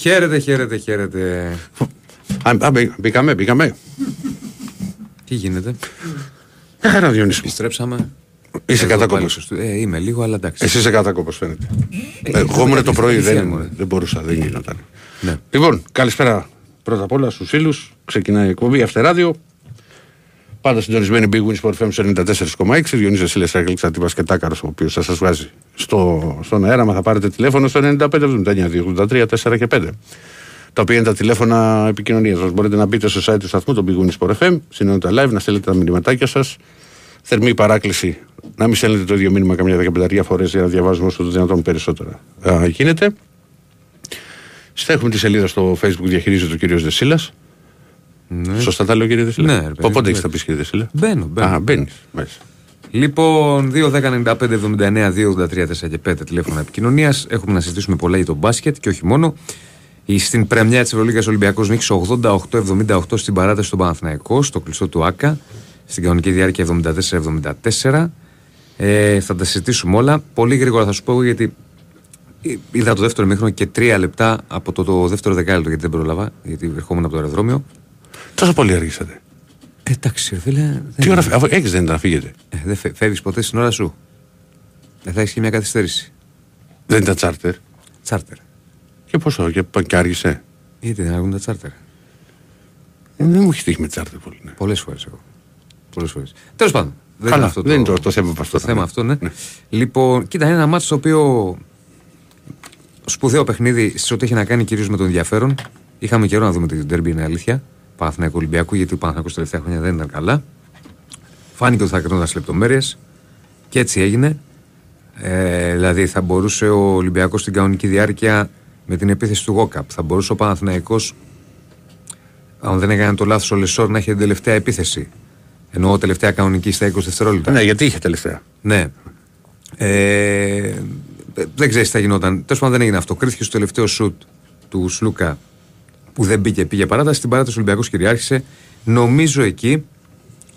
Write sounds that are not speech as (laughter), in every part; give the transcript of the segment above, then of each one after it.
Χαίρετε, χαίρετε, χαίρετε. Α, α, μπή- μπήκαμε, μπήκαμε. Τι γίνεται; Μια χαρά Διονύση. Επιστρέψαμε. Είσαι Εδώ κατάκοπος. πάλι στο στου- Ε, είμαι λίγο, αλλά εντάξει. Εσύ είσαι κατάκοπος φαίνεται. Ε, Εγώ ήμουν το πρωί, Αλήθεια, δεν, μωρέ. δεν μπορούσα, δεν γινόταν. Ναι. Λοιπόν, καλησπέρα πρώτα απ' όλα στους φίλους. Ξεκινάει η εκπομπή Αυτεράδιο. Πάντα συντονισμένη Big Wins Sport FM στο 94,6. Διονύσης Βασίλης Αγγλίξ Αντίπας και Τάκαρος, ο οποίος θα σας βγάζει στο, στον αέρα. Μα θα πάρετε τηλέφωνο στο 9579 283 4 και 5. Τα οποία είναι τα τηλέφωνα επικοινωνίας μα. Μπορείτε να μπείτε στο site του σταθμού, το Big Wins Sport FM, συνεννοείται live, να στέλνετε τα μηνυματάκια σας. Θερμή παράκληση να μην στέλνετε το ίδιο μήνυμα καμιά δεκαπενταρία φορές για να διαβάζουμε όσο το δυνατόν περισσότερα α, γίνεται. Στέχουμε τη σελίδα στο facebook διαχειρίζεται ο κύριος Δεσίλας. Ναι. Σωστά τα λέω, κύριε Δεσίλα; Ναι, ρε παιδί μου, Πότε έχεις ναι. τα πεις, κύριε Δεσίλα; Μπαίνω, μπαίνω. Α, μπαίνεις. Μάλιστα. Λοιπόν, 2-10-95-79-2-83-4 και 5 τηλέφωνα επικοινωνίας. Έχουμε να συζητήσουμε πολλά για τον μπάσκετ και όχι μόνο. Η- Στην πρεμιά της Ευρωλίγα Ολυμπιακός νίκησε 88-78 στην παράταση στον Παναθηναϊκό, στο κλειστό του ΑΚΑ. Στην κανονική διάρκεια 74-74. Ε, θα τα συζητήσουμε όλα. Πολύ γρήγορα θα σου πω γιατί ε, είδα το δεύτερο μήχρονο και τρία λεπτά από το, το δεύτερο δεκάλεπτο γιατί δεν πρόλαβα, γιατί ερχόμουν από το αεροδρόμιο. Τόσο πολύ αργήσατε. Ε, εντάξει, ρε φίλε. δεν- Τι ώρα αφού έχεις δεν ήταν να φύγετε. Ε, δεν φεύγεις ποτέ στην ώρα σου; Δεν θα έχεις και μια καθυστέρηση. Δεν ήταν τσάρτερ. Τσάρτερ. Και πόσο, και, και άργησε. Γιατί δεν αργούν τα τσάρτερ; Ε, δεν μου έχει τύχει με τσάρτερ πολύ. Ναι. Πολλές φορές εγώ. Πολλές φορές. Τέλος πάντων. Δεν Καλά, είναι αυτό δεν είναι το- το θέμα που αυτό Το θα θέμα είναι. αυτό, ναι. Ναι. Λοιπόν, κοίτα, είναι ένα μάτσο το οποίο. Σπουδαίο παιχνίδι σε ό,τι έχει να κάνει κυρίως με το ενδιαφέρον. Είχαμε καιρό να δούμε την Derby, είναι αλήθεια. Παναθηναϊκού Ολυμπιακού, γιατί ο Παναθηναϊκός τα τελευταία χρόνια δεν ήταν καλά. Φάνηκε ότι θα κρίνονταν σε λεπτομέρειες και έτσι έγινε. Ε, δηλαδή θα μπορούσε ο Ολυμπιακός στην κανονική διάρκεια με την επίθεση του Γόκαπ. Θα μπορούσε ο Παναθηναϊκός αν δεν έκανε το λάθος ο Λεσόρ να έχει την τελευταία επίθεση. Εννοώ τελευταία κανονική στα 20 δευτερόλεπτα. Ναι, γιατί είχε τελευταία. Ναι. Ε, δεν ξέρεις τι θα γινόταν. Τέλος πάντων δεν έγινε αυτό. Κρίθηκε στο τελευταίο σουτ του Σλούκα που δεν μπήκε, πήγε παράταση. Στην παράταση ο Ολυμπιακός κυριάρχησε. Νομίζω εκεί,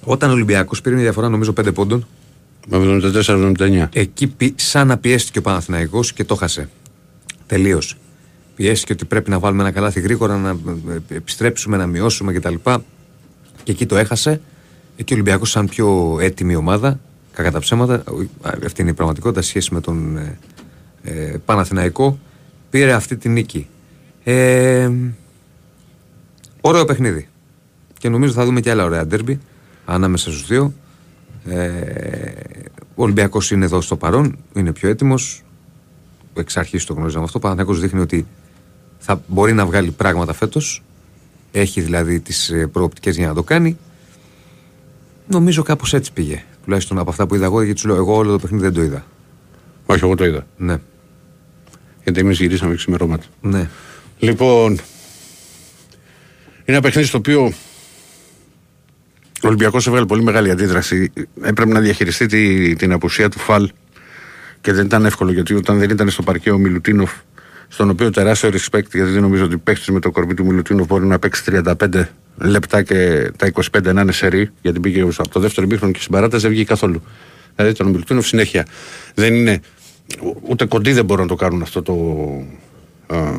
όταν ο Ολυμπιακός πήρε μια διαφορά, νομίζω 5 πόντων, Με 74-79. εκεί πι- σαν να πιέστηκε ο Παναθηναϊκός και το χάσε. Τελείως. Πιέστηκε ότι πρέπει να βάλουμε ένα καλάθι γρήγορα, να ε, επιστρέψουμε, να μειώσουμε κτλ. Και εκεί το έχασε. Εκεί ο Ολυμπιακός, σαν πιο έτοιμη ομάδα, κακά τα ψέματα, ο- α, αυτή είναι η πραγματικότητα σε σχέση με τον ε, ε, Παναθηναϊκό, πήρε αυτή τη νίκη. Ε, ωραίο παιχνίδι. Και νομίζω θα δούμε και άλλα ωραία ντέρμπι ανάμεσα στους δύο. Ε, ο Ολυμπιακός είναι εδώ στο παρόν, είναι πιο έτοιμος. Εξ αρχής το γνωρίζαμε αυτό. Ο Παναθηναϊκός δείχνει ότι θα μπορεί να βγάλει πράγματα φέτος. Έχει δηλαδή τις προοπτικές για να το κάνει. Νομίζω κάπως έτσι πήγε. Τουλάχιστον από αυτά που είδα εγώ, γιατί σου λέω, εγώ όλο το παιχνίδι δεν το είδα. Όχι, εγώ το είδα. Ναι, Γιατί εμείς γυρίσαμε ξημερώματα. ναι. Λοιπόν, είναι ένα παιχνίδι στο οποίο ο Ολυμπιακός έβγαλε πολύ μεγάλη αντίδραση. Έπρεπε να διαχειριστεί τη, την απουσία του Φαλ και δεν ήταν εύκολο γιατί όταν δεν ήταν στο παρκέ ο Μιλουτίνοφ, στον οποίο τεράστιο respect, γιατί δεν νομίζω ότι παίχτης με το κορμί του Μιλουτίνοφ μπορεί να παίξει 35 λεπτά και τα 25 να είναι σερή, γιατί πήγε από το δεύτερο μήχρονο και στην παράταση δεν βγήκε καθόλου. Δηλαδή τον Μιλουτίνοφ συνέχεια δεν είναι. Ούτε κοντοί δεν μπορούν να το κάνουν αυτό το, α,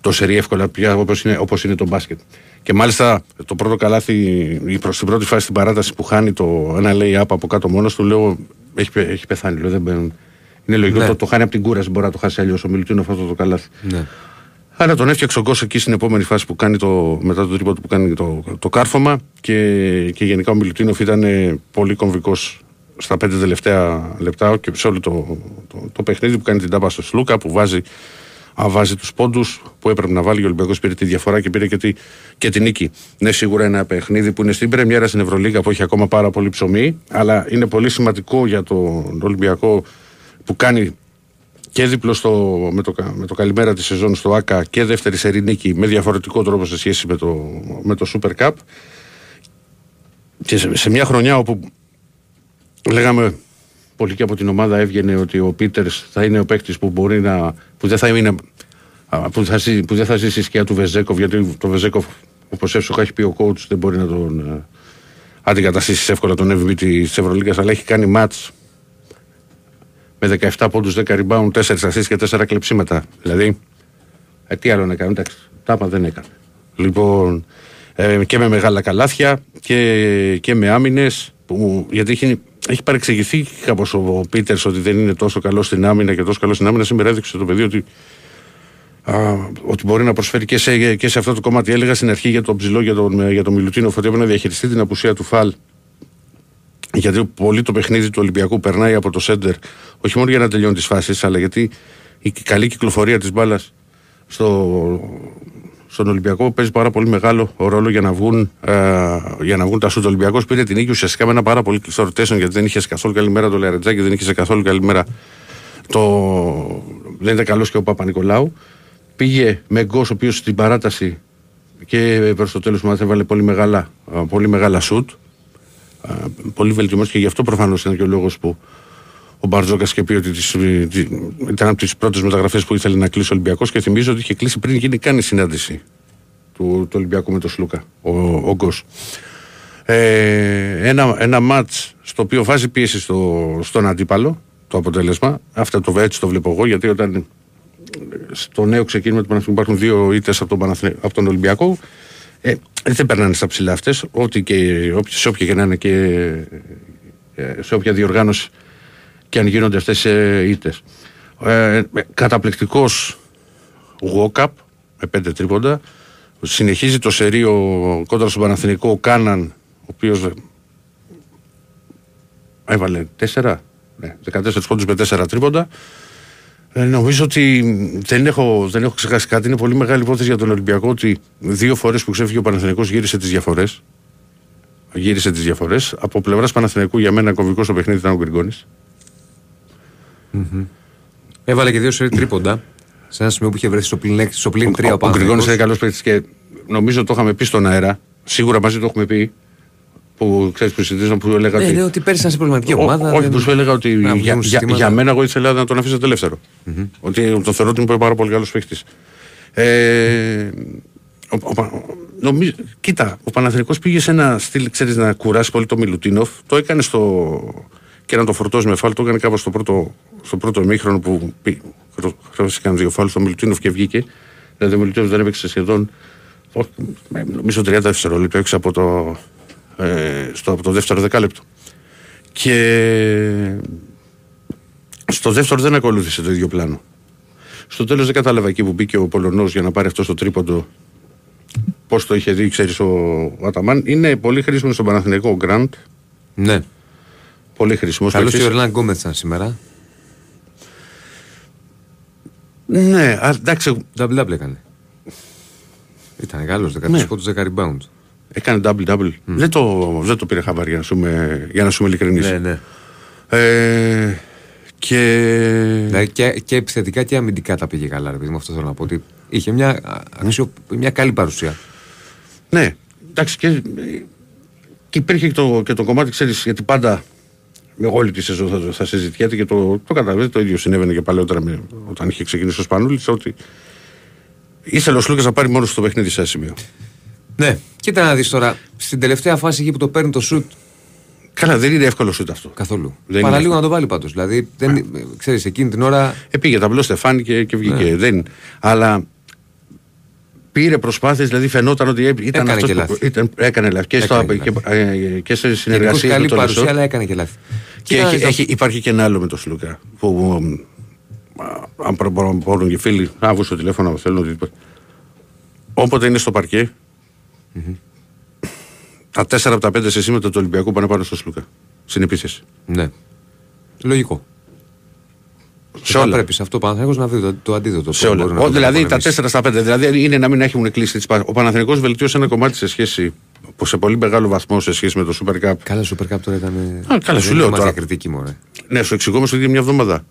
το σερί εύκολα πια όπως είναι, όπως είναι το μπάσκετ. Και μάλιστα το πρώτο καλάθι, η προς την πρώτη φάση στην παράταση που χάνει το ένα λέει up από κάτω μόνος του, λέω έχει, πε- έχει πεθάνει. Λέω, δεν, μπαίνουν. είναι λογικό, Ναι. το, το χάνει από την κούραση, μπορεί να το χάσει αλλιώς ο Μιλουτίνοφ αυτό το καλάθι. ναι. Άρα τον έφτιαξε ο Γκος εκεί στην επόμενη φάση που κάνει το, μετά το τρίπο που κάνει το, το κάρφωμα και, και γενικά ο Μιλουτίνοφ ήταν ε, πολύ κομβικός στα πέντε τελευταία λεπτά και σε όλο το, το, το παιχνίδι που κάνει την τάπα στο Σλούκα που βάζει, α, βάζει τους πόντους που έπρεπε να βάλει και ο Ολυμπιακός πήρε τη διαφορά και πήρε και τη, και τη νίκη. Ναι σίγουρα ένα παιχνίδι που είναι στην πρεμιέρα στην Ευρωλίγα που έχει ακόμα πάρα πολύ ψωμί αλλά είναι πολύ σημαντικό για τον Ολυμπιακό που κάνει και δίπλο στο, με, το, κα- με το καλημέρα της σεζόν στο ΑΚΑ και δεύτερη σερή νίκη με διαφορετικό τρόπο σε σχέση με το, με το Super Cup. Και σε, σε μια χρονιά όπου λέγαμε πολύ και από την ομάδα έβγαινε ότι ο Πίτερς θα είναι ο παίκτης που μπορεί να. που δεν θα είναι. α, που, θα, ζει- που δεν θα ζήσει η σκιά του Βεζέκοφ, γιατί το Βεζέκοφ, όπως εύσοχα έχει πει ο coach, δεν μπορεί να τον ε, αντικαταστήσεις εύκολα τον MVP της Ευρωλίγα, αλλά έχει κάνει match με 17 πόντους, 10 rebound, 4 assists και 4 κλεψίματα. Δηλαδή Ε, τι άλλο να κάνει, εντάξει. Τάπα δεν έκανε. Λοιπόν, ε, και με μεγάλα καλάθια και, και με άμυνες. Γιατί έχει, έχει παρεξηγηθεί κάπως ο Πίτερς ότι δεν είναι τόσο καλό στην άμυνα και τόσο καλό στην άμυνα. Σήμερα έδειξε το παιδί ότι, α, ότι μπορεί να προσφέρει και σε, και σε αυτό το κομμάτι. Έλεγα στην αρχή για τον ψηλό, για τον, για τον Μιλουτίνο, ότι έπρεπε να διαχειριστεί την απουσία του Φαλ. Γιατί πολύ το παιχνίδι του Ολυμπιακού περνάει από το σέντερ, όχι μόνο για να τελειώνει τις φάσεις, αλλά γιατί η καλή κυκλοφορία της μπάλας στο, στον Ολυμπιακό παίζει πάρα πολύ μεγάλο ρόλο για να βγουν, ε, για να βγουν τα σούτ. Ο Ολυμπιακός πήρε την νίκη ουσιαστικά με ένα πάρα πολύ κλειστό rotation γιατί δεν είχε καθόλου καλή μέρα το Λαρεντζάκη, δεν είχε καθόλου καλή μέρα το. Δεν ήταν καλός και ο Παπα-Νικολάου. Πήγε με Γκος ο οποίος στην παράταση και προς το τέλος του ματς έβαλε πολύ μεγάλα, ε, πολύ μεγάλα σουτ. Ε, πολύ βελτιωμένος και γι' αυτό προφανώς είναι και ο λόγος που ο Μπαρτζόκα και πει ότι τις, ήταν από τις πρώτες μεταγραφές που ήθελε να κλείσει ο Ολυμπιακός και θυμίζω ότι είχε κλείσει πριν γίνει καν η συνάντηση του, του Ολυμπιακού με τον Σλούκα, ο, ο Γκος. Ε, ένα, ένα μάτς στο οποίο βάζει πίεση στο, στον αντίπαλο το αποτέλεσμα. Αυτό το έτσι το βλέπω εγώ γιατί όταν στο νέο ξεκίνημα του Παναθηνικού υπάρχουν δύο ήττες από, τον από τον Ολυμπιακό. Ε, δεν περνάνε στα ψηλά αυτές, ό,τι και σε όποια και να είναι και ε, σε όποια διοργάνωση και αν γίνονται αυτές οι ε, ήττες. Ε, καταπληκτικός walk-up με πέντε τρίποντα. Συνεχίζει το σερίο κόντρα στον Παναθηνικό ο Κάναν, ο οποίος έβαλε τέσσερα, ναι, 14 πόντους με τέσσερα τρίποντα. Ε, νομίζω ότι δεν έχω, δεν έχω ξεχάσει κάτι. Είναι πολύ μεγάλη υπόθεση για τον Ολυμπιακό ότι δύο φορές που ξέφυγε ο Παναθηναϊκός γύρισε τις διαφορές. Γύρισε τις διαφορές. Από πλευράς Παναθηναϊκού για μένα κομβικός στο παιχνίδι ήταν ο Γκριγκόνης. Mm-hmm. Έβαλε και δύο σερή τρίποντα σε ένα σημείο που είχε βρεθεί στο πλήν, στο πλήν 3 ο, ο, ο Γκριγόνη είναι καλός παίκτης και νομίζω το είχαμε πει στον αέρα. Σίγουρα μαζί το έχουμε πει. Που ξέρεις που συζητήσαμε που έλεγα. Ναι, ότι... ότι πέρυσι ήταν σε προβληματική ομάδα. όχι, δεν... που σου έλεγα ότι να, για, για, για, μένα εγώ ήθελα να τον αφήσω τελευταίο. Mm-hmm. Ότι το θεωρώ ότι είναι πάρα πολύ καλός παίκτης. Ε, ο, ο, νομίζω, κοίτα, ο Παναθηνικός πήγε σε ένα στυλ, ξέρεις, να κουράσει πολύ το Μιλουτίνοφ. Το έκανε στο, και να το φορτώσει με φάλ. Το έκανε κάπως στο πρώτο, στο πρώτο ημίχρονο που χρειάστηκαν δύο φάλ στο Μιλουτίνοφ και βγήκε. Δηλαδή ο Μιλουτίνοφ δεν έπαιξε σχεδόν νομίζω 30 δευτερόλεπτα έξω από το, ε, στο, από το δεύτερο δεκάλεπτο. Και στο δεύτερο δεν ακολούθησε το ίδιο πλάνο. Στο τέλος δεν κατάλαβα εκεί που μπήκε ο Πολωνός για να πάρει αυτό το τρίποντο. Πώς το είχε δει, ξέρεις ο, ο Αταμάν. Είναι πολύ χρήσιμο στον Παναθηναϊκό ο Γκραντ. Ναι. Πολύ χρήσιμος. Καλό και ο Ερλάν Γκόμετ ήταν σήμερα. Ναι, α, εντάξει. Double double έκανε. Ήταν καλό, 13 ναι. πόντους, 10 rebound. Έκανε double double. Mm. Δεν, το, δεν το πήρε χαμπάρι για να σου είμαι, για να σου ειλικρινής. Ναι, ναι. Ε, και... Ναι, και, και επιθετικά και αμυντικά τα πήγε καλά, ρε, με αυτό θέλω να πω. Ότι είχε μια, αξιο, μια καλή παρουσία. Ναι, εντάξει και, και υπήρχε και το, και το κομμάτι, ξέρεις, γιατί πάντα με όλη τη σεζόν θα, θα συζητιέται και το, το καταλαβαίνετε. Το ίδιο συνέβαινε και παλαιότερα με, όταν είχε ξεκινήσει ο Σπανούλης. Ότι ήθελε ο Σλούκας να πάρει μόνος στο παιχνίδι σε ένα σημείο. Ναι, κοίτα να δεις τώρα. Στην τελευταία φάση εκεί που το παίρνει το σουτ. Καλά, δεν είναι εύκολο σουτ αυτό. Καθόλου. Δεν Παραλίγο να το βάλει πάντως. Δηλαδή, δεν, ξέρεις, εκείνη την ώρα. Ε, πήγε ταμπλός Στεφάνη και, και βγήκε. Ναι. Δεν, αλλά πήρε προσπάθειες, δηλαδή φαινόταν ότι ήταν έκανε και λάθη. Ήταν, έκανε λάθη. Και, στο, και, και, και σε συνεργασία καλή με τον παρουσία, αλλά έκανε και λάθη. Και έχει, έχει, υπάρχει και ένα άλλο με τον Σλούκα. Που, αν μπορούν και φίλοι, να βγουν στο τηλέφωνο, θέλουν ότι. Όποτε είναι στο παρκέ, mm-hmm. τα 4 από τα 5 σε σήμερα του Ολυμπιακού πάνε πάνω στο Σλούκα. Στην επίθεση. Ναι. Λογικό. Σε όλα. Πρέπει σε αυτό ο Παναθηναϊκός να δει το, το αντίδοτο. Σε όλα. Ο, δηλαδή τα 4 στα 5. Δηλαδή είναι να μην έχουν κλείσει τις Ο Παναθηναϊκός βελτίωσε ένα κομμάτι σε σχέση. Σε πολύ μεγάλο βαθμό σε σχέση με το Super Cup. Καλά, Super Cup τώρα ήταν. Α, καλά, σου λέω τώρα. κριτική μου, Ναι, σου εξηγώ όμω ότι μια εβδομάδα.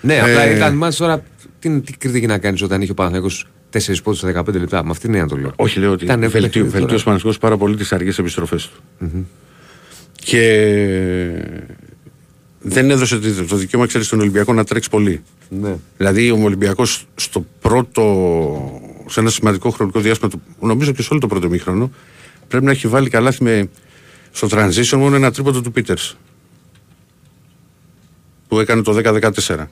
Ναι, ε... απλά ήταν μάτς τώρα. Τι, τι κριτική να κάνεις όταν είχε ο Παναθηναϊκός 4 πόντους στα 15 λεπτά; Με αυτήν είναι να το λέω. Όχι, λέω ότι βελτίωσε ο Παναθηναϊκός πάρα πολύ τις αργές επιστροφές του. Και δεν έδωσε το δικαίωμα ξέρεις στον Ολυμπιακό να τρέξει πολύ. Ναι. Δηλαδή ο Ολυμπιακός στο πρώτο, σε ένα σημαντικό χρονικό διάστημα, νομίζω και σε όλο το πρώτο μήχρονο, πρέπει να έχει βάλει καλάθι με, στο transition μόνο ένα τρίποντο του Πίτερς. Που έκανε το 10-14.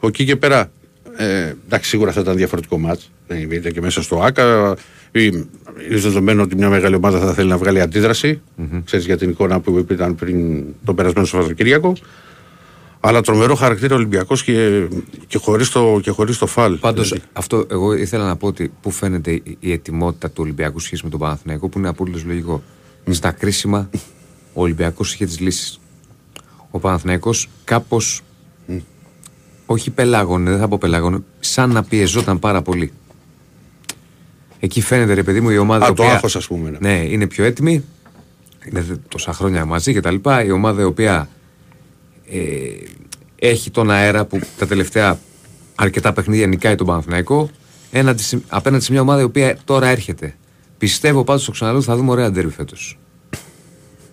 Ο εκεί και πέρα Ε, εντάξει, σίγουρα θα ήταν διαφορετικό μάτς. Ε, ήταν και μέσα στο ΆΚΑ. Είναι δεδομένο ότι μια μεγάλη ομάδα θα θέλει να βγάλει αντίδραση. Mm-hmm. Ξέρεις για την εικόνα που ήταν πριν τον περασμένο Σαββατοκύριακο. Αλλά τρομερό χαρακτήρα Ολυμπιακός και, και χωρίς το, και χωρίς το φαλ. Πάντως, δηλαδή. αυτό εγώ ήθελα να πω ότι πού φαίνεται η ετοιμότητα του Ολυμπιακού σχέση με τον Παναθηναϊκό, που είναι απολύτω λογικό. Mm. Στα κρίσιμα, ο Ολυμπιακός είχε τις λύσεις. Ο Παναθηναϊκός κάπως. Mm. Όχι πελάγωνε, δεν θα πω πελάγωνε, σαν να πιεζόταν πάρα πολύ. Εκεί φαίνεται ρε παιδί μου η ομάδα. Α, το οποία, άγχος, ας πούμε. Ναι. ναι, είναι πιο έτοιμη. Είναι τόσα χρόνια μαζί κτλ. Η ομάδα η οποία ε, έχει τον αέρα που τα τελευταία αρκετά παιχνίδια νικάει τον Παναθηναϊκό απέναντι σε μια ομάδα η οποία τώρα έρχεται. Πιστεύω πάντως στο ξαναλέω θα δούμε ωραία ντέρμπι φέτος.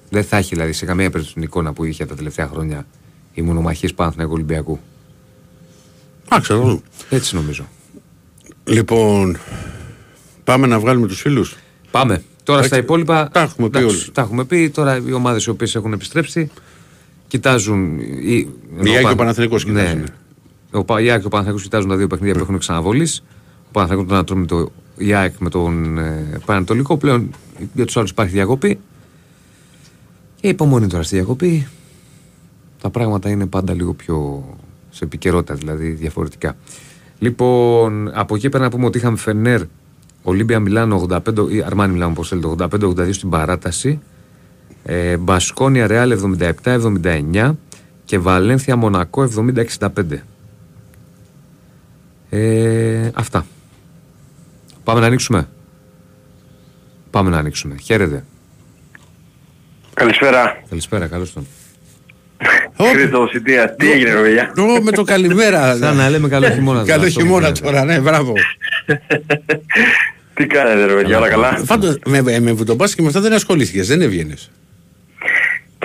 Δεν θα έχει δηλαδή σε καμία περίπτωση την εικόνα που είχε τα τελευταία χρόνια η μονομαχίες Παναθηναϊκού Ολυμπιακού. Α, ξέρω. Έτσι νομίζω. Λοιπόν, πάμε να βγάλουμε τους φίλους. Πάμε. Τώρα στα υπόλοιπα. Τα έχουμε πει όλοι. Τα έχουμε πει. Τώρα οι ομάδες οι οποίες έχουν επιστρέψει κοιτάζουν. Η, η και ο Παναθηναϊκός κοιτάζουν. Ναι. Ο Ιάκ και ο Παναθηναϊκός κοιτάζουν τα δύο παιχνίδια που έχουν ξαναβολή. Ο Παναθηναϊκός τον άτομο με το Ιάκ με τον ε, Πανατολικό. Πλέον για τους άλλους υπάρχει διακοπή. Και υπομονή τώρα στη διακοπή. Τα πράγματα είναι πάντα λίγο πιο σε επικαιρότητα, δηλαδή διαφορετικά. Λοιπόν, από εκεί πέρα να πούμε ότι είχαμε Φενέρ, Ολύμπια Μιλάνο 85, ή Αρμάνι Μιλάνο, όπως θέλετε, 85-82 στην παράταση ε, Μπασκόνια Ρεάλ 77-79 και Βαλένθια Μονακό 70-65. Ε, αυτά. Πάμε να ανοίξουμε. Πάμε να ανοίξουμε. Χαίρετε. Καλησπέρα. Καλησπέρα, καλώς τον. (laughs) Χρήστο Σιτία, τι έγινε ρε παιδιά. με το καλημέρα. (laughs) Σαν να λέμε καλό χειμώνα. Καλό χειμώνα τώρα, ναι, μπράβο. (laughs) Τι κάνετε ρε παιδιά, όλα καλά. Πάντως με, με βουτομπάσκετ και με αυτά δεν ασχολήθηκες, δεν έβγαινες.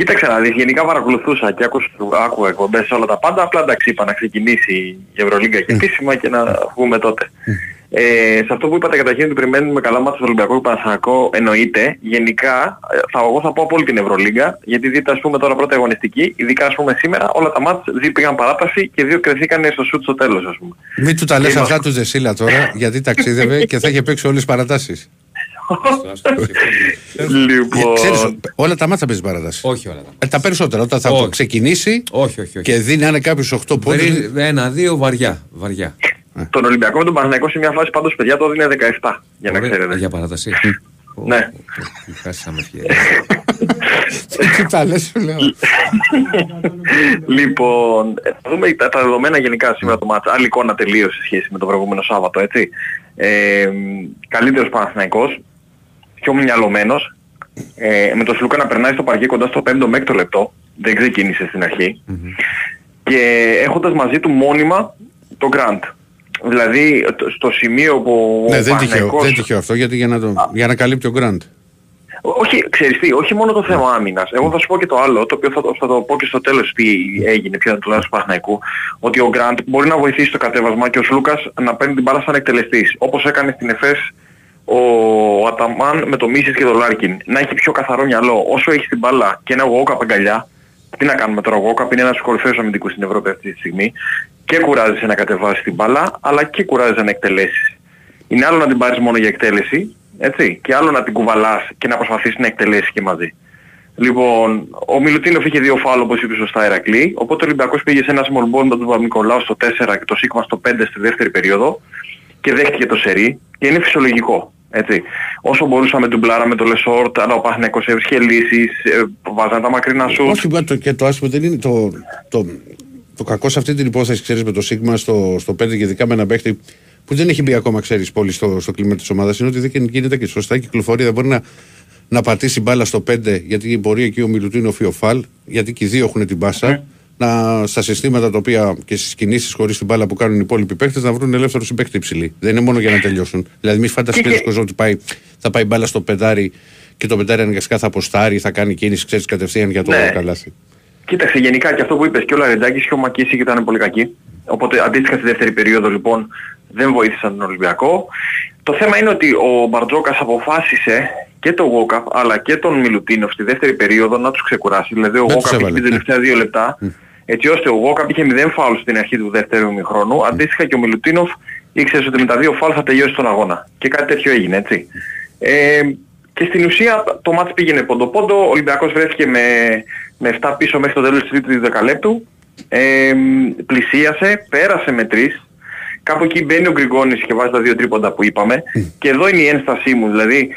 Κοίταξε να δεις, γενικά παρακολουθούσα και άκουσα, άκουγα εκπομπές όλα τα πάντα, απλά εντάξει είπα να ξεκινήσει η Ευρωλίγκα και επίσημα και να βγούμε τότε. Ε, σε αυτό που είπατε καταρχήν ότι περιμένουμε καλά μάτια στο Ολυμπιακό και Παναθηναϊκό εννοείται. Γενικά ε, θα, εγώ θα πω από όλη την Ευρωλίγκα γιατί δείτε ας πούμε τώρα πρώτα αγωνιστική, ειδικά ας πούμε σήμερα όλα τα μάτια δύο πήγαν παράταση και δύο κρεθήκαν στο σουτ στο τέλος ας πούμε. Μην του τα λες αυτά του Ζεσίλα τώρα γιατί ταξίδευε (laughs) και θα είχε παίξει όλες τις παρατάσεις λοιπόν... Ξέρεις, όλα τα μάτια παίζει παράταση. Όχι όλα τα μάτια. Ε, τα περισσότερα. Όταν θα όχι. ξεκινήσει όχι, όχι, όχι. και δίνει ένα κάποιος 8 πόντους. Ένα-δύο βαριά. βαριά. Ε. Τον Ολυμπιακό με τον Παναγιακό σε μια φάση πάντως παιδιά το δίνει 17. Για να ξέρετε. Για παράταση. Ναι. Χάσαμε Τι τα λες σου λέω. Λοιπόν, θα δούμε τα δεδομένα γενικά σήμερα το μάτς. Άλλη εικόνα τελείως σε σχέση με το προηγούμενο Σάββατο, έτσι. Ε, καλύτερος Παναθηναϊκός, πιο μυαλωμένος, ε, με το Σλούκα να περνάει στο παρκή κοντά στο 5 μέχρι το λεπτό, δεν ξεκίνησε στην αρχή, mm-hmm. και έχοντας μαζί του μόνιμα το Grant. Δηλαδή στο σημείο που ναι, ο δεν τυχαίο, δεν τυχαίο αυτό γιατί για να, το, για να καλύπτει ο Grant. Όχι, ξέρεις τι, όχι μόνο το θέμα άμυνας. Εγώ θα σου πω και το άλλο, το οποίο θα, θα το πω και στο τέλος τι έγινε πια του του Παναθηναϊκού, ότι ο Γκραντ μπορεί να βοηθήσει το κατέβασμα και ο Σλούκας να παίρνει την μπάλα σαν εκτελεστής, όπως έκανε στην ΕΦΕΣ ο Αταμάν με το Μίτσιτς και το Λάρκιν. Να έχει πιο καθαρό μυαλό. Όσο έχει την μπάλα και ένα Γουόκαπ αγκαλιά, τι να κάνουμε τώρα, ο Γουόκαπ είναι ένας κορυφαίος αμυντικούς στην Ευρώπη αυτή τη στιγμή και κουράζεσαι να κατεβάσεις την μπάλα, αλλά και κουράζεσαι να εκτελέσεις. Είναι άλλο να την πάρεις μόνο για εκτέλεση, έτσι, και άλλο να την κουβαλάς και να προσπαθήσεις να εκτελέσεις και μαζί. Λοιπόν, ο Μιλουτίνοφ είχε δύο φάουλ όπως είπε σωστά Ερακλή, οπότε ο Ολυμπιακός πήγε σε ένα small ball με τον Παπα-Νικολάου στο 4 και το Σίγμα στο 5 στη δεύτερη περίοδο και δέχτηκε το σερί και είναι φυσιολογικό. Έτσι. Όσο μπορούσαμε του με το Λεσόρτ, αλλά ο Παχνέκος έβρισκε λύσεις, ε, βάζανε τα μακρινά σουτ. Όχι, το, και το άσχημο δεν είναι το, το, το κακό σε αυτή την υπόθεση, ξέρεις, με το Σίγμα στο, στο 5 και ειδικά με ένα παίχτη που δεν έχει μπει ακόμα, ξέρεις, πολύ στο, στο κλίμα της ομάδας, είναι ότι δεν γίνεται και σωστά η κυκλοφορία, δεν μπορεί να, να πατήσει μπάλα στο 5, γιατί μπορεί εκεί ο Μιλουτίνοφ ή ο Φαλ, γιατί και οι δύο έχουν την πάσα. Ναι να, στα συστήματα τα οποία και στις κινήσεις χωρίς την μπάλα που κάνουν οι υπόλοιποι παίχτες να βρουν ελεύθερο συμπαίχτη υψηλή. Δεν είναι μόνο για να τελειώσουν. Δηλαδή, μη φανταστείτε και... ότι πάει, θα πάει μπάλα στο πεντάρι και το πεντάρι αναγκαστικά θα αποστάρει, θα κάνει κίνηση, ξέρεις κατευθείαν για το ναι. καλάθι. Κοίταξε, γενικά και αυτό που είπες και ο Λαρεντάκης και ο Μακίση ήταν πολύ κακοί. Οπότε αντίστοιχα στη δεύτερη περίοδο λοιπόν δεν βοήθησαν τον Ολυμπιακό. Το θέμα είναι ότι ο Μπαρτζόκας αποφάσισε και τον Γόκαπ αλλά και τον Μιλουτίνοφ στη δεύτερη περίοδο να τους ξεκουράσει. Δηλαδή ο Γόκαπ στην τελευταία δύο λεπτά έτσι ώστε ο Γόκαπ είχε 0 φάουλ στην αρχή του δεύτερου ημιχρόνου, αντίστοιχα και ο Μιλουτίνοφ ήξερε ότι με τα δύο φάουλ θα τελειώσει τον αγώνα. Και κάτι τέτοιο έγινε, έτσι. Ε, και στην ουσία το μάτς πήγαινε πόντο-πόντο, ο Ολυμπιακός βρέθηκε με, με 7 πίσω μέχρι το τέλος της τρίτης δεκαλέπτου, ε, πλησίασε, πέρασε με 3, κάπου εκεί μπαίνει ο Γκριγκόνης και βάζει τα δύο τρίποντα που είπαμε. Και εδώ είναι η ένστασή μου, δηλαδή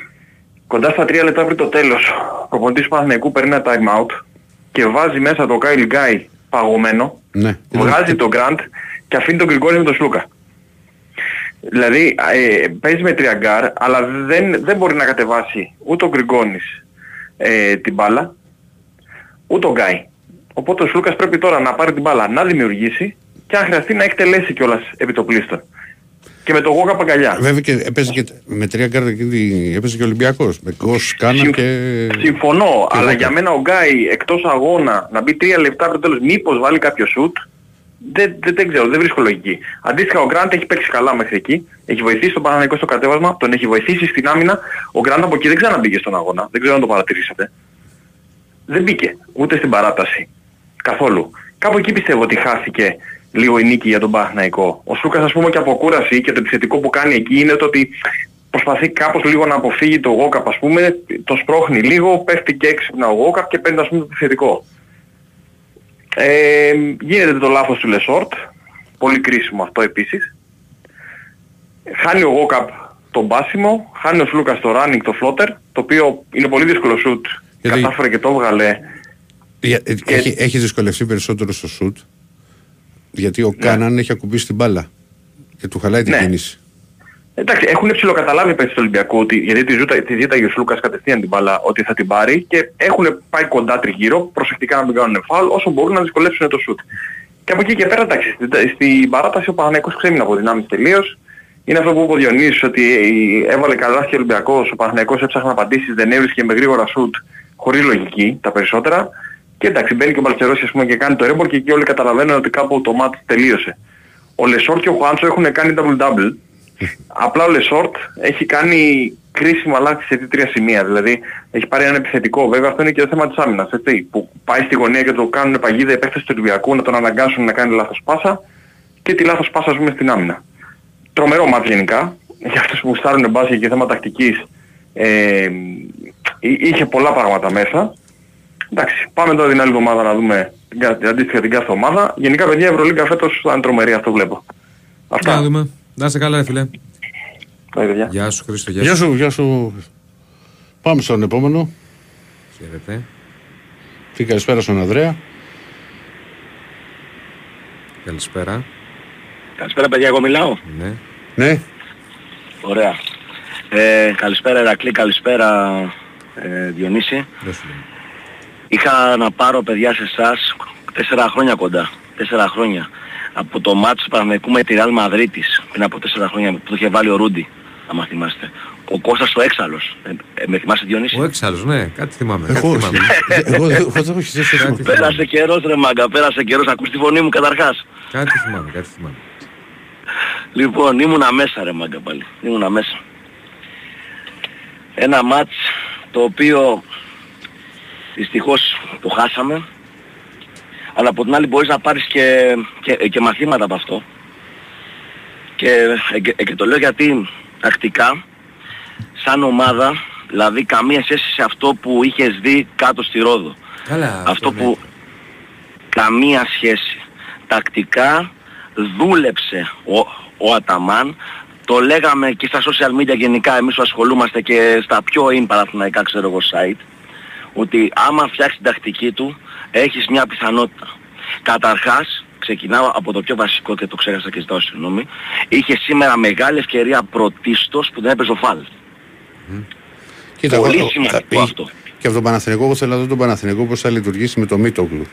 κοντά στα 3 λεπτά πριν το τέλος ο προπονητής του Παναθηναϊκού παίρνει ένα time out και βάζει μέσα το Κάιλ Γκάι παγωμένο, Ναι. βγάζει τον Γκραντ και αφήνει τον Γκριγκόνη με τον Σλούκα. Δηλαδή ε, παίζει με τρία γκαρντ αλλά δεν, δεν μπορεί να κατεβάσει ούτε ο Γκριγκόνης ε, την μπάλα ούτε ο Γκάι. Οπότε ο Σλούκας πρέπει τώρα να πάρει την μπάλα να δημιουργήσει και αν χρειαστεί να εκτελέσει κιόλας επί το πλείστον. Και με το Γουόκαπ αγκαλιά. Βέβαια και έπαιζε και με τρία γκαρντ εκείνη, έπαιζε και ο Ολυμπιακός. Με Γκος, Κάναν Συμ- και... Συμφωνώ, και αλλά Γόκα. για μένα ο Γκάι εκτός αγώνα να μπει τρία λεπτά πριν το τέλος μήπως βάλει κάποιο σουτ δεν, δεν, δεν ξέρω, δεν βρίσκω λογική. Αντίστοιχα ο Γκραντ έχει παίξει καλά μέχρι εκεί, έχει βοηθήσει τον Παναγενικό στο κατέβασμα, τον έχει βοηθήσει στην άμυνα. Ο Γκραντ από εκεί δεν ξαναμπήκε στον αγώνα, δεν ξέρω αν το παρατηρήσατε. Δεν μπήκε, ούτε στην παράταση. Καθόλου. Κάπου εκεί πιστεύω ότι χάθηκε λίγο η νίκη για τον Παναθηναϊκό. Ο Σούκας ας πούμε και από κούραση και το επιθετικό που κάνει εκεί είναι το ότι προσπαθεί κάπως λίγο να αποφύγει το Γουόκαπ ας πούμε, το σπρώχνει λίγο, πέφτει και έξυπνα ο Γουόκαπ και παίρνει ας πούμε το επιθετικό. Ε, γίνεται το λάθος του Λεσόρτ, πολύ κρίσιμο αυτό επίσης. Χάνει ο Γουόκαπ τον μπάσιμο, χάνει ο Σλούκας το running, το floater, το οποίο είναι πολύ δύσκολο σουτ. Γιατί- Κατάφερε και το έβγαλε. Για- ε, Έχει, έχει δυσκολευτεί περισσότερο στο σουτ γιατί ο Κάναν έχει ακουμπήσει την μπάλα και του χαλάει την Ναι. κίνηση. Εντάξει, έχουν ψηλοκαταλάβει οι παίκτες του Ολυμπιακού ότι, γιατί τη, ζούτα, τη ζήταγε ο Σλούκας κατευθείαν την μπάλα ότι θα την πάρει και έχουν πάει κοντά τριγύρω, προσεκτικά να μην κάνουν φάουλ, όσο μπορούν να δυσκολέψουν το σουτ. Και από εκεί και πέρα, εντάξει, στην, στην παράταση ο Παναγενικός ξέμεινε από δυνάμεις τελείως. Είναι αυτό που είπε ο Διονύσης ότι ε, έβαλε καλά και ο Ολυμπιακός, ο Παναγενικός έψαχνε απαντήσεις, δεν έβρισκε με γρήγορα σουτ, χωρίς λογική τα περισσότερα. Και εντάξει, μπαίνει και ο Μπαλτσερός ας πούμε και κάνει το ρέμπορ και εκεί όλοι καταλαβαίνουν ότι κάπου το μάτι τελείωσε. Ο Λεσόρ και ο Χουάντσο έχουν κάνει double-double. Απλά ο Λεσόρτ έχει κάνει κρίσιμα λάθη σε τρία σημεία. Δηλαδή έχει πάρει ένα επιθετικό. Βέβαια αυτό είναι και το θέμα της άμυνας. Έτσι, που πάει στη γωνία και το κάνουν παγίδα οι παίκτες του Ολυμπιακού να τον αναγκάσουν να κάνει λάθος πάσα και τη λάθος πάσα ας πούμε στην άμυνα. Τρομερό ματς γενικά. Για αυτούς που γουστάρουν μπάσκετ και θέμα τακτικής ε, εί- είχε πολλά πράγματα μέσα. Εντάξει, πάμε τώρα την άλλη εβδομάδα να δούμε την κα- την αντίστοιχα την κάθε ομάδα. Γενικά παιδιά η Ευρωλίγκα φέτος θα είναι τρομερή, αυτό βλέπω. Να Αυτά. δούμε. Να είσαι καλά, ρε φίλε. Bye, παιδιά. Γεια σου, Χρήστο. Γεια Γεια σου. σου, γεια σου. Πάμε στον επόμενο. Χαίρετε. Και καλησπέρα στον Ανδρέα. Καλησπέρα. Καλησπέρα παιδιά, εγώ μιλάω; Ναι. Ναι, Ωραία. Ε, καλησπέρα Ερακλή, καλησπέρα ε, Διονύση. Δεν σου λέω. Είχα να πάρω παιδιά σε εσάς τέσσερα χρόνια κοντά. Τέσσερα χρόνια. Από το μάτσο του Παναμαϊκού με τη Real Μαδρίτης πριν από τέσσερα χρόνια που το είχε βάλει ο Ρούντι, άμα θυμάστε. Ο Κώστας ο Έξαλλος. Ε, ε, με θυμάστε Διονύση; Ο έξαλλος, ναι, κάτι θυμάμαι. Κάτι εγώ όχι. θυμάμαι. Εγώ εγώ δεν έχω χειριστεί Κάτι Πέρασε καιρός ρε μάγκα, πέρασε καιρός. Ακούς τη φωνή μου καταρχάς. Κάτι θυμάμαι, κάτι θυμάμαι. Λοιπόν, ήμουνα μέσα ρε μάγκα πάλι. Ήμουνα μέσα. Ένα μάτς το οποίο δυστυχώς το χάσαμε. Αλλά από την άλλη μπορείς να πάρεις και, και, και μαθήματα από αυτό. Και, ε, και, και το λέω γιατί τακτικά, σαν ομάδα, δηλαδή καμία σχέση σε αυτό που είχες δει κάτω στη Ρόδο. Καλά. Αυτό ναι. που καμία σχέση. Τακτικά δούλεψε ο, ο Αταμάν. Το λέγαμε και στα social media γενικά εμείς που ασχολούμαστε και στα πιο in παραθυναϊκά ξέρω εγώ site ότι άμα φτιάξεις την τακτική του έχεις μια πιθανότητα. Καταρχάς, ξεκινάω από το πιο βασικό και το ξέχασα και ζητάω συγγνώμη, είχε σήμερα μεγάλη ευκαιρία πρωτίστως που δεν έπαιζε ο Φάλ. Κοίτα, Πολύ εγώ- σημαντικό θα- αυτό. Και από τον Παναθηναϊκό, εγώ θέλω να δω τον Παναθηναϊκό πώς θα λειτουργήσει με το Μίτογλου.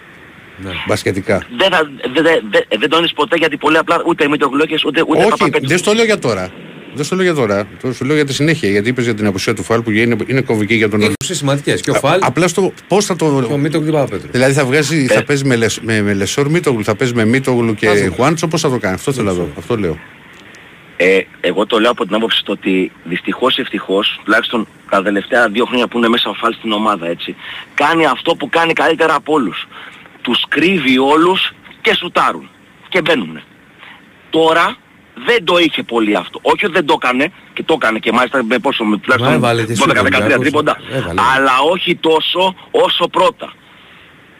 Ναι. Μπασκετικά. Δεν, θα, δεν, δεν, δεν, δεν το έχεις ποτέ γιατί πολύ απλά ούτε Μητρογλώκες ούτε, ούτε Όχι, Παπαπέτρου. δεν στο λέω για τώρα. Δεν στο λέω για τώρα. Το σου λέω για τη συνέχεια. Γιατί είπες για την απουσία του Φαλ που είναι, είναι κομβική για τον Έχει ουσίες σημαντικές. Και ο Φαλ Απλά στο πώς θα και ο το. Μίτο Κτυπά Πέτρου. Δηλαδή θα, βγάζει, Ε. θα παίζει με, λεσ, με, με Λεσόρ Μίτογλου, θα παίζει με Μίτογλου και Βάζω. Χουάντσο, πώς θα το κάνει; Αυτό θέλω να δω. Αυτό λέω. Ε, εγώ το λέω από την άποψη το ότι δυστυχώς ή ευτυχώς, τουλάχιστον τα τελευταία δύο χρόνια που είναι μέσα ο Φάλ στην ομάδα έτσι, κάνει αυτό που κάνει καλύτερα από όλους. τους κρύβει όλους και σουτάρουν και μπαίνουν. Τώρα δεν το είχε πολύ αυτό. Όχι ότι δεν το έκανε και το έκανε και μάλιστα με πόσο με Μα έβαλε και τουλάχιστον σίγουρα, 12-13 Ολυμπιακός. τρίποντα. Έβαλε. Αλλά όχι τόσο όσο πρώτα.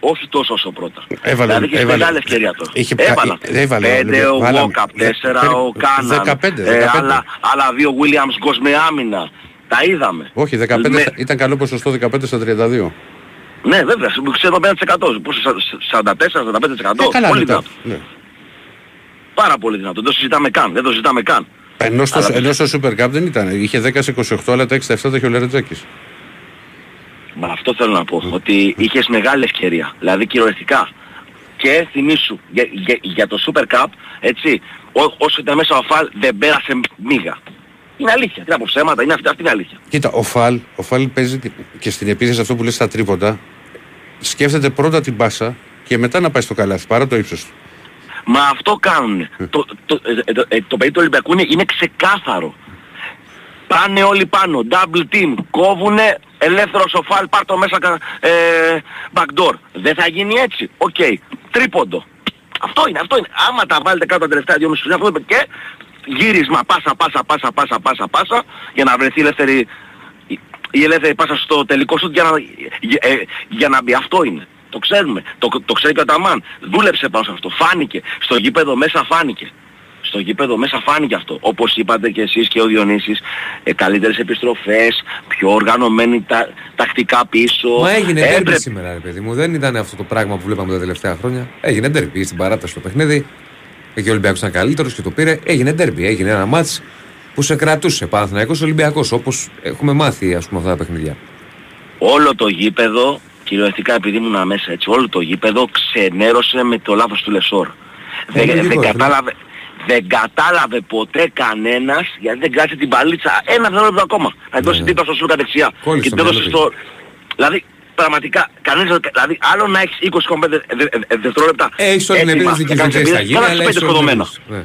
Όχι τόσο όσο πρώτα. Έβαλε- δηλαδή και έβαλε- μεγάλη ευκαιρία τώρα. είχε- Έβαλα. ε, έβαλε, Πέντε ο βάλαμε. Walkup, τέσσερα Περι- ο Κάναν. 15, ε, 15. άλλα, άλλα δύο Williams Goss με άμυνα. Τα είδαμε. Όχι, 15, Με- στα- ήταν καλό ποσοστό 15 στα 32. Ναι, βέβαια, ξέρω 5%. Πόσο, 44-45%. Ε, καλά πολύ λεπτά. δυνατό. Ναι. Πάρα πολύ δυνατό. Δεν το συζητάμε καν. Δεν το συζητάμε καν. Ενώ στο, Αλλά- ενώ στο Super Cup δεν ήταν. Είχε 10 σε 28, αλλά τα 6 στα 7 τα είχε ο Λερετζάκης. Μα αυτό θέλω να πω. Ότι είχες μεγάλη ευκαιρία. Δηλαδή κυριολεκτικά. Και θυμίσου, για, για, για το Super Cup, έτσι, ό, όσο ήταν μέσα ο Φαλ δεν πέρασε μύγα. Είναι αλήθεια. Τι να πω ψέματα, είναι αυτή, αυτή είναι η αλήθεια. Κοίτα, ο Φαλ, ο Φαλ παίζει τη- και στην επίθεση αυτό που λες στα τρίποντα, σκέφτεται πρώτα την πάσα και μετά να πάει στο καλάθι, παρά το ύψος του. Μα αυτό κάνουν. το, το, ε, το, ε, το παιδί του Ολυμπιακού είναι, είναι ξεκάθαρο. Πάνε όλοι πάνω, double team, κόβουνε, ελεύθερος ο Φαλ, πάρ' το μέσα κα- ε, backdoor. Δεν θα γίνει έτσι. Οκ. Τρίποντο. Αυτό είναι, αυτό είναι. Άμα τα βάλετε κάτω τα τελευταία δύο μισή αυτό είναι και γύρισμα, πάσα, πάσα, πάσα, πάσα, πάσα, πάσα, για να βρεθεί ελεύθερη, η- η ελεύθερη πάσα στο τελικό σου για να, για, ε, για να μπει. Αυτό είναι. Το ξέρουμε. Το, το ξέρει και ο Ταμάν. Δούλεψε πάνω σε αυτό. Φάνηκε. Στο γήπεδο μέσα φάνηκε. Στο γήπεδο μέσα φάνηκε αυτό. Όπως είπατε και εσείς και ο Διονύσης, ε, καλύτερες επιστροφές, πιο οργανωμένοι τα, τακτικά πίσω. Μα έγινε Έπρεπε- ντέρμπι σήμερα, ρε παιδί μου. Δεν ήταν αυτό το πράγμα που βλέπαμε τα τελευταία χρόνια. Έγινε ντέρμπι στην παράταση το παιχνίδι. Εκεί ο Ολυμπιακός ήταν καλύτερος και το πήρε. Έγινε ντέρμπι. Έγινε ένα μάτς που σε κρατούσε. Παναθηναϊκός Ολυμπιακός. Όπως έχουμε μάθει ας πούμε αυτά τα παιχνίδια. όλο το γήπεδο, κυριολεκτικά επειδή ήμουν μέσα έτσι, όλο το γήπεδο ξενέρωσε με το λάθος του Λεσόρ. Δεν, λογικό, δεν, ρε φίλε. κατάλαβε, δεν κατάλαβε ποτέ κανένας γιατί δεν κράτησε την παλίτσα ένα δευτερόλεπτο ακόμα. Να δώσει Ναι. δίπλα στο σούρκα δεξιά. Κόλλησε και το την έδωσε μυαλό στο... Δηλαδή, πραγματικά, κανείς, δεν- δηλαδή, άλλο να έχεις 20 δε- δε- δε- δευτερόλεπτα Ε, έχεις όλη την έτοιμα επίθεση και να κάνεις δεν στα επίθεση, γίνει, και αλλά άλλα έχεις έχεις πέντε όλη την σκοτωμένα. επίθεση. Ναι.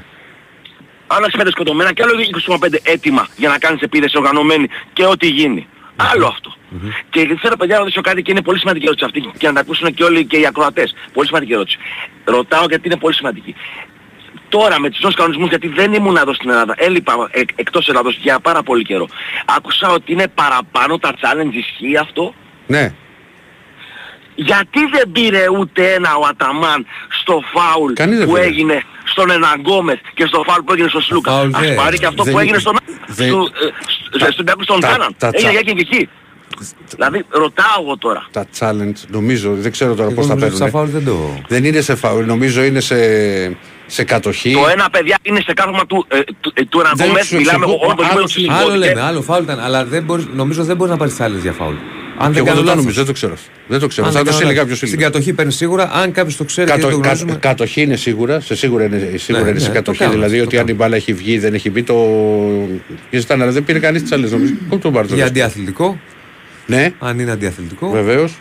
Άλλο έχεις πέντε σκοτωμένα και άλλο 20,5 έτοιμα για να κάνεις επίθεση οργανωμένη και ό,τι γίνει. Άλλο αυτό. Και θέλω παιδιά να ρωτήσω κάτι και είναι πολύ σημαντική ερώτηση αυτή και να τα ακούσουν και όλοι και οι ακροατές. Πολύ σημαντική ερώτηση. Ρωτάω γιατί είναι πολύ σημαντική. Τώρα με τους νέους κανονισμούς, γιατί δεν ήμουν εδώ στην Ελλάδα, έλειπα εκ, εκτός Ελλάδος για πάρα πολύ καιρό. Άκουσα ότι είναι παραπάνω τα challenge, ισχύει αυτό; Ναι. Γιατί δεν πήρε ούτε ένα ο Αταμάν στο φάουλ Κανείς δεν που πήρε. έγινε στον Εναγκόμεθ και στο φάουλ που έγινε στο Σλούκα; φάουλ Ας δεν- πάρει και αυτό δεν- που έγινε στον δεν- στο, ε, στο, τα- στον Τάκο στον τα- Κάναν. τα Έγινε τσα- για και εκεί. Δηλαδή ρωτάω εγώ τώρα. Τα challenge, νομίζω, δεν ξέρω τώρα Εγώ πώς τα νομίζω ότι στα παίρνουν. φάουλ δεν το... Δεν είναι σε φάουλ, νομίζω είναι σε, σε κατοχή. Το ένα παιδιά είναι σε κάθομα του, ε, του, ε, του Εναγκόμεθ. σου Μιλάμε εξηγώ, όλο το άλλο γήπεδο σου της εξηγώ. Άλλο Σλούκα. λέμε, άλλο φάουλ ήταν. Αλλά δεν μπορείς, νομίζω δεν μπορείς να πάρεις άλλες για φάουλ. Αν Και δεν εγώ κάνω δεν το λάθος. νομίζω, δεν το ξέρω. αυτό. Δεν το ξέρω. Αν Θα δεν το κάνω στείλει λάθος. κάποιος Στην κατοχή παίρνει σίγουρα. Αν κάποιος το ξέρει και δεν το Κατο, γνωρίζουμε. κα, κατοχή είναι σίγουρα, σε σίγουρα είναι, σίγουρα Ναι, είναι σε ναι, κατοχή. το κάνουμε, δηλαδή το ότι αν η κάνουμε. μπάλα έχει βγει δεν έχει μπει το. Και ήταν, αλλά δεν πήρε κανείς τις άλλες νομίζω. Πού τον πάρει το Για δες. αντιαθλητικό. Ναι, Αν είναι αντιαθλητικό. βεβαίως.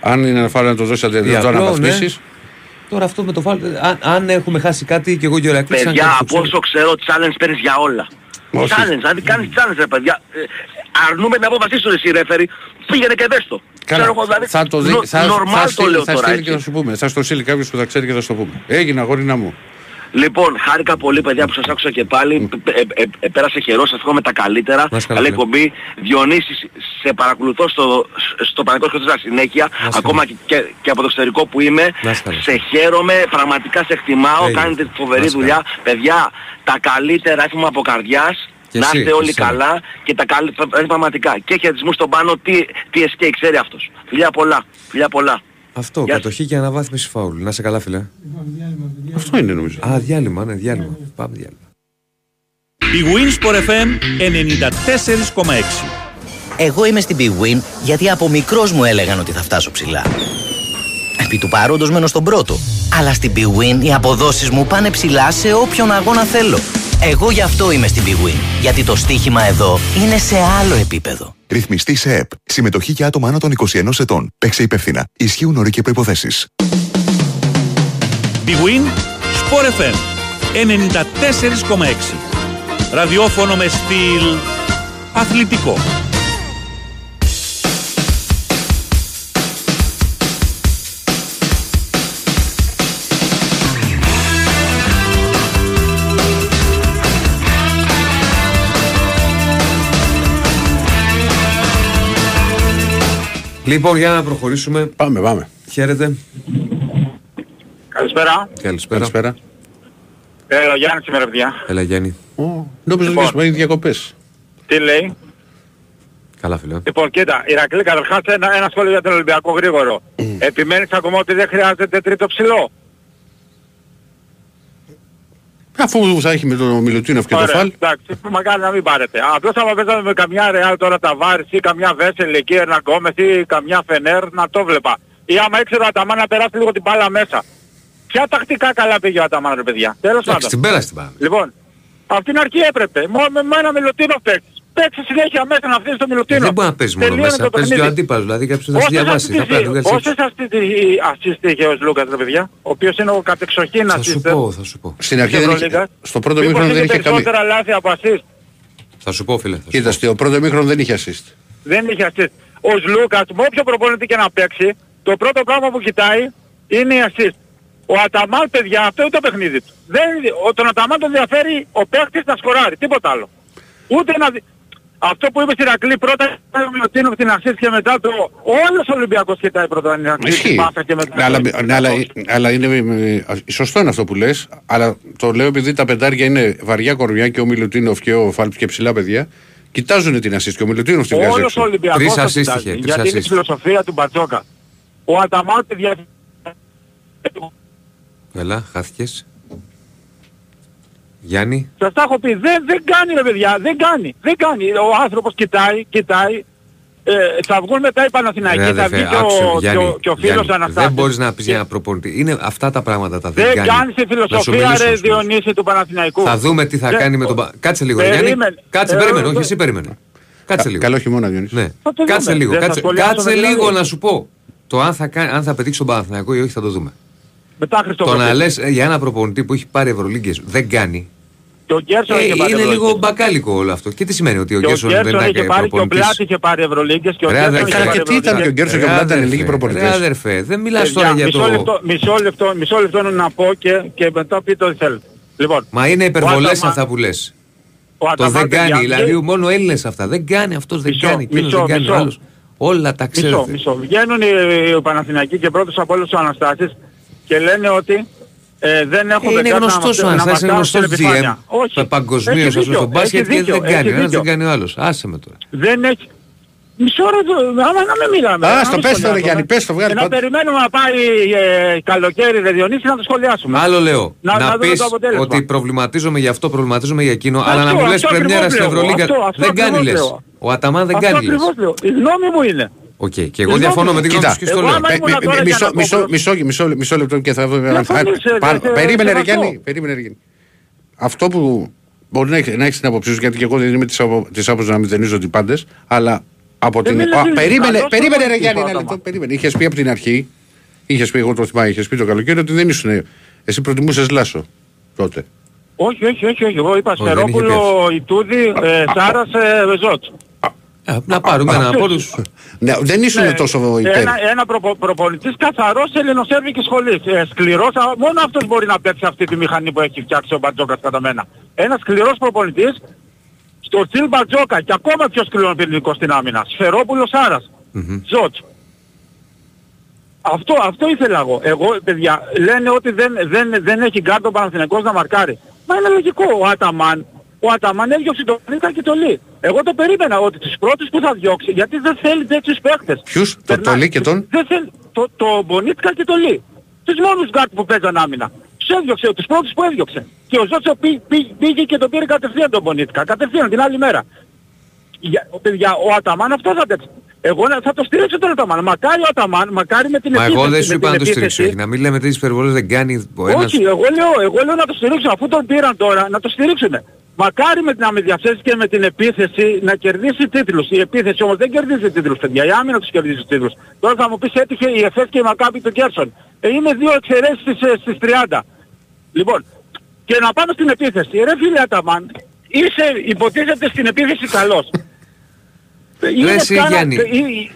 Αν είναι να φάρει να το δώσει, να Ή το απλό, αναβαθμίσει. Τώρα αυτό με το φάουλ. Αν, αν έχουμε χάσει κάτι και εγώ και ο Ρακλής, αν Παιδιά, κάποιος το από ξέρει. όσο ξέρω, challenge παίρνεις για όλα. Όχι. Challenge, δηλαδή κάνεις challenge ρε παιδιά. Ε, αρνούμε την απόφασή σου εσύ ρέφερη. Πήγαινε και δες το. Καλά, Ξέρω εγώ, δηλαδή, θα το δει. νο- Θα, normal θα, το στείλει- λέω θα τώρα, στείλει και έτσι. θα σου πούμε. Θα στο στείλει κάποιος που θα ξέρει και θα σου το πούμε. Έγινε αγόρινα μου. Λοιπόν, χάρηκα πολύ παιδιά που σας άκουσα και πάλι. Ε, ε, ε, πέρασε καιρός, σας εύχομαι τα καλύτερα. Να είσαι καλά, Καλή φίλε. εκπομπή. Διονύσης, σε παρακολουθώ στο, στο Παναγικό Σκοτήρα συνέχεια. είσαι Ακόμα και, και, και από το εξωτερικό που είμαι. Να είσαι καλά. Σε χαίρομαι, πραγματικά σε εκτιμάω. Έγινε. Κάνετε φοβερή Να είσαι δουλειά. Παιδιά, τα καλύτερα εύχομαι από καρδιάς. Και να εσύ, είστε και όλοι εσένα. καλά και τα καλύτερα πραγματικά. Και χαιρετισμού στον πάνω, τι, τι SK ξέρει αυτός. Φιλιά πολλά, φιλιά πολλά. Αυτό, Γεια κατοχή και αναβάθμιση φάουλ. Να σε καλά, φίλε. Αυτό είναι νομίζω. Α, διάλειμμα, ναι, διάλειμμα. Πάμε διάλειμμα. Η Winsport FM 94,6. Εγώ είμαι στην Big Win γιατί από μικρός μου έλεγαν ότι θα φτάσω ψηλά. Επί του παρόντος μένω στον πρώτο. Αλλά στην Big Win οι αποδόσεις μου πάνε ψηλά σε όποιον αγώνα θέλω. Εγώ γι' αυτό είμαι στην Big Win. Γιατί το στοίχημα εδώ είναι σε άλλο επίπεδο. Ρυθμιστή σε ΕΠ. Συμμετοχή για άτομα άνω των 21 ετών. Παίξε υπεύθυνα. Ισχύουν όροι και προποθέσει. Big Win Sport FM 94,6. Ραδιόφωνο με στυλ αθλητικό. Λοιπόν, για να προχωρήσουμε. Πάμε, πάμε. Χαίρετε. Καλησπέρα. Καλησπέρα. Καλησπέρα. Έλα, Γιάννη σήμερα, παιδιά. Έλα, Γιάννη. Ω, Νόμιζα Λοιπόν. ότι είναι διακοπές. Τι λέει; Καλά, φίλε. Λοιπόν, κοίτα, Ηρακλή, καταρχάς ένα, ένα σχόλιο για τον Ολυμπιακό γρήγορο. Επιμένεις ακόμα ότι δεν χρειάζεται τρίτο ψηλό; Αφού θα έχει με τον Μιλουτίνοφ και το Ωραία, Φαλ. εντάξει, μακάρι να μην πάρετε. Απλώς άμα παίζαμε με καμιά Ρεάλ τώρα τα Βάρης ή καμιά Βέσελ εκεί, ένα Γκόμεθ ή καμιά Φενέρ, να το βλέπα. Ή άμα ήξερα ο Αταμάν να περάσει λίγο την μπάλα μέσα. Ποια τακτικά καλά πήγε ο Αταμάν ρε παιδιά. Τέλος Εντάξει, πάντων. την πέρασε την πάμε. Λοιπόν, από την αρχή έπρεπε. Μόνο με, με ένα Μιλουτίνοφ παίξεις. Παίξε συνέχεια μέσα να αφήσεις το Μιλουτίνοφ. Δεν μπορεί να παίζεις μόνο Τελείωνε μέσα. το Παίζεις και ο παιχνίδι. αντίπαλος. Δηλαδή κάποιος θα σε Όσες διαβάσει. Θα assist- πρέπει να βγάλει έξω. Όσες assist είχε ο Λούκας ρε παιδιά, ο οποίος είναι ο κατεξοχήν Θα σου assist. πω, θα σου πω. Στην αρχή δεν είχε, στο πρώτο Μήπως μήχρονο δεν είχε καμία. περισσότερα λάθη από assist. Θα σου πω, φίλε. θα σου Κοίτα, στο πρώτο μήχρονο δεν είχε assist. Δεν είχε assist. Ο Λούκας, με όποιο προπονητή και να παίξει, το πρώτο πράγμα που κοιτάει είναι η assist. Ο Αταμάν, παιδιά, αυτό είναι το παιχνίδι του. Δεν, ο, τον Αταμάν τον ενδιαφέρει ο παίκτης να σκοράρει, τίποτα άλλο. Ούτε να δει... Αυτό που είπε στην Ρακλή πρώτα ο Λωτίνοφ την assist και μετά το... Όλος ο Ολυμπιακός κοιτάει πρώτα την Ρακλή, την Ισχύει. πάσα και μετά... Ναι, αλλά, ναι, αλλά, αλλά είναι ε, σωστό είναι αυτό που λες, αλλά το λέω επειδή τα πεντάρια είναι βαριά κορμιά και ο Μιλουτίνοφ και ο Φάλπ και ψηλά παιδιά. Κοιτάζουν την assist και ο Μιλουτίνοφ την βγάζει Όλος ο έξω. Ολυμπιακός Τρεις το assist κοιτάζει, είχε, τρεις γιατί είναι η assist. φιλοσοφία του Μπατζόκα. Ο Αταμάν, παιδιά, πω. Έλα, χάθηκες. Γιάννη. Σας τα έχω πει, δεν, δεν κάνει ρε παιδιά, δεν κάνει, δεν κάνει. Ο άνθρωπος κοιτάει, κοιτάει, ε, θα βγουν μετά οι Παναθηναϊκοί, Ρε, θα αδερφέ, βγει και άκουσε, ο, και Γιάννη, ο, και ο φίλος Γιάννη, Αναστάσης. Δεν μπορείς να πεις Και για ένα προπονητή. Είναι αυτά τα πράγματα τα δεν, Δεν κάνει. κάνεις τη Να σου φιλοσοφία μιλήσω, ρε να σου μιλήσω. Διονύση του Παναθηναϊκού. Θα δούμε τι θα Δεν- κάνει με τον... Πα- Κάτσε λίγο, ρε, Περίμενε. Γιάννη. Κάτσε, Ε, περίμενε. ε, Όχι, ε, εσύ περίμενε. Κάτσε λίγο. Καλό χειμώνα, Διονύση. Ναι. Θα το Κάτσε δούμε. λίγο, Δεν θα κάτσε, σχολιάσουμε κάτσε δηλαδή. λίγο να σου πω. Το αν θα, κάνει- αν θα πετύχει τον Παναθηναϊκό ή όχι θα το δούμε. Μετά Το Χριστόφορο. να λες ε, για ένα προπονητή που έχει πάρει Ευρωλίγκες δεν κάνει. Και ο Γκέρσον Ε, είχε πάρει είναι λίγο Ευρωλίγκες. μπακάλικο όλο αυτό. Και τι σημαίνει ότι ο Και ο Γκέρσον δεν Γκέρσον ήταν είχε και πάρει και ο προπονητής; Μπλάτ είχε πάρει Ευρωλίγκες και ο Ρε, Γκέρσον αδερφέ, είχε Καλά πάρει και τι ήταν και ο Ευρωλίγκες. Γκέρσον και ο Ρε, Μπλάτα είναι αδερφέ, λίγοι ρε, προπονητές. αδερφέ, δεν μιλάς Παιδιά, τώρα για μισό το... λεπτό, μισό λεπτό, μισό λεπτό να πω και, και μετά πείτε ό,τι θέλετε. Λοιπόν, Μα είναι υπερβολές Αταμάν- αυτά που λες. ο Το Αταμάν, δεν κάνει, παιδιά, δηλαδή βγαίνει- μόνο Έλληνες αυτά. Δεν κάνει αυτός, δεν Μισό, κάνει, εκείνος μισό, δεν κάνει, ο μισό. άλλος. Όλα τα Μισό, ξέρετε. μισό. Βγαίνουν οι, οι Παναθηναϊκοί και πρώτος από όλους ο Αναστάσης και λένε ότι ε, δεν έχουν Ε, Είναι δεκάτα γνωστός να, ο να Αναστάσης, είναι μαρκάρουν γνωστός στην επιφάνεια. GM. Όχι. Παγκοσμίως Έχει ας πούμε δίκιο, στο μπάσκετ έχει και δίκιο, δεν κάνει. έχει Ο ένας δεν δίκιο. κάνει ο άλλος. Άσε με τώρα. Δεν έχει... Μισό ρε, άμα να μην μιλάμε. Α, να στο μην πες το, ρε, σχολιάσουμε. Γιάννη, πες το, βγάλε Και να πάντα. περιμένουμε να πάει ε, καλοκαίρι ρε Διονύση να το σχολιάσουμε. Άλλο λέω. Να- Να, να δούμε πεις το αποτέλεσμα. ότι προβληματίζομαι για αυτό, προβληματίζομαι για εκείνο, αλλά να Αυτό, μου λες αυτό πρεμιέρα ακριβώς στην λέω. Ευρωλίγκα. Αυτό, αυτό Δεν κάνεις ακριβώς λες. λέω. Ο Αταμάν δεν Αυτό κάνεις λες. ακριβώς λέω. Η γνώμη μου είναι. Οκ, και εγώ Συγγνώμη, διαφωνώ με την γνώμη κοίτα, σου και στο εγώ λέω. άμα Ε, ήμουν μι- τώρα μι- Μισό, Γιαννακόπουλος- μισό, μισό, μισό, μισό λεπτό και θα δούμε. Διαφωνήσε, Πα- δεν σε- Περίμενε ρε σεβαστό. Γιάννη, περίμενε ρε Γιάννη. Αυτό που μπορεί να έχει, να έχεις την άποψή σου, γιατί και εγώ δεν είμαι της, απο, της άποψης να μηδενίζω ότι πάντες, αλλά από Δεν την... είναι Α, φίλος, περίμενε, καλός περίμενε ρε προπονητής Γιάννη, ο ένα Αταμάν. λεπτό, περίμενε. Είχες πει από την αρχή, είχες πει, εγώ το θυμάμαι, είχες πει το καλοκαίρι ότι δεν ήσουν, εσύ προτιμούσες Λάσο τότε. Όχι, όχι, όχι, όχι. Εγώ είπα δεν είχε πει Σφερόπουλο, Ιτούδη, ε, Σάρας, ε, Βεζότ. Ε, Να πάρουμε ένα από όλους. Ναι, δεν ήσουν Ναι, τόσο υπέρ. Ένα, ένα προπο, προπονητής καθαρός ελληνοσέρβικης σχολής. Ε, σκληρός, α, μόνο αυτός μπορεί να παίξει αυτή τη μηχανή που έχει φτιάξει ο Μπατζόκας κατά μένα. Ένας σκληρός προπονητής στο στυλ Μπατζόκα και ακόμα πιο σκληροπυρηνικό στην άμυνα. Σφερόπουλος Σάρας. Ζοτς. Αυτό, αυτό ήθελα εγώ. Εγώ, παιδιά, λένε ότι δεν, δεν, δεν έχει γκαρντ ο ο Παναθηναϊκός να μαρκάρει. Μα είναι λογικό. Ο Αταμάν, ο Αταμάν έδιωξε τον Πονίτκα και το Λί. Εγώ το περίμενα ότι τους πρώτους που θα διώξει, γιατί δεν θέλει τέτοιους παίχτες. Ποιους, το- Περνάει. το Λί και τον; Δεν θέλει, το, το Πονίτκα και το Λί. Τους μόνους γκαρντ που παίζαν άμυνα. Τους έδιωξε, τους πρώτους που έδιωξε. Και ο Ζοτς πή, πή- πήγε και τον πήρε κατευθείαν τον Πονίτκα. Κατευθείαν την άλλη μέρα. Για, παιδιά, ο Αταμάν αυτός θα παίξει. Εγώ να- θα το στηρίξω τον Αταμάν. Μακάρι ο Αταμάν, μακάρι με την Μα επίθεση. εγώ δεν σου με είπα να την το στηρίξω. επίθεση. όχι. Να μην λέμε τέτοιες υπερβολές δεν κάνει ο ένας. Όχι, εγώ λέω, εγώ λέω να το στηρίξουν. Αφού τον πήραν τώρα, να το στηρίξουν. Μακάρι με την αμυδιαυσέση και με την επίθεση να κερδίσει τίτλους. Η επίθεση όμως δεν κερδίζει τίτλους, παιδιά. Η άμυνα τους κερδίζει τίτλους. Τώρα θα μου πεις έτυχε η ΕΦΕΣ και η Μακάπη του Κέρσον. Ε, είναι δύο εξαιρέσεις στις, ε, στις 30. Λοιπόν, και να πάμε στην επίθεση. Ρε φίλε Αταμάν, είσαι υποτίθεται στην επίθεση καλός. (laughs) Ε, είναι εσύ, κάνα- Γιάννη. ε, ε,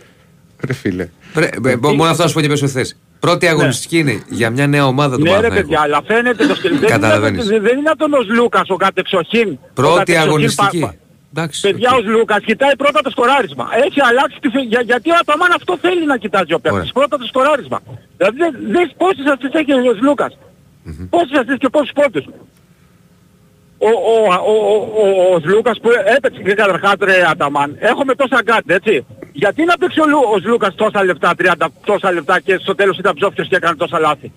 Ρε φίλε. Πρέ- ε, μπο- Μόνο αυτό να σου πω και πέσω θέση. Πρώτη αγωνιστική είναι για μια νέα ομάδα του Ναι ρε Παναθηναϊκού. παιδιά, αλλά φαίνεται το σκελετό. Καταλαβαίνεις. Δεν είναι αυτός ο Λούκας ο κατεξοχήν. ο Πρώτη κατεξοχήν αγωνιστική. πα- πα- Εντάξει, Παιδιά, οκ. ο Λούκας κοιτάει πρώτα το σκοράρισμα. Έχει αλλάξει τη φε- για, γιατί ο Αταμάν αυτό θέλει να κοιτάζει ο παίκτης. Ωραία. Πρώτα το σκοράρισμα. Δηλαδή δεν δες πόσες assist έχει ο Σλούκας. Πόσες assist και πόσους πόντους. Ο, ο, ο, ο, ο, ο Σλούκας που έπαιξε και καταρχάς ρε Αταμάν, έχουμε τόσα γκαρντ, έτσι. Γιατί να παίξει ο, Λου, ο Σλούκας τόσα λεπτά, 30 τόσα λεπτά και στο τέλος ήταν ψόφιος και έκανε τόσα λάθη.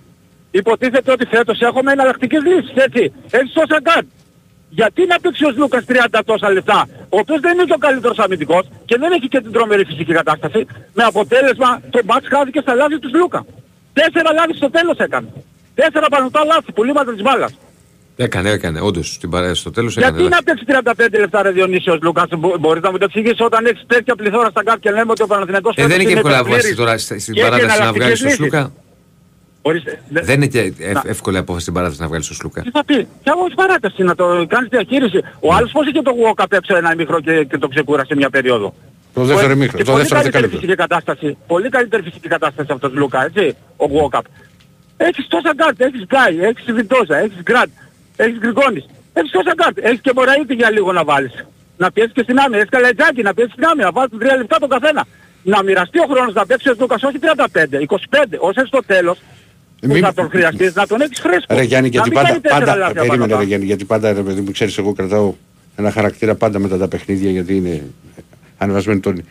Υποτίθεται ότι φέτος έχουμε εναλλακτικές λύσεις, έτσι. Έχεις τόσα γκαρντ. Γιατί να παίξει ο Σλούκας 30 τόσα λεπτά, ο οποίος δεν είναι και ο καλύτερος αμυντικός και δεν έχει και την τρομερή φυσική κατάσταση, με αποτέλεσμα το μπάτς χάθηκε στα λάθη του Λούκα. Τέσσερα λάθη στο τέλος έκανε. Τέσσερα πανωτά λάθη, πουλήματα της μπάλας. Έκανε, έκανε. Όντως στην παρέα στο τέλος έκανε. Γιατί λάθη. να παίξει 35 λεπτά ρε Διονύσιος Λούκας, μπο- μπορείς να μου το εξηγήσεις όταν έχεις τέτοια πληθώρα στα κάτω και λέμε ότι ο Παναθηναϊκός Ε, δεν είναι και εύκολα να υπερπλήρης βάσει τώρα στη- στην και έχεις παράταση να βγάλεις εναλλακτικές τον λύσεις. Σλούκα. Ορίστε, δε- Δεν είναι και ευ- Να. εύκολη απόφαση στην παράταση να βγάλεις τον Σλούκα. Τι θα πει; Και εγώ όχι παράταση να το κάνεις διαχείριση. Ο άλλος πώς είχε το walk έξω ένα ημίχρο και, και το ξεκούρασε μια περίοδο. Το δεύτερο Και ημίχρονο, το πολύ δεύτερο καλύτερη δεκάλεπτο. φυσική κατάσταση. Πολύ καλύτερη φυσική κατάσταση αυτός Λούκα, έτσι, ο Walkup. Έχεις τόσα γκάρτ, έχεις Γκάι, έχεις Βιντόζα, έχεις Γκραντ, έχεις Γκριγκόνης. Έχεις τόσα γκάρτ, έχεις και Μωραήτη για λίγο να βάλεις. Να πιέσεις και στην άμυνα, έχεις Καλετζάκη, να πιέσεις στην άμυνα, να βάλεις τρία λεπτά τον καθένα. Να μοιραστεί ο χρόνος να παίξεις ο Λούκας όχι 35, 25, όσο στο τέλος που Μη- θα τον χρειαστείς, να τον έχεις φρέσκο. Ρε Γιάννη, Να γιατί μην πάντα, κάνει τέσσερα πάντα, λάθη περίμενε απάνω. ρε Γιάννη, γιατί πάντα ρε παιδί μου, ξέρεις εγώ κρατάω ένα χαρακτήρα πάντα μετά τα παιχνίδια γιατί είναι ανεβασμένη τόνη.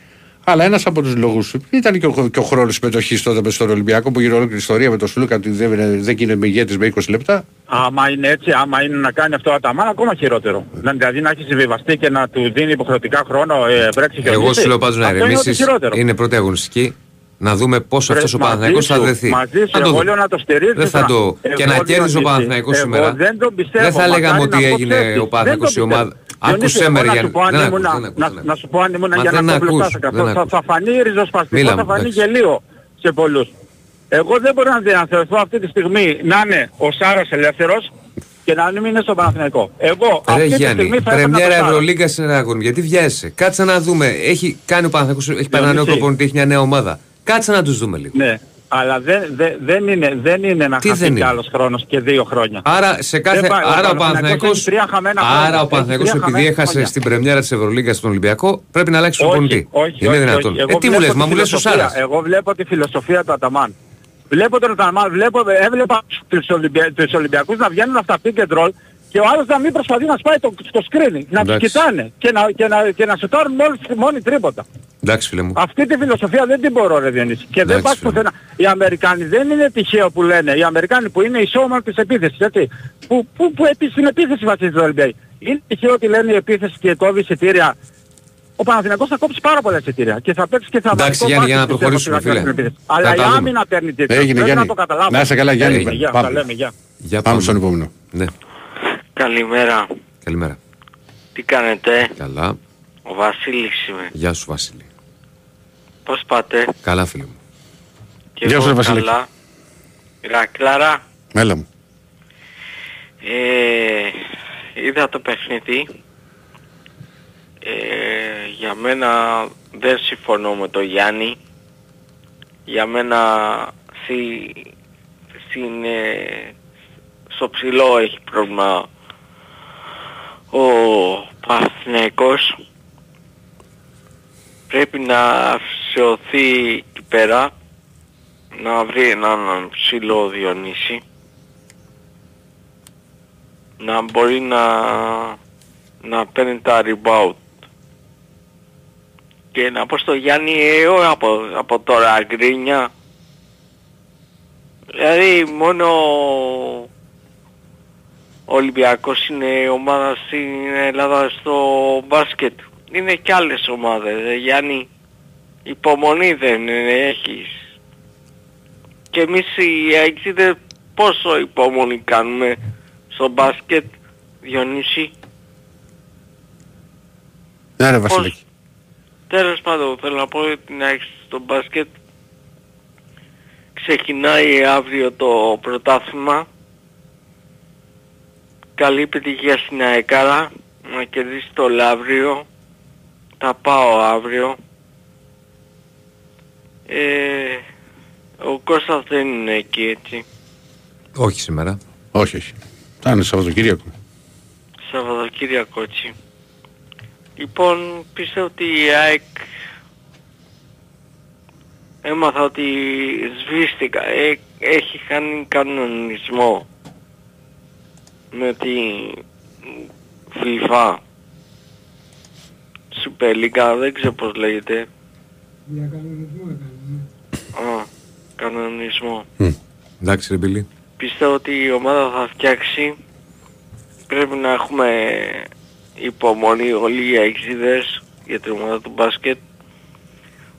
Αλλά ένας από τους λόγους ήταν και ο, και ο χρόνος συμμετοχής τότε μες στον Ολυμπιακό που γύρω όλη την ιστορία με τον Σλούκα ότι δεν, δεν γίνεται με ηγέτης με 20 λεπτά. Άμα είναι έτσι, άμα είναι να κάνει αυτό ο Αταμάν, ακόμα χειρότερο. Να- Δηλαδή να έχει συμβιβαστεί και να του δίνει υποχρεωτικά χρόνο ε, βρέξει και Εγώ οδύσει. σου λέω πάντως να Αυτό είναι ό,τι ηρεμήσει. χειρότερο. Είναι πρώτη αγωνιστική. Να δούμε πόσο Βρε, αυτός ο μαζί Παναθηναϊκός θα σου, δεθεί. Μαζί σου, Θα το εγώ δούμε. λέω να το στηρίζεις. Δεν θα να- το. εγώ Και να κέρδιζε ο Διονύση, Παναθηναϊκός εγώ σήμερα. Δεν τον πιστεύω. Δεν θα λέγαμε μακάρι ότι να πω έγινε ψεύτης. ο Παναθηναϊκός η Δεν τον ομάδα. Πιστεύω. Διονύση, Άκουσε με, εγώ ρε να Γιάννη. σου πω αν Δεν ήμουν- ακούς, δεν ακούς, να- δεν ακούς. Να σου πω αν ήμουν Μα για δεν να ακούς, κομπλουστάς δεν αυτό. Θα- ακούς. Θα φανεί ριζοσπαστικός, Μίλα θα μου, φανεί εντάξει. γελίο σε πολλούς. Εγώ δεν μπορώ να διαθεωρηθώ αυτή τη στιγμή να είναι ο Σάρας ελεύθερος και να μην είναι στο Παναθηναϊκό. Εγώ Ρε αυτή τη Γιάννη, στιγμή θα έπαιρνα πρεμιέρα το Σάρα. Ευρωλίγκα είναι ένα αγώνι. Γιατί βιάζεσαι. Κάτσε να δούμε. Έχει κάνει ο Παναθηναϊκός, έχει πάρει ένα νέο Διονύση. προπονητή, έχει μια νέα ομάδα. Κάτσε να τους δούμε λίγο. Ναι, αλλά δεν, δεν, δεν, είναι, δεν είναι να Τι χαθεί δεν κι είναι; άλλος χρόνος και δύο χρόνια. Άρα, σε κάθε, Δεν πάει, ο άρα ο Παναθηναϊκός Παναθηναϊκός, έχει τρία χαμένα χρόνια. άρα ο Έχει Παναθηναϊκός τρία επειδή χαμένα έχασε χρόνια. στην πρεμιέρα της Ευρωλίγκας στον Ολυμπιακό πρέπει να αλλάξει όχι, προπονητή. όχι, Είναι όχι, δυνατόν. όχι. Ε, Εγώ τι μου βλέπω λες, μα τη μου λες ο φιλοσοφία. Σάρας. Εγώ βλέπω τη φιλοσοφία του Αταμάν. Βλέπω τον Αταμάν, βλέπω, έβλεπα τους, Ολυμπια, τους Ολυμπιακούς να βγαίνουν αυτά pick and roll και ο άλλος να μην προσπαθεί να σπάει το, το screening, να τους Εντάξει. κοιτάνε και να, και να, και να σουτάρουν μόλις, μόνοι τρίποτα. Εντάξει φίλε μου. Αυτή τη φιλοσοφία δεν την μπορώ ρε Διονύση. Και δεν Εντάξει, πας φίλε. πουθενά. Οι Αμερικάνοι δεν είναι τυχαίο που λένε. Οι Αμερικάνοι που είναι οι σώμα της επίθεσης, έτσι. Που, που, που επί, στην επίθεση βασίζεται το NBA. Είναι τυχαίο ότι λένε η επίθεση και κόβει εισιτήρια. Ο Παναθηναϊκός θα κόψει πάρα πολλά εισιτήρια και θα παίξει και θα Εντάξει, Γιάννη, για να προχωρήσουμε, φίλε. Αλλά Θα η τα δούμε. άμυνα παίρνει τίτλο. Έγινε, Πρέπει Γιάννη. να το καταλάβουμε. Να είσαι καλά, Γιάννη. Έγινε, Γεια, Πάμε. τα λέμε, γεια. Για Πάμε στον επόμενο. Ναι, Καλημέρα. καλημέρα. Τι κάνετε; Καλά. Ο Βασίλης είμαι. Γεια σου Βασίλη. Πώς πάτε; Καλά φίλε μου. Και Γεια σου, εγώ ρε Βασιλάκη. καλά. Ηρακλάρα. Μέλα μου. Ε, είδα το παιχνίδι. Ε, για μένα δεν συμφωνώ με τον Γιάννη. Για μένα στη, στην, ε, στο ψηλό έχει πρόβλημα ο Παθηναϊκός. Πρέπει να αφισιωθεί εκεί πέρα να βρει έναν ψηλό Διονύση να μπορεί να, να παίρνει τα rebound. Και να πω στο Γιάννη ε, όχι από, από τώρα γκρίνια. Δηλαδή μόνο ο Ολυμπιακός είναι η ομάδα στην Ελλάδα στο μπάσκετ. Είναι και άλλες ομάδες. ε, Γιάννη υπομονή δεν έχεις. Και εμείς οι αεξίδες πόσο υπομονή κάνουμε στο μπάσκετ, Διονύση; Ναι ρε Πώς... Βασιλάκη. Τέλος πάντων θέλω να πω ότι να έχεις στο μπάσκετ. Ξεκινάει αύριο το πρωτάθλημα. Καλή επιτυχία στην αεκάρα. Να κερδίσει το Λαύριο. Θα πάω αύριο. Ε, ο Κώστας δεν είναι εκεί έτσι. Όχι σήμερα. Όχι, όχι. Θα είναι Σαββατοκύριακο. Σαββατοκύριακο έτσι. Λοιπόν, πιστεύω ότι η ΑΕΚ έμαθα ότι σβήστηκα. Ε, έχει κάνει κανονισμό με τη FIFA. Super League, δεν ξέρω πώς λέγεται. Για κανονισμό έκανε. ναι. Α, κανονισμό. Εντάξει, ρε Μπιλί. Πιστεύω ότι η ομάδα θα φτιάξει. Πρέπει να έχουμε υπομονή όλοι οι αεξίδες για την ομάδα του μπάσκετ.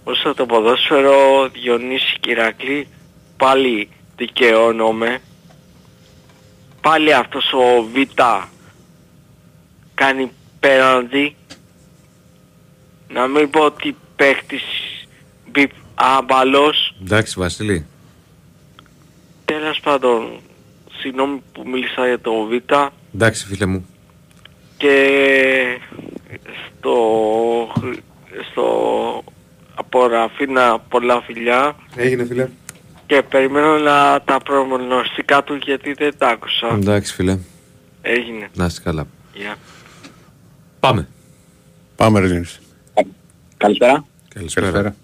Όσο το ποδόσφαιρο Διονύση Κυρακλή πάλι δικαιώνομαι. Πάλι αυτός ο Β κάνει πέναντι. Να μην πω ότι παίχτης μπιπ άμπαλος. Εντάξει, Βασίλη. Τέλος πάντων, συγγνώμη που μίλησα για το Β Εντάξει, φίλε μου. και στο, στο από Ραφίνα πολλά φιλιά Έγινε, φίλε. και περιμένω να τα προγνωστικά του γιατί δεν τα άκουσα. Εντάξει, φίλε. Έγινε. Να είστε καλά. Γεια. Πάμε. Πάμε ρε Διονύση. Καλησπέρα. Καλησπέρα.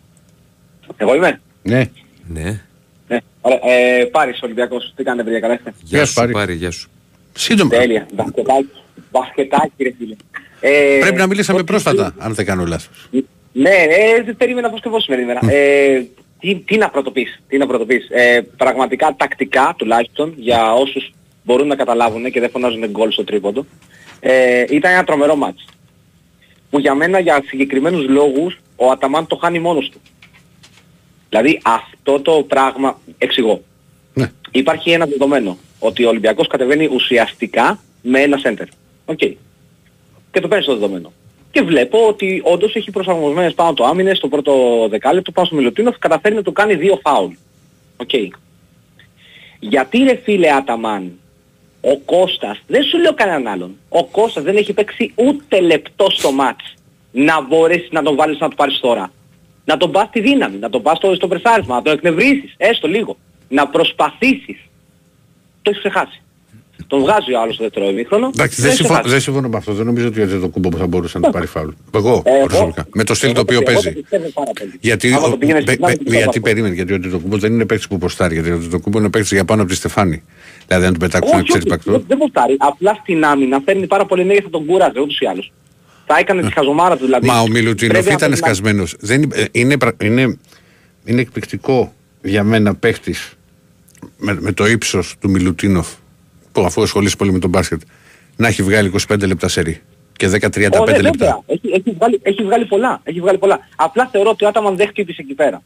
Εγώ είμαι. Ναι. Ναι. Ναι. Ωραία. Ε, Πάρης Ολυμπιακός. Τι κάνετε παιδιά, καλά είστε; Γεια σου, Πάρη. πάρει, γεια σου. Σύντομα. Τέλεια. Μπασκετάκι. Μπασκετάκι ρε φίλε. Ε, Πρέπει να μιλήσαμε ότι- πρόσφατα, αν δεν κάνω λάθος. Ναι, ε, δεν περίμενα πως και πώς σήμερα. Ε, τι, τι να πρωτοπείς, τι να πρωτοπείς. Ε, πραγματικά τακτικά τουλάχιστον για όσους μπορούν να καταλάβουν και δεν φωνάζουν γκολ στο τρίποντο. Ε, ήταν ένα τρομερό μάτς. Που για μένα για συγκεκριμένους λόγους ο Αταμάν το χάνει μόνος του. Δηλαδή αυτό το πράγμα, εξηγώ. Ναι. Υπάρχει ένα δεδομένο ότι ο Ολυμπιακός κατεβαίνει ουσιαστικά με ένα center. Οκ. Και το παίρνεις στο δεδομένο. Και βλέπω ότι όντως έχει προσαρμοσμένες πάνω το άμυνες στο πρώτο δεκάλεπτο πάνω στο Μιλουτίνοφ καταφέρει να του κάνει δύο φάουλ. Οκ. Γιατί ρε φίλε Άταμαν, ο Κώστας, δεν σου λέω κανέναν άλλον, ο Κώστας δεν έχει παίξει ούτε λεπτό στο ματς να μπορέσεις να τον βάλεις να του πάρεις τώρα. Να τον πας στη δύναμη, να τον πας στο, στο πρεσάρισμα, να τον εκνευρίσεις, έστω λίγο. Να προσπαθήσεις. Το έχεις ξεχάσει. Τον βγάζει ο άλλος στο δεύτερο ημίχρονο. Εντάξει, το δεν, έχεις συμφω... ξεχάσει. δεν συμφωνώ με αυτό. Δεν νομίζω ότι δεν το κούμπο θα μπορούσε να το πάρει φάουλ. Εγώ, Ε, εγώ- προσωπικά. Με το στυλ το εγώ οποίο εγώ το παίζει. πιστεύω πάρα πολύ. Γιατί, Άμα ο, το πήγαινες πε- στην άμυνα, πε- το γιατί θα περίμενε, γιατί ο Τετοκούμπο δεν είναι παίκτης που ποστάρει. Γιατί ο Τετοκούμπο είναι παίκτης για πάνω από τη Στεφάνη. Δηλαδή, αν του πετάξουν Όχι, να ξέρει όχι, πακτό. δεν- δεν βουτάρει. Απλά στην άμυνα φέρνει πάρα πολύ ενέργεια, θα τον κούραζε ούτως ή άλλως. Θα έκανε τη χαζομάρα του δηλαδή. Μα ο Μιλουτίνοφ Πρέπει να ήταν περνά- σκασμένος. Είναι, πρα- είναι, είναι εκπληκτικό για μένα παίκτη με, με το ύψος του Μιλουτίνοφ που αφού ασχολείσαι πολύ με τον μπάσκετ να έχει βγάλει 25 λεπτά σερή και 10-35 Ω, ναι, λεπτά. βέβαια. Έχει, έχει, βγάλει, έχει βγάλει πολλά. Έχει βγάλει πολλά. Απλά θεωρώ ότι ο Άταμαν δεν χτύπησε εκεί πέρα.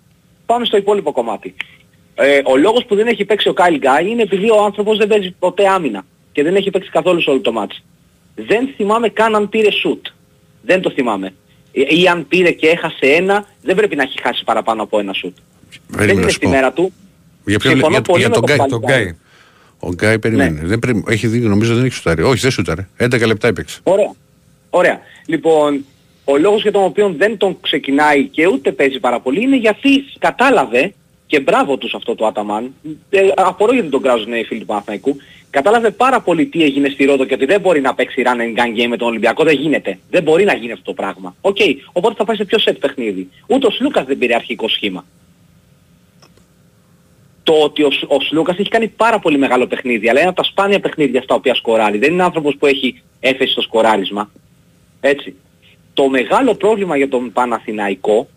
Πάμε στο υπόλοιπο κομμάτι. Ε, ο λόγος που δεν έχει παίξει ο Κάιλ Γκάι είναι επειδή ο άνθρωπος δεν παίζει ποτέ άμυνα και δεν έχει παίξει καθόλου σε όλο το μάτς. Δεν θυμάμαι καν αν πήρε σουτ. Δεν το θυμάμαι. Ε, Ή αν πήρε και έχασε ένα, δεν πρέπει να έχει χάσει παραπάνω από ένα σουτ. δεν Περίμενε είναι να σου στη πω. μέρα του. Για, ποιον- Συμφωνώ για, πολύ για με τον τον Γκάι. Γκάι. Τον Γκάι. Ο Γκάι περίμενε. Ναι. Δεν πρέπει, έχει δίκιο, νομίζω δεν έχει σουτάρει. Όχι, δεν σουτάρε. 11 λεπτά έπαιξε. Ωραία. Ωραία. Λοιπόν, ο λόγος για τον οποίο δεν τον ξεκινάει και ούτε παίζει πάρα πολύ είναι γιατί κατάλαβε και μπράβο τους αυτό το Αταμάν, ε, απορώ γιατί τον κράζουν οι φίλοι του Παναθηναϊκού, κατάλαβε πάρα πολύ τι έγινε στη Ρόδο και ότι δεν μπορεί να παίξει run and gun game με τον Ολυμπιακό, δεν γίνεται. Δεν μπορεί να γίνει αυτό το πράγμα. Οκ, οπότε θα πάει σε πιο set παιχνίδι. Ούτε ο Σλούκας δεν πήρε αρχικό σχήμα. Το ότι ο, Σ- ο Σλούκας έχει κάνει πάρα πολύ μεγάλο παιχνίδι, αλλά είναι από τα σπάνια παιχνίδια στα οποία σκοράρει. Δεν είναι άνθρωπος που έχει έφεση στο σκοράρισμα. Έτσι. Το μεγάλο πρόβλημα για τον Παναθηναϊκό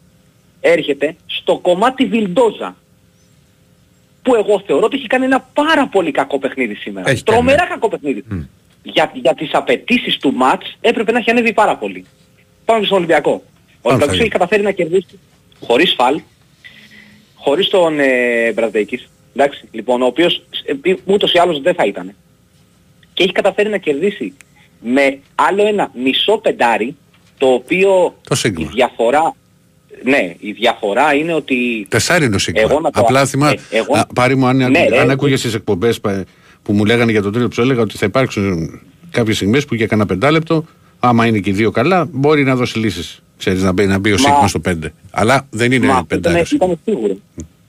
έρχεται στο κομμάτι Βιλντόζα. Που εγώ θεωρώ ότι έχει κάνει ένα πάρα πολύ κακό παιχνίδι σήμερα. Έχει κάνει, Τρομερά ναι. κακό παιχνίδι. Για, για τις απαιτήσεις του μάτς έπρεπε να έχει ανέβει πάρα πολύ. Πάμε στον Ολυμπιακό. Ο Ολυμπιακός Φαγί. έχει καταφέρει να κερδίσει χωρίς φαλ, χωρίς τον ε, Μπραδέκης. Εντάξει, λοιπόν, ο οποίος ε, ούτως ή άλλως δεν θα ήταν. Και έχει καταφέρει να κερδίσει με άλλο ένα μισό πεντάρι, το οποίο Το Σίγμα. η διαφορά, ναι, η διαφορά είναι ότι Τεσάρι είναι ο Σίγμα. Εγώ να το- Απλά θυμά, ε, εγώ- α, πάρει μου αν, Ναι, ρε, αν ε, ακούγες τις εκπομπές πα- που μου λέγανε για το τρίτο που έλεγα ότι θα υπάρξουν κάποιες στιγμές που για κανένα πεντάλεπτο, άμα είναι και οι δύο καλά, μπορεί να δώσει λύσεις. Ξέρεις, να μπει, να μπει ο Μα- Σίγμας στο 5. Αλλά δεν είναι Μα αυτό πεντάρι. ήταν, ήταν σίγουρο.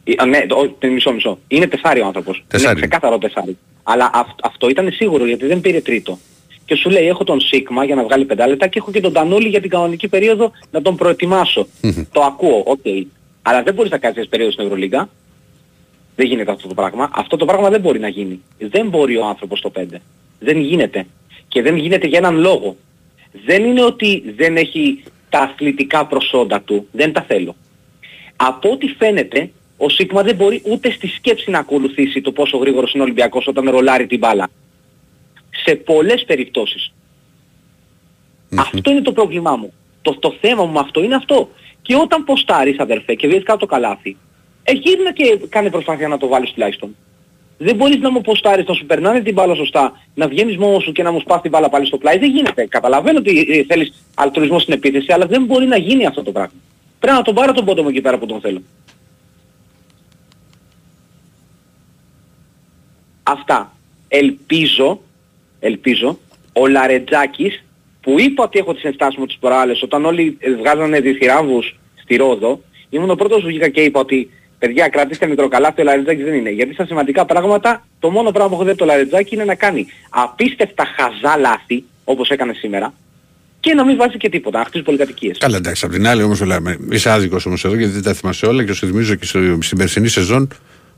Ε, α, ναι, το, το, μισό μισό. Είναι τεσάρι ο άνθρωπος. Τεσάρι. Είναι ξεκάθαρο τεσάρι. Αλλά αυ- αυτό ήταν σίγουρο γιατί δεν πήρε τρίτο. Και σου λέει έχω τον Σίκμα για να βγάλει πεντά λεπτά και έχω και τον Τανούλη για την κανονική περίοδο να τον προετοιμάσω. το ακούω, οκ. Αλλά δεν μπορείς να κάνεις τις περίοδους στην Ευρωλίγα. Δεν γίνεται αυτό το πράγμα. Αυτό το πράγμα δεν μπορεί να γίνει. Δεν μπορεί ο άνθρωπος το 5. Δεν γίνεται. Και δεν γίνεται για έναν λόγο. Δεν είναι ότι δεν έχει τα αθλητικά προσόντα του. Δεν τα θέλω. Από ό,τι φαίνεται, ο Σίκμα δεν μπορεί ούτε στη σκέψη να ακολουθήσει το πόσο γρήγορος είναι ο Ολυμπιακός όταν ρολάρει την μπάλα. Σε πολλές περιπτώσεις. Αυτό είναι το πρόβλημά μου. Το, το θέμα μου με αυτό είναι αυτό. Και όταν ποστάρεις αδερφέ και βγεις κάτω το καλάθι, ε, γύρνα και κάνε προσπάθεια να το βάλεις τουλάχιστον. Δεν μπορείς να μου ποστάρεις, να σου περνάνε την μπάλα σωστά, να βγαίνεις μόνος σου και να μου σπάς την μπάλα πάλι στο πλάι. Δεν γίνεται. Καταλαβαίνω ότι ε, θέλεις αλτρουισμός στην επίθεση, αλλά δεν μπορεί να γίνει αυτό το πράγμα. Πρέπει να τον πάρω τον πόντο μου εκεί πέρα που τον θέλω. Αυτά. Ελπίζω, ελπίζω, ο Λαρετζάκης που είπα ότι έχω τις ενστάσεις μου τις προάλλες όταν όλοι ε, βγάζανε διθυράβους στη Ρόδο, ήμουν ο πρώτος που βγήκα και είπα ότι παιδιά κρατήστε μικροκαλάθι, ο Λαρετζάκης δεν είναι. Γιατί στα σημαντικά πράγματα το μόνο πράγμα που έχω δει από το Λαρετζάκη είναι να κάνει απίστευτα χαζά λάθη, όπως έκανε σήμερα, και να μην βάζει και τίποτα, να χτίζει πολυκατοικίες. Καλά, εντάξει. Απ' την άλλη όμως, είσαι άδικος όμως εδώ γιατί δεν τα θυμάσαι όλα και σου θυμίζω και στο, στην περσινή σεζόν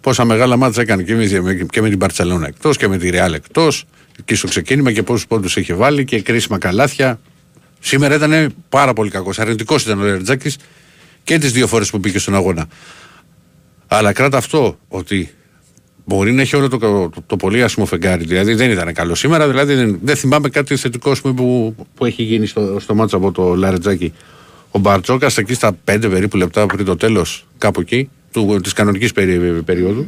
πόσα μεγάλα μάτια έκανε και με, και με την Παρσελόνα εκτός και με τη Ρεάλ εκτός και στο ξεκίνημα και πόσους πόντους είχε βάλει και κρίσιμα καλάθια. Σήμερα ήταν πάρα πολύ κακός. Αρνητικός ήταν ο Λερτζάκη και τις δύο φορές που πήγε στον αγώνα. Αλλά κράτα αυτό ότι μπορεί να έχει όλο το, το, το πολύ άσχημο φεγγάρι. Δηλαδή δεν ήταν καλό σήμερα. Δηλαδή δεν, δεν θυμάμαι κάτι θετικό πούμε, που, που έχει γίνει στο, στο μάτσο από το Λαρετζάκη. Ο Μπαρτσόκας εκεί στα 5 περίπου λεπτά πριν το τέλος, κάπου εκεί, της κανονικής περίοδου,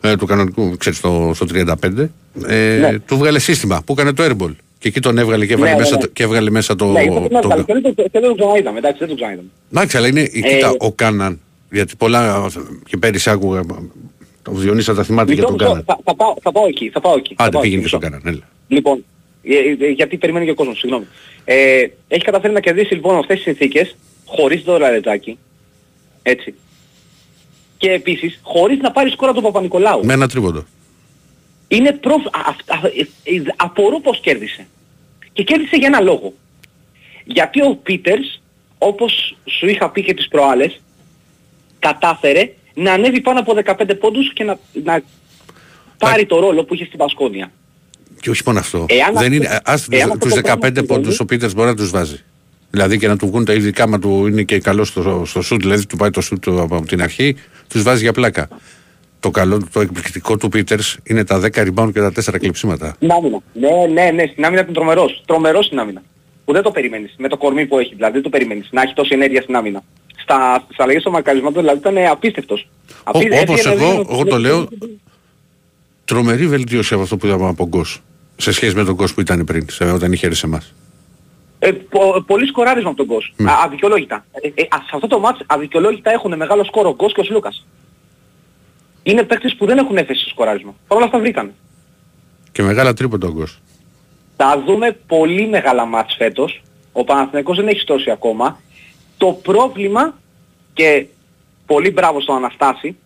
ε, του κανονικού, ξέρεις, στο, στο 35, ε, ναι. του βγάλε σύστημα που έκανε το airball. Και εκεί τον έβγαλε και έβγαλε, ναι, μέσα, ναι, ναι. Και έβγαλε μέσα το... Ναι, το, το, το, και δεν το ξαναείδαμε, εντάξει, δεν το ξαναείδαμε. Εντάξει, αλλά είναι, ε, κοίτα, ο Κάναν, γιατί πολλά και πέρυσι άκουγα, ο Διονύσα τα θυμάται για τον Κάναν. Θα, θα, πάω, θα πάω εκεί, θα πάω εκεί. Άντε, πήγαινε και στον Κάναν, έλα. Λοιπόν, ε, ε, γιατί περιμένει και ο κόσμος, συγγνώμη. Ε, έχει καταφέρει να κερδίσει λοιπόν αυτές τις συνθήκες, χωρίς το λαρετζάκι, έτσι, και επίσης χωρίς να πάρεις σκόρα του Παπα-Νικολάου. Με ένα τρίποντο. Είναι προφ... α, α, ε, απορώ πως κέρδισε. Και κέρδισε για ένα λόγο. Γιατί ο Πίτερς, όπως σου είχα πει και τις προάλλες, κατάφερε να ανέβει πάνω από 15 πόντους και να, να πάρει το ρόλο που είχε στην Πασκόνια. Και όχι μόνο αυτό. Εάν Δεν είναι, ας, τους 15 πόντους ο Πίτερς μπορεί να τους βάζει. Δηλαδή και να του βγουν τα ειδικά, μα του είναι και καλό στο, στο σουτ, δηλαδή του πάει το σουτ από την αρχή, τους βάζει για πλάκα. Το καλό, το εκπληκτικό του Πίτερ είναι τα 10 rebound και τα 4 κλειψίματα. Στην άμυνα. Ναι, ναι, ναι, στην άμυνα είναι τρομερός. Τρομερός στην άμυνα. Που δεν το περιμένεις. Με το κορμί που έχει, δηλαδή δεν το περιμένεις. Να έχει τόση ενέργεια στην άμυνα. Στα, στις αλλαγές στο μακαρισμό δηλαδή ήταν απίστευτος. Όπως εγώ, εγώ το λέω, τρομερή βελτίωση από αυτό που είδαμε από τον Σε σχέση με τον Κος που ήταν πριν, όταν είχε έρθει σε εμάς. Ε, πο, πολύ σκοράρισμα από τον Κος. Mm. αδικαιολόγητα. Ε, ε, σε αυτό το μάτς αδικαιολόγητα έχουν μεγάλο σκόρο ο Κος και ο Σλούκας. Είναι παίκτες που δεν έχουν έφεση στο σκοράρισμα. Παρ' όλα αυτά βρήκαν. Και μεγάλα τρίποντα ο Κος. Θα δούμε πολύ μεγάλα μάτς φέτος. Ο Παναθηναϊκός δεν έχει στώσει ακόμα. Το πρόβλημα και πολύ μπράβο στον Αναστάση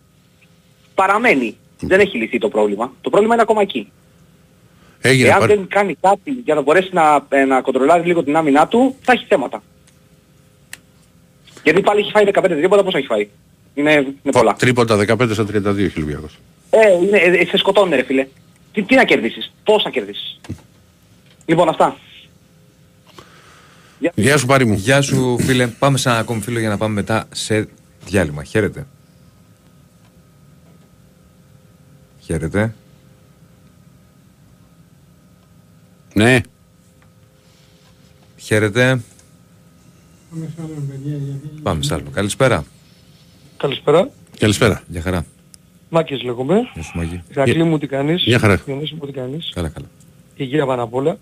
παραμένει. Δεν έχει λυθεί το πρόβλημα. Το πρόβλημα είναι ακόμα εκεί. Έγινε Εάν δεν κάνει κάτι για να μπορέσει να, ε, να κοντρολάρει λίγο την άμυνά του, θα έχει θέματα. Γιατί πάλι έχει φάει 15 τρίποτα, πώς έχει φάει; Είναι, είναι πολλά. Τρίποτα 15 στα 32 έχει Ολυμπιακός. Ε, είναι, ε, σε σκοτώνει ρε φίλε. Τι, τι να κερδίσεις, πώς να κερδίσεις. λοιπόν αυτά. Γεια σου πάρει μου. Γεια σου φίλε. Πάμε σε ένα ακόμη φίλο για να πάμε μετά σε διάλειμμα. Χαίρετε. Χαίρετε. Ναι. Χαίρετε. Πάμε σε άλλο, παιδιά, γιατί... Πάμε σε άλλο. Καλησπέρα. Καλησπέρα. Καλησπέρα. Γεια χαρά. Μάκης λέγομαι. Γεια σου Μάκη. Γακλή μου τι κάνεις; Γεια χαρά. Διονύση μου τι κάνεις; Καλά καλά. Υγεία πάνω απ' όλα.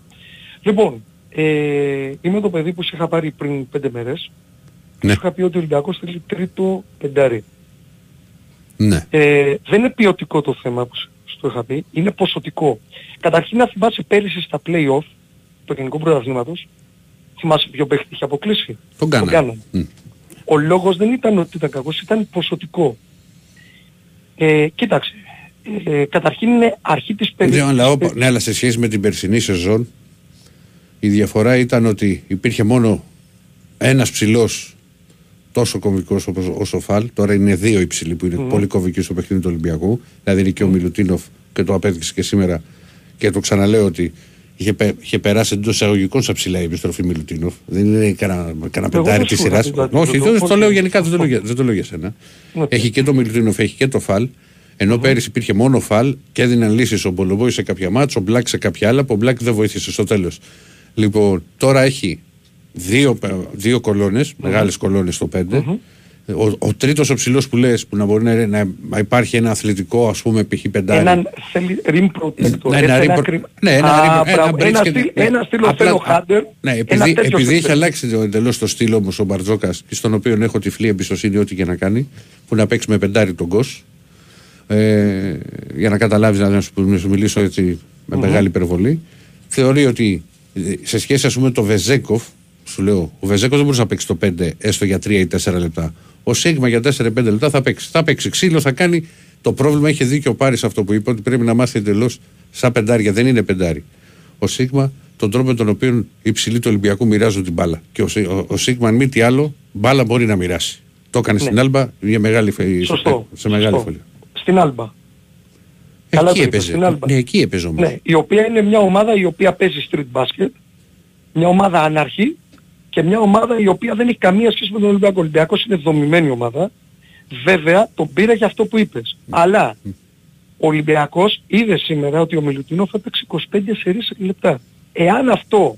Λοιπόν, ε, είμαι το παιδί που σε είχα πάρει πριν πέντε μέρες. Ναι. Σου είχα πει ότι ο Ολυμπιακός θέλει τρίτο πεντάρι. Ναι. Ε, δεν είναι ποιοτικό το θέμα που σου είχα πει, είναι ποσοτικό. Καταρχήν να θυμάσαι πέρυσι στα play-off του γενικού πρωταθλήματος, θυμάσαι ποιο παίχτη είχε αποκλείσει; Τον κάνα. Mm. Ο λόγος δεν ήταν ότι ήταν κακός, ήταν ποσοτικό. Ε, κοίταξε, ε, καταρχήν είναι αρχή της περίοδου. Ναι, αλλά, ναι, αλλά σε σχέση με την περσινή σεζόν, Η διαφορά ήταν ότι υπήρχε μόνο ένας ψηλός τόσο κομβικός όπως όσο ο Φαλ. Τώρα είναι δύο υψηλοί που είναι Μμμ. πολύ κομβικοί στο παιχνίδι του Ολυμπιακού. Δηλαδή είναι και ο Μιλουτίνοφ και το απέδειξε και σήμερα. Και το ξαναλέω ότι είχε, πε- είχε περάσει εντός εισαγωγικών στα ψηλά η επιστροφή Μιλουτίνοφ. Δεν είναι κανένα, κανένα Εγώ πεντάρι δεν της σου σειράς. είχα πει κάτι Όχι, τέτοιο, δεν το όχι. λέω γενικά, δεν το λέω, για- δεν το λέω για σένα. Ναι. Έχει και το Μιλουτίνοφ, έχει και το Φαλ. Ενώ πέρυσι υπήρχε μόνο φαλ και έδιναν λύσεις ο Μπολομπόη σε κάποια μάτσα, ο Μπλακ σε κάποια άλλα, που ο Μπλακ δεν βοήθησε στο τέλος. Λοιπόν, τώρα έχει δύο, δύο κολόνες, μεγάλες κολόνες στο 5. Ο, ο τρίτος ο ψηλός που λες, που να μπορεί να, να, να υπάρχει ένα αθλητικό, ας πούμε, π.χ. πεντάρι. Έναν θέλει rim protector. Ναι, έτσι, ένα ένα rim- κρυ- ναι, ένα Α, rim- ένα μπράβο, bridge ένα και- στυλ- ναι. Ένα στυλ ο Απλά- θέλω Hunter. Ναι, ένα επειδή, τέτοιο επειδή έχει στυλ. αλλάξει εντελώς το στυλ όμως ο Μπαρτζόκας και στον οποίο έχω τυφλή εμπιστοσύνη ό,τι και να κάνει, που να παίξει με πεντάρι τον Κος. Ε, για να καταλάβεις, να σου, να σου μιλήσω έτσι με Μμμ. μεγάλη υπερβολή. Θεωρεί ότι ε, σε σχέση ας πούμε με το Βεζέκοφ, σου λέω, ο Βεζέκοφ δεν μπορούσε να παίξει το 5 έστω για 3 ή 4 λεπτά. Ο Σίγμα για 4-5 λεπτά θα παίξει. Θα παίξει ξύλο, θα κάνει. Το πρόβλημα έχει δίκιο ο Πάρης αυτό που είπε ότι πρέπει να μάθει εντελώς σαν πεντάρια. Δεν είναι πεντάρι. Ο Σίγμα, τον τρόπο με τον οποίο οι ψηλοί του Ολυμπιακού μοιράζουν την μπάλα. Και ο, Σι- ο, ο Σίγμα, αν μη τι άλλο, μπάλα μπορεί να μοιράσει. Το έκανε Ναι. στην Άλμπα για μεγάλη, φε- Σωστό. σε μεγάλη Σωστό. φωλή. Στην Άλμπα. Καλά Εκεί το είπες, έπαιζε. στην Άλμπα. Ναι, εκεί έπαιζε όμως. Ναι, η οποία είναι μια ομάδα η οποία παίζει street basket, μια ομάδα άναρχη και μια ομάδα η οποία δεν έχει καμία σχέση με τον Ολυμπιακό. Ο Ολυμπιακός είναι δομημένη ομάδα. Βέβαια τον πήρα για αυτό που είπες. Αλλά ο Ολυμπιακός είδε σήμερα ότι ο Μιλουτινόφ έπαιξε 25 σερίες λεπτά. Εάν αυτό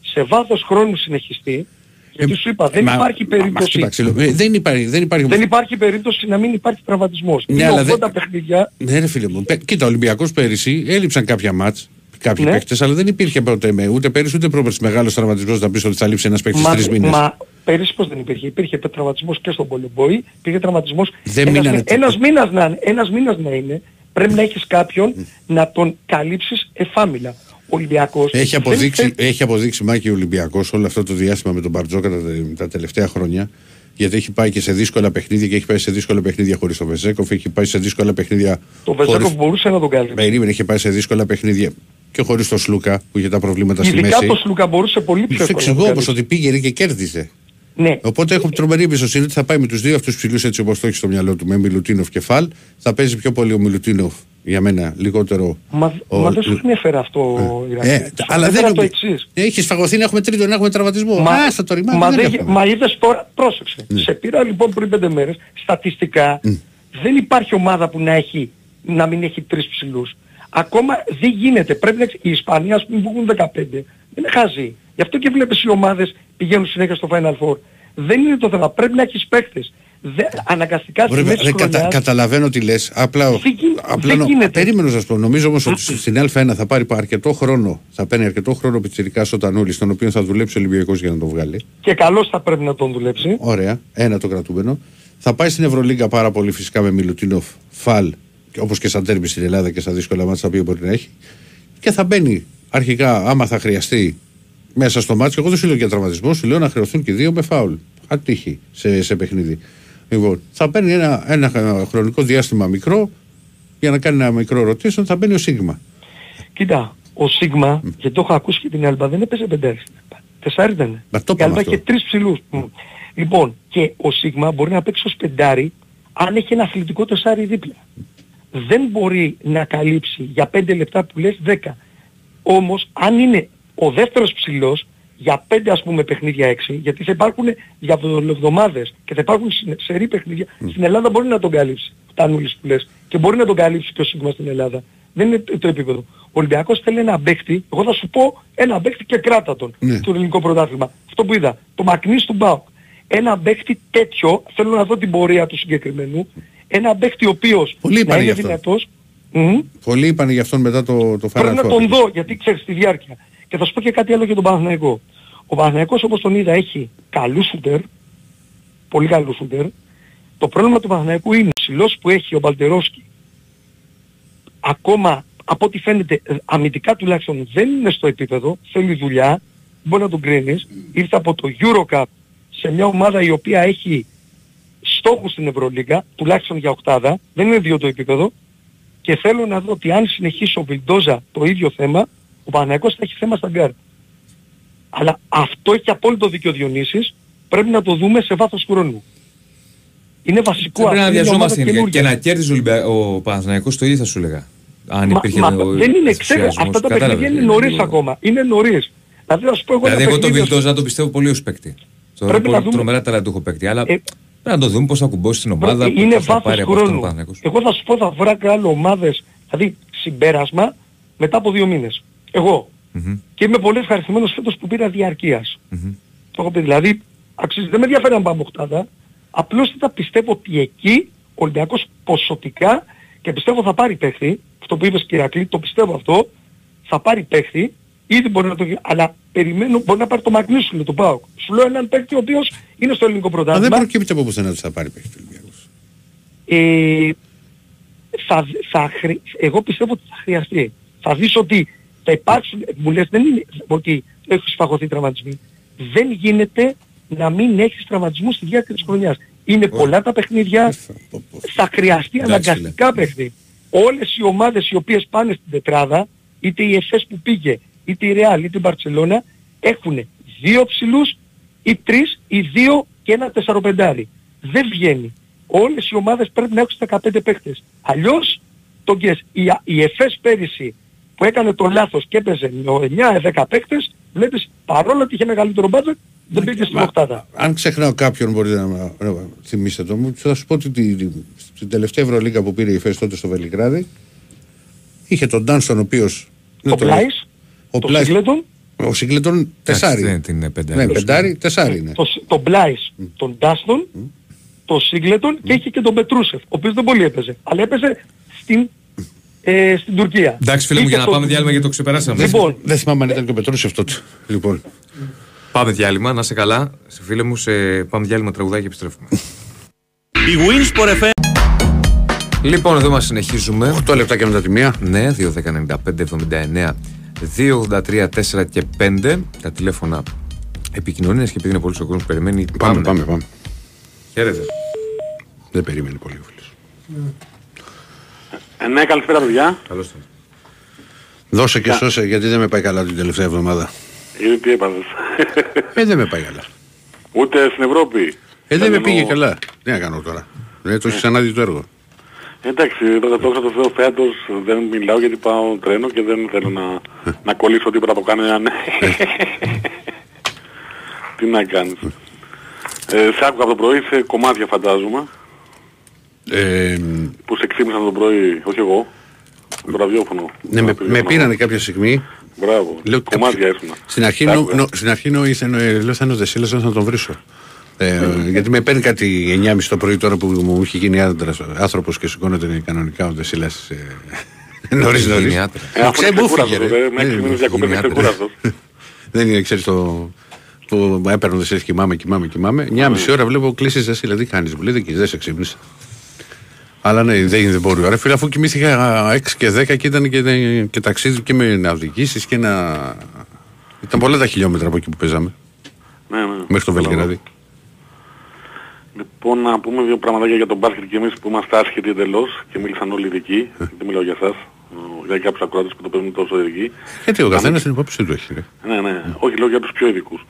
σε βάθος χρόνου συνεχιστεί, γιατί σου είπα δεν Ε, Μα- υπάρχει μα- περίπτωση χτύπα ξύλο. Ε, δεν υπάρχει, δεν υπάρχει. δεν υπάρχει περίπτωση να μην υπάρχει τραυματισμός. Ναι, Είναι αλλά 80 δεν- παιχνίδια Ναι, ρε φίλε μου. Πε- Κοίτα, ο Ολυμπιακός πέρυσι έλειψαν κάποια μάτς. Κάποιοι Ναι. παίκτες, αλλά δεν υπήρχε ποτέ με, ούτε πέρυσι ούτε πρόπερσι μεγάλος τραυματισμός να πεις ότι θα λείψει ένας παίκτης Μα, τρει μήνες. μα πέρυσι πώς δεν υπήρχε. Υπήρχε τραυματισμός και στον Πολεμποή, υπήρχε τραυματισμός. Δεν ένας, μείνανε μη- τίποτα. ένας, μήνας να, είναι- ένας μήνας να είναι, πρέπει να έχεις κάποιον να τον καλύψεις εφάμιλα. Ο Ολυμπιακός Έχει δεν αποδείξει, θε- έχει αποδείξει Μάκη ο Ολυμπιακός όλο αυτό το διάστημα με τον Μπαρτζόκα τα, τα τελευταία χρόνια. Γιατί έχει πάει και σε δύσκολα παιχνίδια και έχει πάει σε δύσκολα παιχνίδια χωρίς τον Βεζέκοφ. Έχει πάει σε δύσκολα παιχνίδια. Το Βεζέκοφ χωρίς- μπορούσε να τον καλύψει. Περίμενε, είχε πάει σε δύσκολα παιχνίδια και χωρίς τον Σλούκα που είχε τα προβλήματα στη Ειδικά μέση. το Σλούκα μπορούσε πολύ πιο Σου εύκολα να εξηγώ τον όμως καλύψει. ότι πήγαινε και κέρδιζε. Ναι. Οπότε έχω τρομερή εμπιστοσύνη ότι θα πάει με τους δύο αυτούς ψηλούς έτσι όπως το έχει στο μυαλό του, με Μιλουτίνοφ και Φαλ. Θα παίζει πιο πολύ ο Μιλουτίνοφ για μένα, λιγότερο. Μα, ο- μα δεν σου συνέφερε αυτό ο Ε, Ηρακλής. Σου αλλά ανέφερα δεν το εξής. Έχει φαγωθεί να έχουμε τρίτο, να έχουμε τραυματισμό. Μα, Α, θα το ρημάμε. μα, δεν δεν- έχουμε. μα είδες τώρα, πρόσεξε. Σε πήρα λοιπόν πριν πέντε μέρες, στατιστικά δεν υπάρχει ομάδα που να, έχει, να μην έχει τρεις ψηλούς. Ακόμα δεν γίνεται. Πρέπει να, η Ισπανία ας πούμε που έχουν 15 δεν είναι χαζή. Γι' αυτό και βλέπεις οι ομάδες πηγαίνουν συνέχεια στο Final Four. Δεν είναι το θέμα. Πρέπει να έχεις παίκτες. Δεν, αναγκαστικά στη Βρε, μέση ρε, της κατα, χρονιάς καταλαβαίνω τι λες. Απλά, Δεν γι- απλά δεν νο- γίνεται. περίμενω να σα πω. Νομίζω όμως ότι στην Α1 θα πάρει αρκετό χρόνο. Θα παίρνει αρκετό χρόνο ο Πιτσυρικά ο Τανούλη, τον οποίο θα δουλέψει ο Ολυμπιακός για να τον βγάλει. και καλώς θα πρέπει να τον δουλέψει. Ωραία, ένα το κρατούμενο. Θα πάει στην Ευρωλίγκα πάρα πολύ φυσικά με Μιλουτίνοφ, Φαλ, όπως και στα τέρμι στην Ελλάδα και στα δύσκολα μάτια τα οποία μπορεί να έχει. Και θα μπαίνει αρχικά, άμα θα χρειαστεί, μέσα στο μάτσο. Εγώ δεν σου λέω για τραυματισμό, σου λέω να χρεωθούν και δύο με φάουλ. Αν τύχει σε, σε παιχνίδι. Λοιπόν, θα παίρνει ένα, ένα χρονικό διάστημα μικρό για να κάνει ένα μικρό ρωτήσεων, θα μπαίνει ο Σίγμα. Κοίτα, ο Σίγμα, γιατί το έχω ακούσει και την Άλμπα, δεν έπαιζε πεντάρι στην Άλμπα. Τεσσάρι ήταν. Μα το Η Άλμπα είπαμε είχε αυτό. τρεις ψηλούς. Μμ. Λοιπόν, και ο Σίγμα μπορεί να παίξει ως πεντάρι αν έχει ένα αθλητικό τεσσάρι δίπλα. Δεν μπορεί να καλύψει για πέντε λεπτά που λες 10. Όμως, αν είναι ο δεύτερος ψηλός, για πέντε ας πούμε παιχνίδια έξι, γιατί θα υπάρχουν εβδομάδες και θα υπάρχουν σε- σερή παιχνίδια, στην Ελλάδα μπορεί να τον καλύψει. Τανούλης που λες. Και μπορεί να τον καλύψει και ο Σίγμα στην Ελλάδα. Δεν είναι το το επίπεδο. Ο Ολυμπιακός θέλει ένα παίχτη, εγώ θα σου πω ένα παίχτη και κράτα τον Ναι. στο ελληνικό πρωτάθλημα. Αυτό που είδα, το Μακνής του Μπάουκ. Ένα παίχτη τέτοιο, θέλω να δω την πορεία του συγκεκριμένου, ένα παίχτη ο οποίος Πολλοί να είπαν είναι γι' αυτό. δυνατός, Μμμ. Πολλοί είπαν για αυτόν μετά το, το Final Πρέπει να Four. τον δω, γιατί ξέρεις τη διάρκεια. Και θα σου πω και κάτι άλλο για τον Παναθηναϊκό. Ο Παναθηναϊκός όπως τον είδα έχει καλούς σούτερ, πολύ καλούς σούτερ. Το πρόβλημα του Παναθηναϊκού είναι ο ψηλός που έχει ο Μπαλτερόσκι. Ακόμα από ό,τι φαίνεται ε, αμυντικά τουλάχιστον δεν είναι στο επίπεδο, θέλει δουλειά, μπορεί να τον κρίνεις. Ήρθε από το Eurocup σε μια ομάδα η οποία έχει στόχους στην Ευρωλίγα, τουλάχιστον για οκτάδα, δεν είναι δύο το επίπεδο και θέλω να δω ότι αν συνεχίσει ο Βιλντόζα το ίδιο θέμα, ο Παναθηναϊκός θα έχει θέμα στα γκαρντ. Αλλά αυτό έχει απόλυτο δίκιο ο Διονύσης, πρέπει να το δούμε σε βάθος χρόνου. Είναι βασικό Πρέπει να αυτή είναι η ομάδα βιαζόμαστε καινούργια. και να κέρδιζε ο, Ολυμπια... ο Παναθηναϊκός το ίδιο θα σου έλεγα. Αν Μα, υπήρχε μα ο δεν είναι, ξέρω, ενθουσιασμός. αυτά τα Κατάλαβες, παιχνίδια είναι είναι νωρίς λίγο- ακόμα. Είναι νωρίς. Δηλαδή να σου πω εγώ Δηλαδή, ένα εγώ τον παιχνίδι, Βιλντόζα τον πιστεύω πολύ ως παίκτη. Το Πρέπει να πολύ δούμε- τρομερά ταλαντούχο παίκτη. Αλλά πρέπει να το δούμε πώς θα κουμπώσει την ομάδα. Πρέπει- είναι πώς θα βάθος πάρει από αυτόν τον χρόνου. Παναθηναϊκός. Εγώ θα σου πω θα βρω και άλλο ομάδες, δηλαδή συμπέρασμα μετά από δύο μήνες. Εγώ. Μμμ. Και είμαι πολύ ευχαριστημένος φέτος που πήρα διαρκείας. Μμμ. Το έχω πει. Δηλαδή, αξίζει, δεν με ενδιαφέρει να πάμε οχτάδα. Απλώς θα πιστεύω ότι εκεί ο Ολυμπιακός ποσοτικά και πιστεύω θα πάρει παίχτη, αυτό που είπες Κυρακλή, το πιστεύω αυτό, θα πάρει παίχτη, ήδη μπορεί να το αλλά περιμένω, μπορεί να πάρει το Μαγνήσου, λέει, το ΠΑΟΚ. Σου λέω έναν παίχτη ο οποίος είναι στο ελληνικό Μα δεν πρωτάθλημα. προκύπτει από πουθενά ότι θα πάρει παίχτη ο Ολυμπιακός. Ε, θα, θα χρει... Εγώ πιστεύω ότι θα χρειαστεί. Θα δεις ότι θα υπάρξουν, μου λες δεν είναι ότι έχουν σφαγωθεί τραυματισμοί. Δεν γίνεται να μην έχεις τραυματισμούς στη διάρκεια της χρονιάς. Είναι πολλά τα παιχνίδια, θα χρειαστεί Εντάξει, αναγκαστικά παιχνίδι. Όλες οι ομάδες οι οποίες πάνε στην τετράδα, είτε η ΕΦΕΣ που πήγε, είτε η Ρεάλ, είτε η Μπαρτσελώνα, έχουν δύο ψηλούς ή τρεις ή δύο και ένα τεσσαροπεντάρι. Δεν βγαίνει. Όλες οι ομάδες πρέπει να έχουν στα 15 παίχτες. Αλλιώς, το γκες, η, η ΕΦΕΣ πέρυσι που έκανε το λάθος και έπαιζε με 9-10 παίχτες, βλέπεις παρόλο ότι είχε μεγαλύτερο μπάτζετ, δεν πήγε στην οκτάδα. Αν ξεχνάω κάποιον μπορείτε να, να θυμίσετε το μου, θα σου πω ότι τη- τη- στην τελευταία Ευρωλίγα που πήρε η ΦΕΣ τότε στο Βελιγράδι είχε τον Ντάνστον ο οποίος... Το Πλάις, ο το Πλάις- Σίγκλετον, Ο Σίγκλετον τεσάρι. δεν είναι πεντάρι. Ναι, πεντάρι, τεσάρι είναι. το, Σ- τον Μπλάις, τον Ντάστον, τον Σίγκλετον και είχε και τον Πετρούσεφ, ο οποίος δεν πολύ έπαιζε. Αλλά έπαιζε στην, ε, στην Τουρκία. Εντάξει φίλε μου Είχε για να τον- πάμε διάλειμμα γιατί το ξεπεράσαμε. Λοιπόν, Δεν θυμάμαι αν ήταν και ο Πετρούσεφ τότε. Λοιπόν. Πάμε διάλειμμα, να είσαι καλά. Σε φίλε μου, σε πάμε διάλειμμα τραγουδάκι και επιστρέφουμε. Η Winsport FM λοιπόν, εδώ μας συνεχίζουμε. 8 λεπτά και μετά τη μία. Ναι, 2.195.79, 2.83, 4 και 5 τα τηλέφωνα επικοινωνίας και επειδή είναι πολύ ο κόσμος που περιμένει. Πάμε, πάμε, πάμε. Χαίρετε. Δεν περίμενε πολύ ο φίλος. Ε, ναι, καλησπέρα παιδιά. Καλώς ήρθατε. Δώσε και σώσε γιατί δεν με πάει καλά την τελευταία εβδομάδα. Γιατί τι έπαθες. Ε, δεν με πάει καλά. Ούτε στην Ευρώπη. Ε, δεν με Εννοώ- πήγε καλά. Τι να κάνω τώρα. Δεν το έχεις ξαναδεί το έργο. Εντάξει, τώρα δόξα τω Θεώ φέτος δεν μιλάω γιατί πάω τρένο και δεν θέλω να, να κολλήσω τίποτα από κανέναν. Τι να κάνεις. Ε, σε άκουγα από το πρωί σε κομμάτια φαντάζομαι Ε, που σε ξύπνησαν το πρωί, όχι εγώ, το ραδιόφωνο. ναι, με, με πήρανε κάποια στιγμή. Μπράβο, Λέω, κομμάτια ήσουν. Στην αρχή, νο, νο, στην αρχή νοήθε, νο, ε, λέω θα είναι ο Δεσίλας να τον βρίσω. Ε, γιατί με παίρνει κάτι 9.30 το πρωί τώρα που μου έχει γίνει άντρας, άνθρωπος και σηκώνεται κανονικά ο Δεσίλας ε, νωρίς νωρίς. γίνει άντρας. Ε, αφού είναι Ξέ, μου φύγε, ξεκούραστος, ρε. ε, με έξι Δεν μήνες διακοπές γίνει είναι άντρας. ξεκούραστος. (laughs) Δεν είναι, ξέρεις, το, που έπαιρνε ο Δεσίλας, κοιμάμαι, κοιμάμαι, κοιμάμαι. Μια μισή ώρα βλέπω κλείσεις Δεσίλα, τι κάνεις, μου λέει, δεν δεν σε ξύπνησα. Αλλά ναι, δεν, δεν μπορεί. Ρε φίλε, αφού κοιμήθηκα 6 και 10 και ήταν και, και ταξίδι και με να οδηγήσεις και να... Ήταν πολλά τα χιλιόμετρα από εκεί που παίζαμε. Ναι, ναι. Μέχρι το Καταλαβαίνω. Βελιγράδι. Λοιπόν, να πούμε δύο πραγματάκια για τον μπάσκετ και εμείς που είμαστε άσχετοι εντελώς και μίλησαν όλοι ειδικοί. Δεν μιλάω για εσάς. ο- Για κάποιους ακροάτες που το παίρνουν τόσο ειδικοί. Γιατί ο καθένας την υπόψη του έχει. Ρε. Ναι, ναι. Όχι, λέω για τους πιο ειδικούς.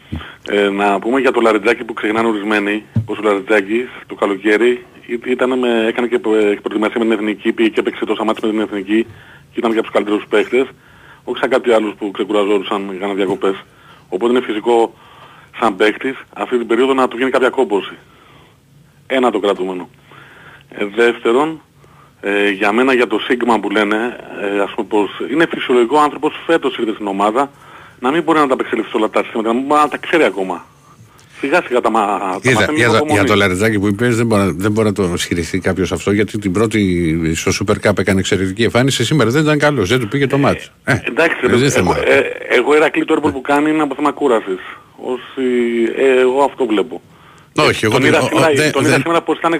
Ε, να πούμε για το Λαριτζάκι που ξεκινάνε ορισμένοι. Πως ο Λαριτζάκης το καλοκαίρι ή- ήταν με, έκανε και προ- ε, προετοιμασία με την Εθνική, πήγε και έπαιξε τόσα μάτια με την Εθνική και ήταν και από τους καλύτερους παίχτες. Όχι σαν κάτι άλλους που ξεκουραζόντουσαν, έκαναν διακοπές. Οπότε είναι φυσικό σαν παίχτης αυτή την περίοδο να του γίνει κάποια κόπωση. Ένα το κρατούμενο. Ε, δεύτερον, ε, για μένα για το Σίγμα που λένε, ε, ας πούμε πως είναι φυσιολογικό ο άνθρωπος φέτος ήρθε στην ομάδα να μην μπορεί να τα απεξελιφθεί όλα τα συστήματα, να μην μπορεί να τα ξέρει ακόμα. Σιγά σιγά τα, μα, τα Κοίτα, μαθαίνει για, από το, για μόνοι. το Λαρετζάκι που είπες δεν μπορεί, να- δεν μπορεί να το ισχυριστεί κάποιος αυτό γιατί την πρώτη στο Super Cup έκανε εξαιρετική εμφάνιση σήμερα δεν ήταν καλός, δεν του πήγε το μάτς. Ε, Εντάξει, ε, ρε, δεν εγώ, θέμα. ε, εγώ Ηρακλή το έργο που κάνει είναι από θέμα κούρασης. Όσοι, ε, εγώ αυτό βλέπω. Όχι, εγώ τον δεν- είδα ο- σήμερα, ο- δεν- τον είδα δεν- σήμερα πως ήταν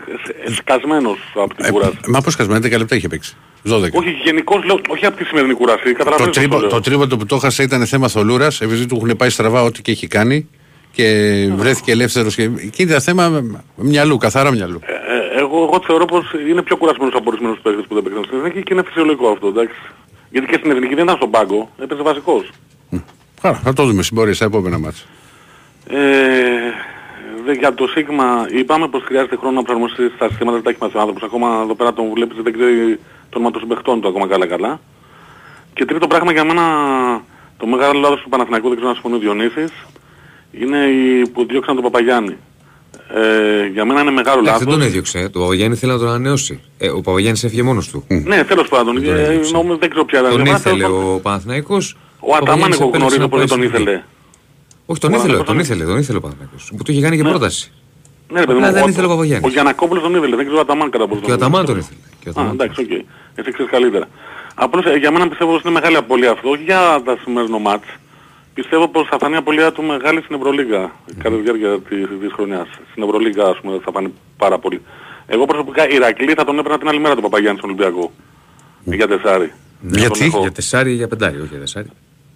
σ- σκασμένος από την κούραση. Μα πώς κασμένα 10 λεπτά είχε παίξει. 12. Όχι, γενικώς λέω, όχι από τη σημερινή κούραση. Το, Καταλαβαίνω πώς τρίπο, λέω. το τρίποντο που το έχασε ήταν θέμα θολούρας επειδή του έχουν πάει στραβά ό,τι και έχει κάνει και βρέθηκε ελεύθερος και, και ήταν θέμα μυαλού, καθαρά μυαλού. Ε, εγώ, εγώ θεωρώ πως είναι πιο κουρασμένος από ορισμένους παίκτες που δεν παίξαν στην Εθνική και είναι φυσιολογικό αυτό, εντάξει. Γιατί και στην Εθνική δεν ήταν στον πάγκο, έπαιζε βασικός. Χαρά, θα το δούμε στην πορεία στα επόμενα μάτια. Ε, δε, για το Σίγμα είπαμε πως χρειάζεται χρόνο να προσαρμοστεί στα συστήματα δεν τα έχει μάθει ο άνθρωπος. Ακόμα εδώ πέρα τον βλέπεις δεν ξέρει το όνομα των συμπαιχτών του ακόμα καλά καλά. Και τρίτο πράγμα για μένα το μεγάλο λάθος του Παναθηναϊκού δεν ξέρω να συμφωνεί ο Διονύσης είναι οι που διώξαν τον Παπαγιάννη. Ε, για μένα είναι μεγάλο Εντάξει, λάθος. δεν τον έδιωξε. Το Παπαγιάννη θέλει να τον ανανεώσει. Ε, ο Παπαγιάννης έφυγε μόνος του. Ναι, τέλος πάντων. Δεν τον Ε, έδιωξε. νομίζω δεν ξέρω ποια ήταν. Τον η ομάδα, ήθελε τέλος πάντων. ο Παναθηναϊκός. Ο Αταμάν Παπαγιάννης εγώ επέλεξε γνωρίζω να πως δεν πάει τον στην ήθελε. Εθνική. Όχι, τον Ο ήθελε, Παναθηναϊκός τον τον ήθελε, τον ήθελε ο Παναθηναϊκός. Που του είχε κάνει και Ναι. πρόταση. Ναι, ρε παιδί Απλά μου, δεν ο- ήθελε ο Παπαγιάννης. Ο Γιανακόπουλος τον ήθελε, δεν ξέρω ο Αταμάν κατά πόσο Και ο Αταμάν τον ήθελε. Και ο Α, Αταμάν. εντάξει, οκ. Εσύ ξέρεις καλύτερα. Απλώς ε, για μένα πιστεύω πως είναι μεγάλη απώλεια αυτό, όχι για τα σημερινό ματς. Πιστεύω πως θα φανεί η απώλεια του μεγάλη στην Ευρωλίγα κατά τη διάρκεια της, της χρονιάς. Στην Ευρωλίγα ας πούμε θα φανεί πάρα πολύ. Εγώ προσωπικά Ηρακλή θα τον έπαιρνα την άλλη μέρα του Παπαγιάννη στον Ολυμπιακό. Για τεσάρι. Να τον έχω. Για τεσάρι ή για πεντάρι, όχι για τεσάρι.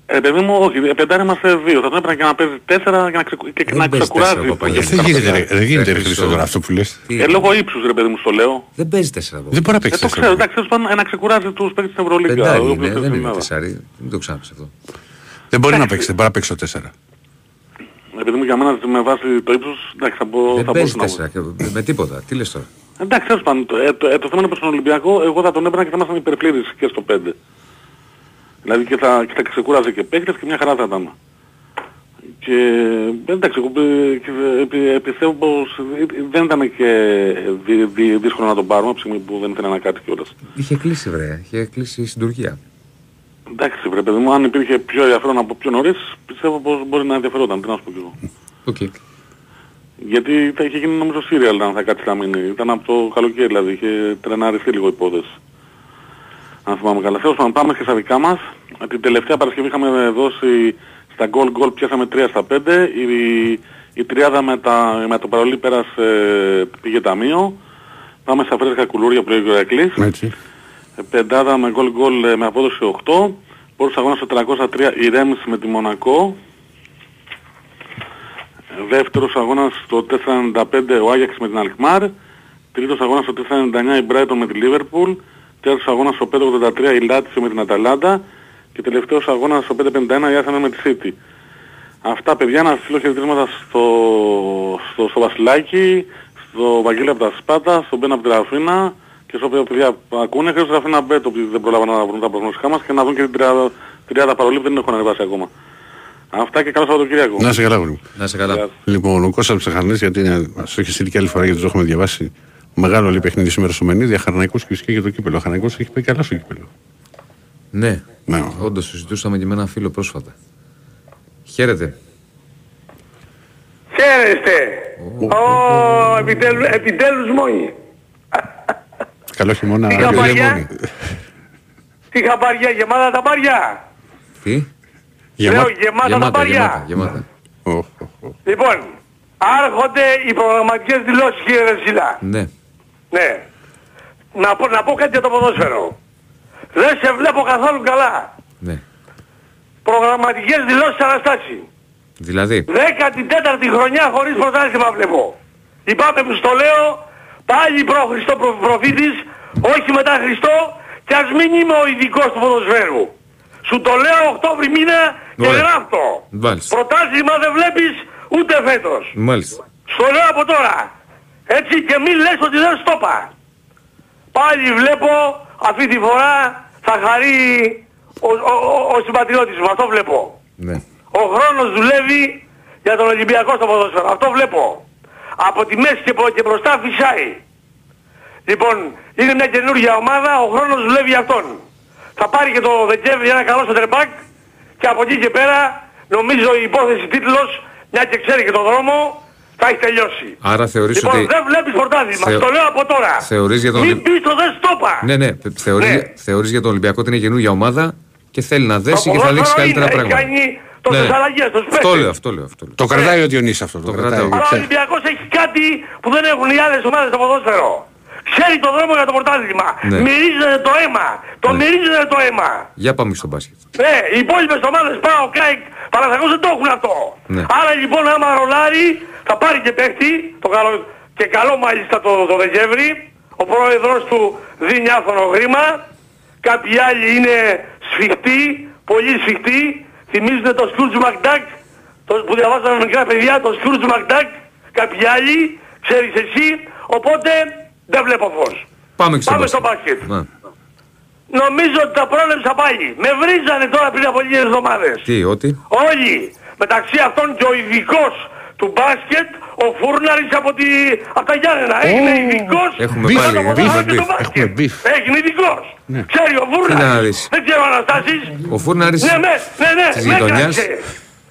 Ε, παιδί μου, όχι, ε, πεντάρι είμαστε δύο. Θα τον έπαιρνα και να παίζει τέσσερα για να, ξεκου... και Δεν να παίζει ξεκουράζει. τέσσερα ο Παπαγιάννης. Δεν γίνεται, ρε, δεν γίνεται ρε Χρυσό. Χρήστο τώρα αυτό που λες. Τι, Ε, λόγω ύψους ρε παιδί μου στο λέω. Δεν παίζει τέσσερα Δεν μπορεί να Ε, παίξει το τέσσερα. ξέρω, εντάξει, τέλος πάντων, ε, να ξεκουράζει τους παίκτες στην Ευρωλίγα. Πεντάρι όποιος είναι, παίζει δεν στην είναι Ελλάδα. τεσάρι. Μην το ξάπεις αυτό. Δεν μπορεί να παίξει, δεν μπορεί να παίξει το τέσσερα. Επειδή μου για μένα με βάση το ύψος, εντάξει, θα, πω, Δεν θα παίζει μπορούσα να πω. τέσσερα. και- Με τίποτα. Τι λες τώρα; Εντάξει, τέλος πάντων, το, ε, το, ε, το θέμα είναι πως στον Ολυμπιακό εγώ θα τον έπαιρνα και θα ήμασταν υπερπλήρης και στο 5. Δηλαδή και θα, και θα ξεκούραζε και παίκτες και μια χαρά θα ήταν. Και εντάξει, εγώ πι- και, ε, πι- πιστεύω πως ε, δεν ήταν και δι, δι, δύσκολο να τον πάρουμε από τη στιγμή που δεν ήθελε να κάτι κιόλας. Είχε κλείσει, βρε. Είχε κλείσει στην Τουρκία. Εντάξει, βρε παιδί μου, αν υπήρχε πιο ενδιαφέρον από πιο νωρίς, πιστεύω πως μπορεί να ενδιαφερόταν, τι να σου πω κι εγώ. Οκ. Γιατί θα είχε γίνει νομίζω σίριαλ αν θα κάτσει να μείνει. Ήταν από το καλοκαίρι δηλαδή, είχε τρεναριστεί λίγο η υπόθεση. Αν θυμάμαι καλά. Τέλος πάντων, πάμε και στα δικά μας. Την τελευταία Παρασκευή είχαμε δώσει στα goal goal, πιάσαμε 3 στα 5. Η, η τριάδα με, τα, με το παρολί πέρασε, πήγε ταμείο. Πάμε στα φρέσκα κουλούρια που λέει ο Ηρακλής. Έτσι. Ε, Πεντάδα με goal goal ε, με απόδοση 8. Πόρος αγώνα στο 303 η Ρέμς με τη Μονακό. Ε, Δεύτερος αγώνας στο 495 ο Άγιαξ με την Αλκμάρ. Τρίτος αγώνας στο 499 η Μπράιτον με τη Λίβερπουλ. Τέταρτος αγώνας στο 583 η Λάτσιο με την Αταλάντα. Και τελευταίος αγώνας στο 551 η Άθανα με τη City. Αυτά παιδιά να στείλω χαιρετίσματα στο, στο, στο Βασιλάκι, στο Βαγγέλη από τα Σπάτα, στον Μπένα από τη Ραφίνα και στο οποίο παιδιά ακούνε και στο Ραφίνα Μπέτο που δεν πρόλαβαν να βρουν τα προγνωστικά μας και να δουν και την τριάδα, τριάδα παρολί που δεν έχουν ανεβάσει ακόμα. Αυτά και καλό Σαββατοκύριακο. Να σε καλά, γρήγορα. Να είσαι καλά. Λοιπόν, ο Κώστας Ψεχανής, γιατί είναι- μας έχει στείλει και άλλη φορά γιατί το έχουμε διαβάσει. Μεγάλο λέει παιχνίδι σήμερα στο Μενίδη, Αχαρναϊκός και φυσικά για το κύπελο. Ο Αχαρναϊκός έχει πάει καλά στο κύπελο. Ναι. Ναι. Όντως συζητούσαμε και με ένα φίλο πρόσφατα. Χαίρετε. Χαίρεστε. Ω, επιτέλους, επιτέλους μόνοι. Καλό χειμώνα. Τι Άγιο χαμπάρια; Λεμόνι. Τι χαμπάρια, γεμάτα τα μπάρια. Τι; Λέω γεμάτα, τα γεμάτα, μπάρια. γεμάτα. Λοιπόν, άρχονται οι προγραμματικές δηλώσεις κύριε Ρεσίλα. Ναι. Ναι. Να πω, να πω κάτι για το ποδόσφαιρο. Δεν σε βλέπω καθόλου καλά. Ναι. Προγραμματικές δηλώσεις Αναστάση. Δηλαδή; 14η χρονιά χωρίς πρωτάθλημα βλέπω. Λυπάμαι που στο λέω, πάλι προ Χριστό προ, προφήτης, όχι μετά Χριστό και ας μην είμαι ο ειδικός του ποδοσφαίρου. Σου το λέω Οκτώβρη μήνα και Ωραία. γράφτο. Μάλιστα. Πρωτάθλημα δεν βλέπεις ούτε φέτος. Μάλιστα. Στο λέω από τώρα. Έτσι και μην λες ότι δεν στόπα. Πάλι βλέπω αυτή τη φορά θα χαρεί ο, ο, ο, ο συμπατριώτης μου. Αυτό βλέπω. Ναι. Ο χρόνος δουλεύει για τον Ολυμπιακό στο ποδόσφαιρο. Αυτό βλέπω. Από τη μέση και, προ- και μπροστά φυσάει. Λοιπόν, είναι μια καινούργια ομάδα, ο χρόνος δουλεύει για αυτόν. Θα πάρει και το Δεκέμβρη ένα καλό σεντερμπακ και από εκεί και πέρα νομίζω η υπόθεση τίτλος, μια και ξέρει και τον δρόμο, θα έχει τελειώσει. Άρα θεωρείς λοιπόν, ότι... δεν βλέπεις πρωτάθλημα, Θεω- το λέω από τώρα. Θεωρείς για τον Μην Ολυ- πεις το δεν στόπα. Ναι, ναι. Θεωρείς, Ναι. θεωρείς για τον Ολυμπιακό ότι είναι καινούργια ομάδα και θέλει να δέσει και θα δείξει ποδόσφαιρο καλύτερα είναι, έχει πράγματα. κάνει τόσες Ναι. αλλαγές, τόσες Αυτό παίκτες. λέω, αυτό λέω. Αυτό λέω. Το κρατάει ο Διονύσης αυτό. Το, κρατάω. κρατάει. Αλλά ο ξέρει. Ολυμπιακός έχει κάτι που δεν έχουν οι άλλες ομάδες στο ποδόσφαιρο. Ξέρει το δρόμο για το πρωτάθλημα. Ναι. Μυρίζεται το αίμα. Το Ναι. μυρίζεται το αίμα. Για πάμε στο μπάσκετ. Ναι, οι υπόλοιπες ομάδες πάω, ΚΑΙΚ, Παναθηναϊκός δεν το έχουν αυτό. Ναι. Άρα λοιπόν άμα ρολάρει θα πάρει και παίχτη, το καλό, και καλό μάλιστα το, το Δεκέμβρη. Ο πρόεδρος του δίνει άφωνο χρήμα. Κάποιοι άλλοι είναι σφιχτοί, πολύ σφιχτοί. Θυμίζουν το Σκούρτζ Μακντάκ, το- που διαβάζαμε μικρά παιδιά, το Σκούρτζ Μακντάκ, κάποιοι άλλοι, ξέρεις εσύ, οπότε δεν βλέπω φως. Πάμε και στο Πάμε στο μπάσκετ. μπάσκετ. Ναι. Νομίζω ότι τα πρόλεψα πάλι. Με βρίζανε τώρα πριν από λίγες εβδομάδες. Τι, ότι; Όλοι. Μεταξύ αυτών και ο ειδικός του μπάσκετ, ο Φούρναρης από, τη... από τα Γιάννενα. Έγινε ειδικός Έχουμε για πάλι, το έχουμε ποδόσφαιρο και μπιφ, το μπάσκετ. έχουμε μπιφ. Έγινε ειδικός. Ναι. Ξέρει ο Κοίτα να Φούρναρης. δεις. Δεν ξέρω Αναστάσεις. Ο Φούρναρης Ναι, ναι, ναι, ναι, της με γειτονιάς. έκραξε.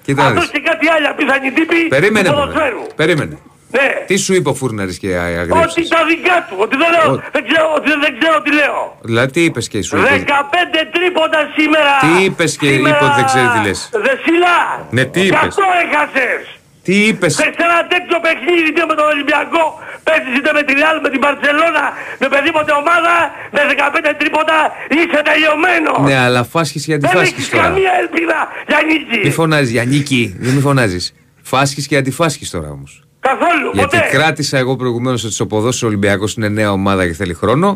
Κοίτα να Αυτός δεις. και κάτι άλλοι απίθανοι τύποι Περίμενε, του μωρέ. ποδοσφαίρου. Περίμενε. Ναι. Τι σου είπε ο Φούρναρης και Ότι αγρίεψες. τα δικά του. Ότι δεν, λέω, Ότι- δεν, ξέρω, ότι δεν ξέρω τι λέω. Δηλαδή τι είπες και σου είπε; 15 τρίποτα σήμερα. Τι είπες και Σήμερα, είπε ότι δεν ξέρει τι λες; Δεσίλα. Ναι, τι είπες; Γι' αυτό έχασες. Τι είπες; Σε ένα τέτοιο παιχνίδι είτε με τον Ολυμπιακό, παίζεις είτε με τη Real, με την Παρσελώνα, με οποιαδήποτε ομάδα, με 15 τρίποτα είσαι τελειωμένος. Ναι, αλλά φάσκεις για δεν αντιφάσκεις έχεις τώρα. καμία ελπίδα για νίκη. Μη φωνάζεις για νίκη. Δεν μη φωνάζεις. Φάσκεις και αντιφάσκεις τώρα όμως. Καθόλου, Γιατί ποτέ. κράτησα εγώ προηγουμένως ότι στο ποδόσφαιρος Ολυμπιακός είναι νέα ομάδα και θέλει χρόνο.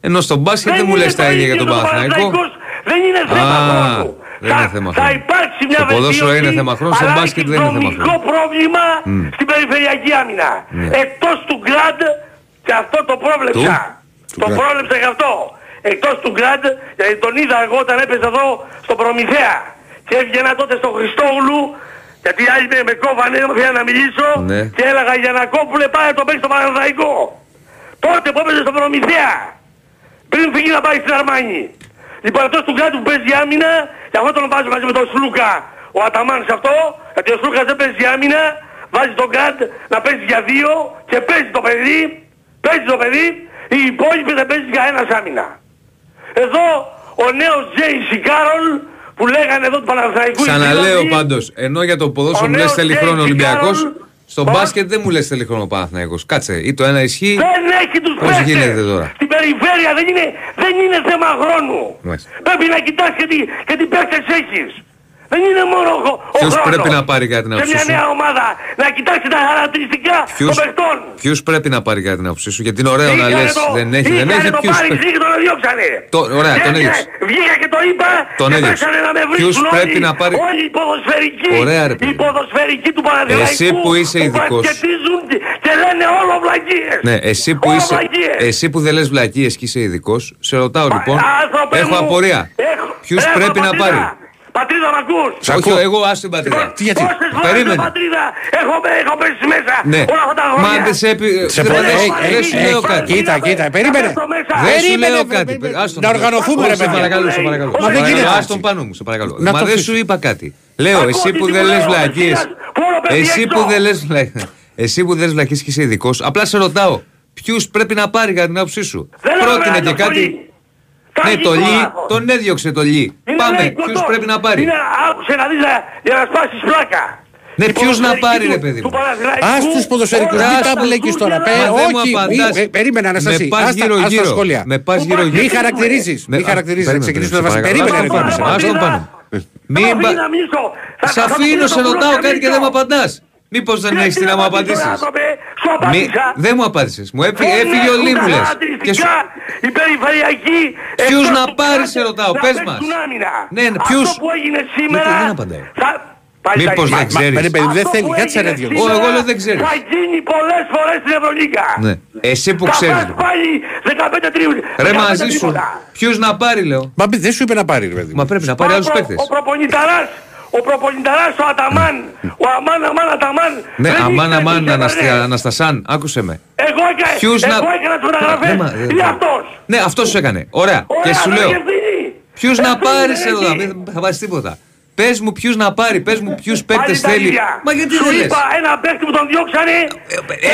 Ενώ στο μπάσκετ δεν μου είναι λες το τα ίδια για ίδιο τον το Παναθηναϊκό. Παναθηναϊκός. Δεν είναι θέμα Α, χρόνου. δεν είναι θέμα Θα χρόνου. υπάρξει μια Στο ποδόσφαιρο βελτίωση, είναι θέμα χρόνου, στο αλλά μπάσκετ έχει δεν είναι θέμα δομικό χρόνου. πρόβλημα Μμ. στην περιφερειακή άμυνα. Ναι. Εκτός του Γκραντ, και αυτό το πρόβλεψα. Του; Το Γκραντ. πρόβλεψα γι' αυτό. Εκτός του Γκραντ, γιατί τον είδα εγώ όταν έπαιζε εδώ στο Προμηθέα. Και έβγαινα τότε στο Χριστόγλου, γιατί άλλοι με, με κόβανε, δεν ήθελα να μιλήσω Ναι. και έλεγα Γιανακόπουλε πάει να το παίξει στο Παναθηναϊκό. Τότε που έπαιζε στο Προμηθέα. Πριν φύγει να πάει στην Αρμάνη. Λοιπόν αυτός του Γκραντ που παίζει άμυνα, και αυτό τον βάζει μαζί με τον Σλούκα ο Αταμάν σε αυτό, γιατί ο Σλούκας δεν παίζει άμυνα, βάζει τον Γκραντ να παίζει για δύο και παίζει το παιδί, παίζει το παιδί, οι υπόλοιποι δεν παίζει για ένας άμυνα. Εδώ ο νέος Τζέισι Κάρολ που λέγανε εδώ του Παναθηναϊκού Ξαναλέω εκδηλώσει, πάντως, ενώ για το Ο ποδόσφαιρο μου λες νέος θέλει Τζέιμς χρόνο Ολυμπιακός, Κάρολ, στο πώς; μπάσκετ δεν μου λες θέλει χρόνο ο Παναθηναϊκός. Κάτσε, ή το ένα ισχύει, Δεν έχει τους πώς παίκτες. γίνεται τώρα; Στην περιφέρεια δεν είναι, δεν είναι θέμα χρόνου. Μάλιστα. Πρέπει να κοιτάς και τι, και τι παίκτες έχεις. Δεν είναι μόνο ο, ο Ποιος χρόνος. πρέπει να πάρει κάτι την Σε άποψή μια σου; νέα ομάδα να κοιτάξει τα χαρακτηριστικά Ποιους, των παιχτών. ποιους πρέπει να πάρει κάτι την άποψή σου, γιατί είναι ωραίο να Είχανε λες το- δεν έχει, δεν είχανε έχει, το ποιους πάρει πρέπει. ξύλι και τον διώξανε. Το- ωραία, Και τον έβγαινε- έδιωξε. Βγήκα και το είπα Τον και έδιωξε. πέσανε να με Ποιους βρίσκουν πρέπει όλοι, να πάρει- όλοι οι ποδοσφαιρικοί, Ωραία, ρε παιδί. οι ποδοσφαιρικοί του Παναθηναϊκού Εσύ που είσαι ειδικός. μπασκετίζουν και- και λένε όλο βλακίες. Ναι, εσύ που, Όλο είσαι, βλακίες. εσύ που δεν λες βλακίες και είσαι ειδικός, σε ρωτάω λοιπόν, Άνθρωπε έχω μου, απορία. έχω- Ποιους έχω πρέπει να πατρίδα. πάρει; Πατρίδα μ' ακούς; Όχι, εγώ άστο την πατρίδα. Τι γιατί; Πόσες φορές Περίμενε. την πατρίδα έχω, έχω πέσει μέσα Ναι. όλα αυτά τα χρόνια. Μα δεν σε επι... Σε δεν- πονέ- δεν- ε, δεν ε, σου ε, λέω ε, κάτι. Κοίτα, κοίτα, περίμενε. Δεν σου Περίμενε, λέω πε- κάτι. πε- Άστο, να σε οργανωθούμε, ρε παρακαλώ. Σε παιδιά. παρακαλώ, σε παρακαλώ. Μα δεν γίνεται Ας τον έτσι. πάνω μου, σε παρακαλώ. Να Μα το δεν αφήσω. σου είπα κάτι. Λέω, Ακούω εσύ τι που σου δεν λέω, λες ο βλακίες. Μεσσίας, πού το παιδί Εσύ έξω; που δεν λες βλακίες. Εσύ που δεν λες βλακίες και είσαι ειδικός, απλά σε ρωτάω. Ποιους πρέπει να πάρει κατά την άποψή σου; Δεν λέω Πρότεινε να και το κάτι. Πολύ. Ναι, Τραγικό το Λί, λάθος. τον έδιωξε το Λί. Είναι Πάμε, λαϊκό ποιους το- πρέπει να πάρει; Είναι, άκουσε να δεις να- για να σπάσεις πλάκα. Ναι, Οι ποιους να ποδοσφαιρικοί πάρει, του- ρε παιδί του μου. Παναθηναϊκού, Ας τους ποδοσφαιρικούς, όλα μην αυτά τα μπλέκεις τους τώρα. κούκκινα. Πε- Μα δεν μου όχι, απαντάς. μη- ε, περίμενε Αναστασία. Με πας Άστα- γύρω άστα γύρω. σχόλια. Με πας γύρω Μη γύρω. χαρακτηρίζεις. Με- Μη χαρακτηρίζεις. Περίμενε, Ξεκινήσουμε σε να βάζεις. παρακαλώ. Περίμενε, ρε Άστον κόμμα. πάνω, άστον πάνω. Μην Θα μπα- αφήνει να μιλήσω. Θα- Σε θα- θα αφήνω, αφήσω σε το ρωτάω μπλοκ κάτι να και δεν μου μιλήσω. απαντάς. Μήπως δεν Ναι, έχεις τι τι να μου απαντήσω, απαντήσεις. άνθρωπε, Σου Μη, απάντησα. δεν μου απάντησες. Μου έφυγε, Δεν έφυγε ο έχουν Λί τα μου λες. Και σου... χαρακτηριστικά, Οι περιφερειακοί... Ποιους εκτός να του πάρεις, κράτη, σε ρωτάω, να πες παίξουν μας. άμυνα. Ναι, ναι, ποιους. Αυτό που έγινε σήμερα... Γιατί δεν απαντάει. θα- πάλι θα Μήπως γίνει. δεν ξέρεις. Μα, παιδί, δεν Αυτό θέλει. που Κάτσε ρε έγινε δυο. σήμερα Ω, εγώ λέω δεν ξέρεις. Θα γίνει πολλές φορές στην Ευρωλίγκα. Ναι. Εσύ που Θα ξέρεις. πας πάλι 15 τρίβους. Ρε μαζί σου. Ποιους να πάρει λέω. Μα δεν σου είπε να πάρει, ρε παιδί. Μα πρέπει να πάρει άλλους Ο παίκτες. Προπονηταράς, ο προπονηταράς, ο Αταμάν, ο Αμάν, Αμάν, Αταμάν. Ναι, δεν αμάν, ήρθε, αμάν, τους έβαλε. Αναστα- Αναστασάν, άκουσε με. Εγώ έκανα, Ποιους εγώ να- έκανα τις Ναι, φωτογραφίες μα- ή αυτός. Ναι, αυτό σου έκανε. Ωραία. Και Ωραία, σου δεν λέω. έχει ευθύνη. Ποιους να Ευθύνη πάρει, δεν σε έχει. ρωτάω. Δεν θα πάρει τίποτα. Πε μου ποιους να πάρει, πε μου ποιους Πάλι παίκτες τα θέλει. ίδια. Μα γιατί Σου δεν λες. είπα ένα παίκτη που τον διώξανε.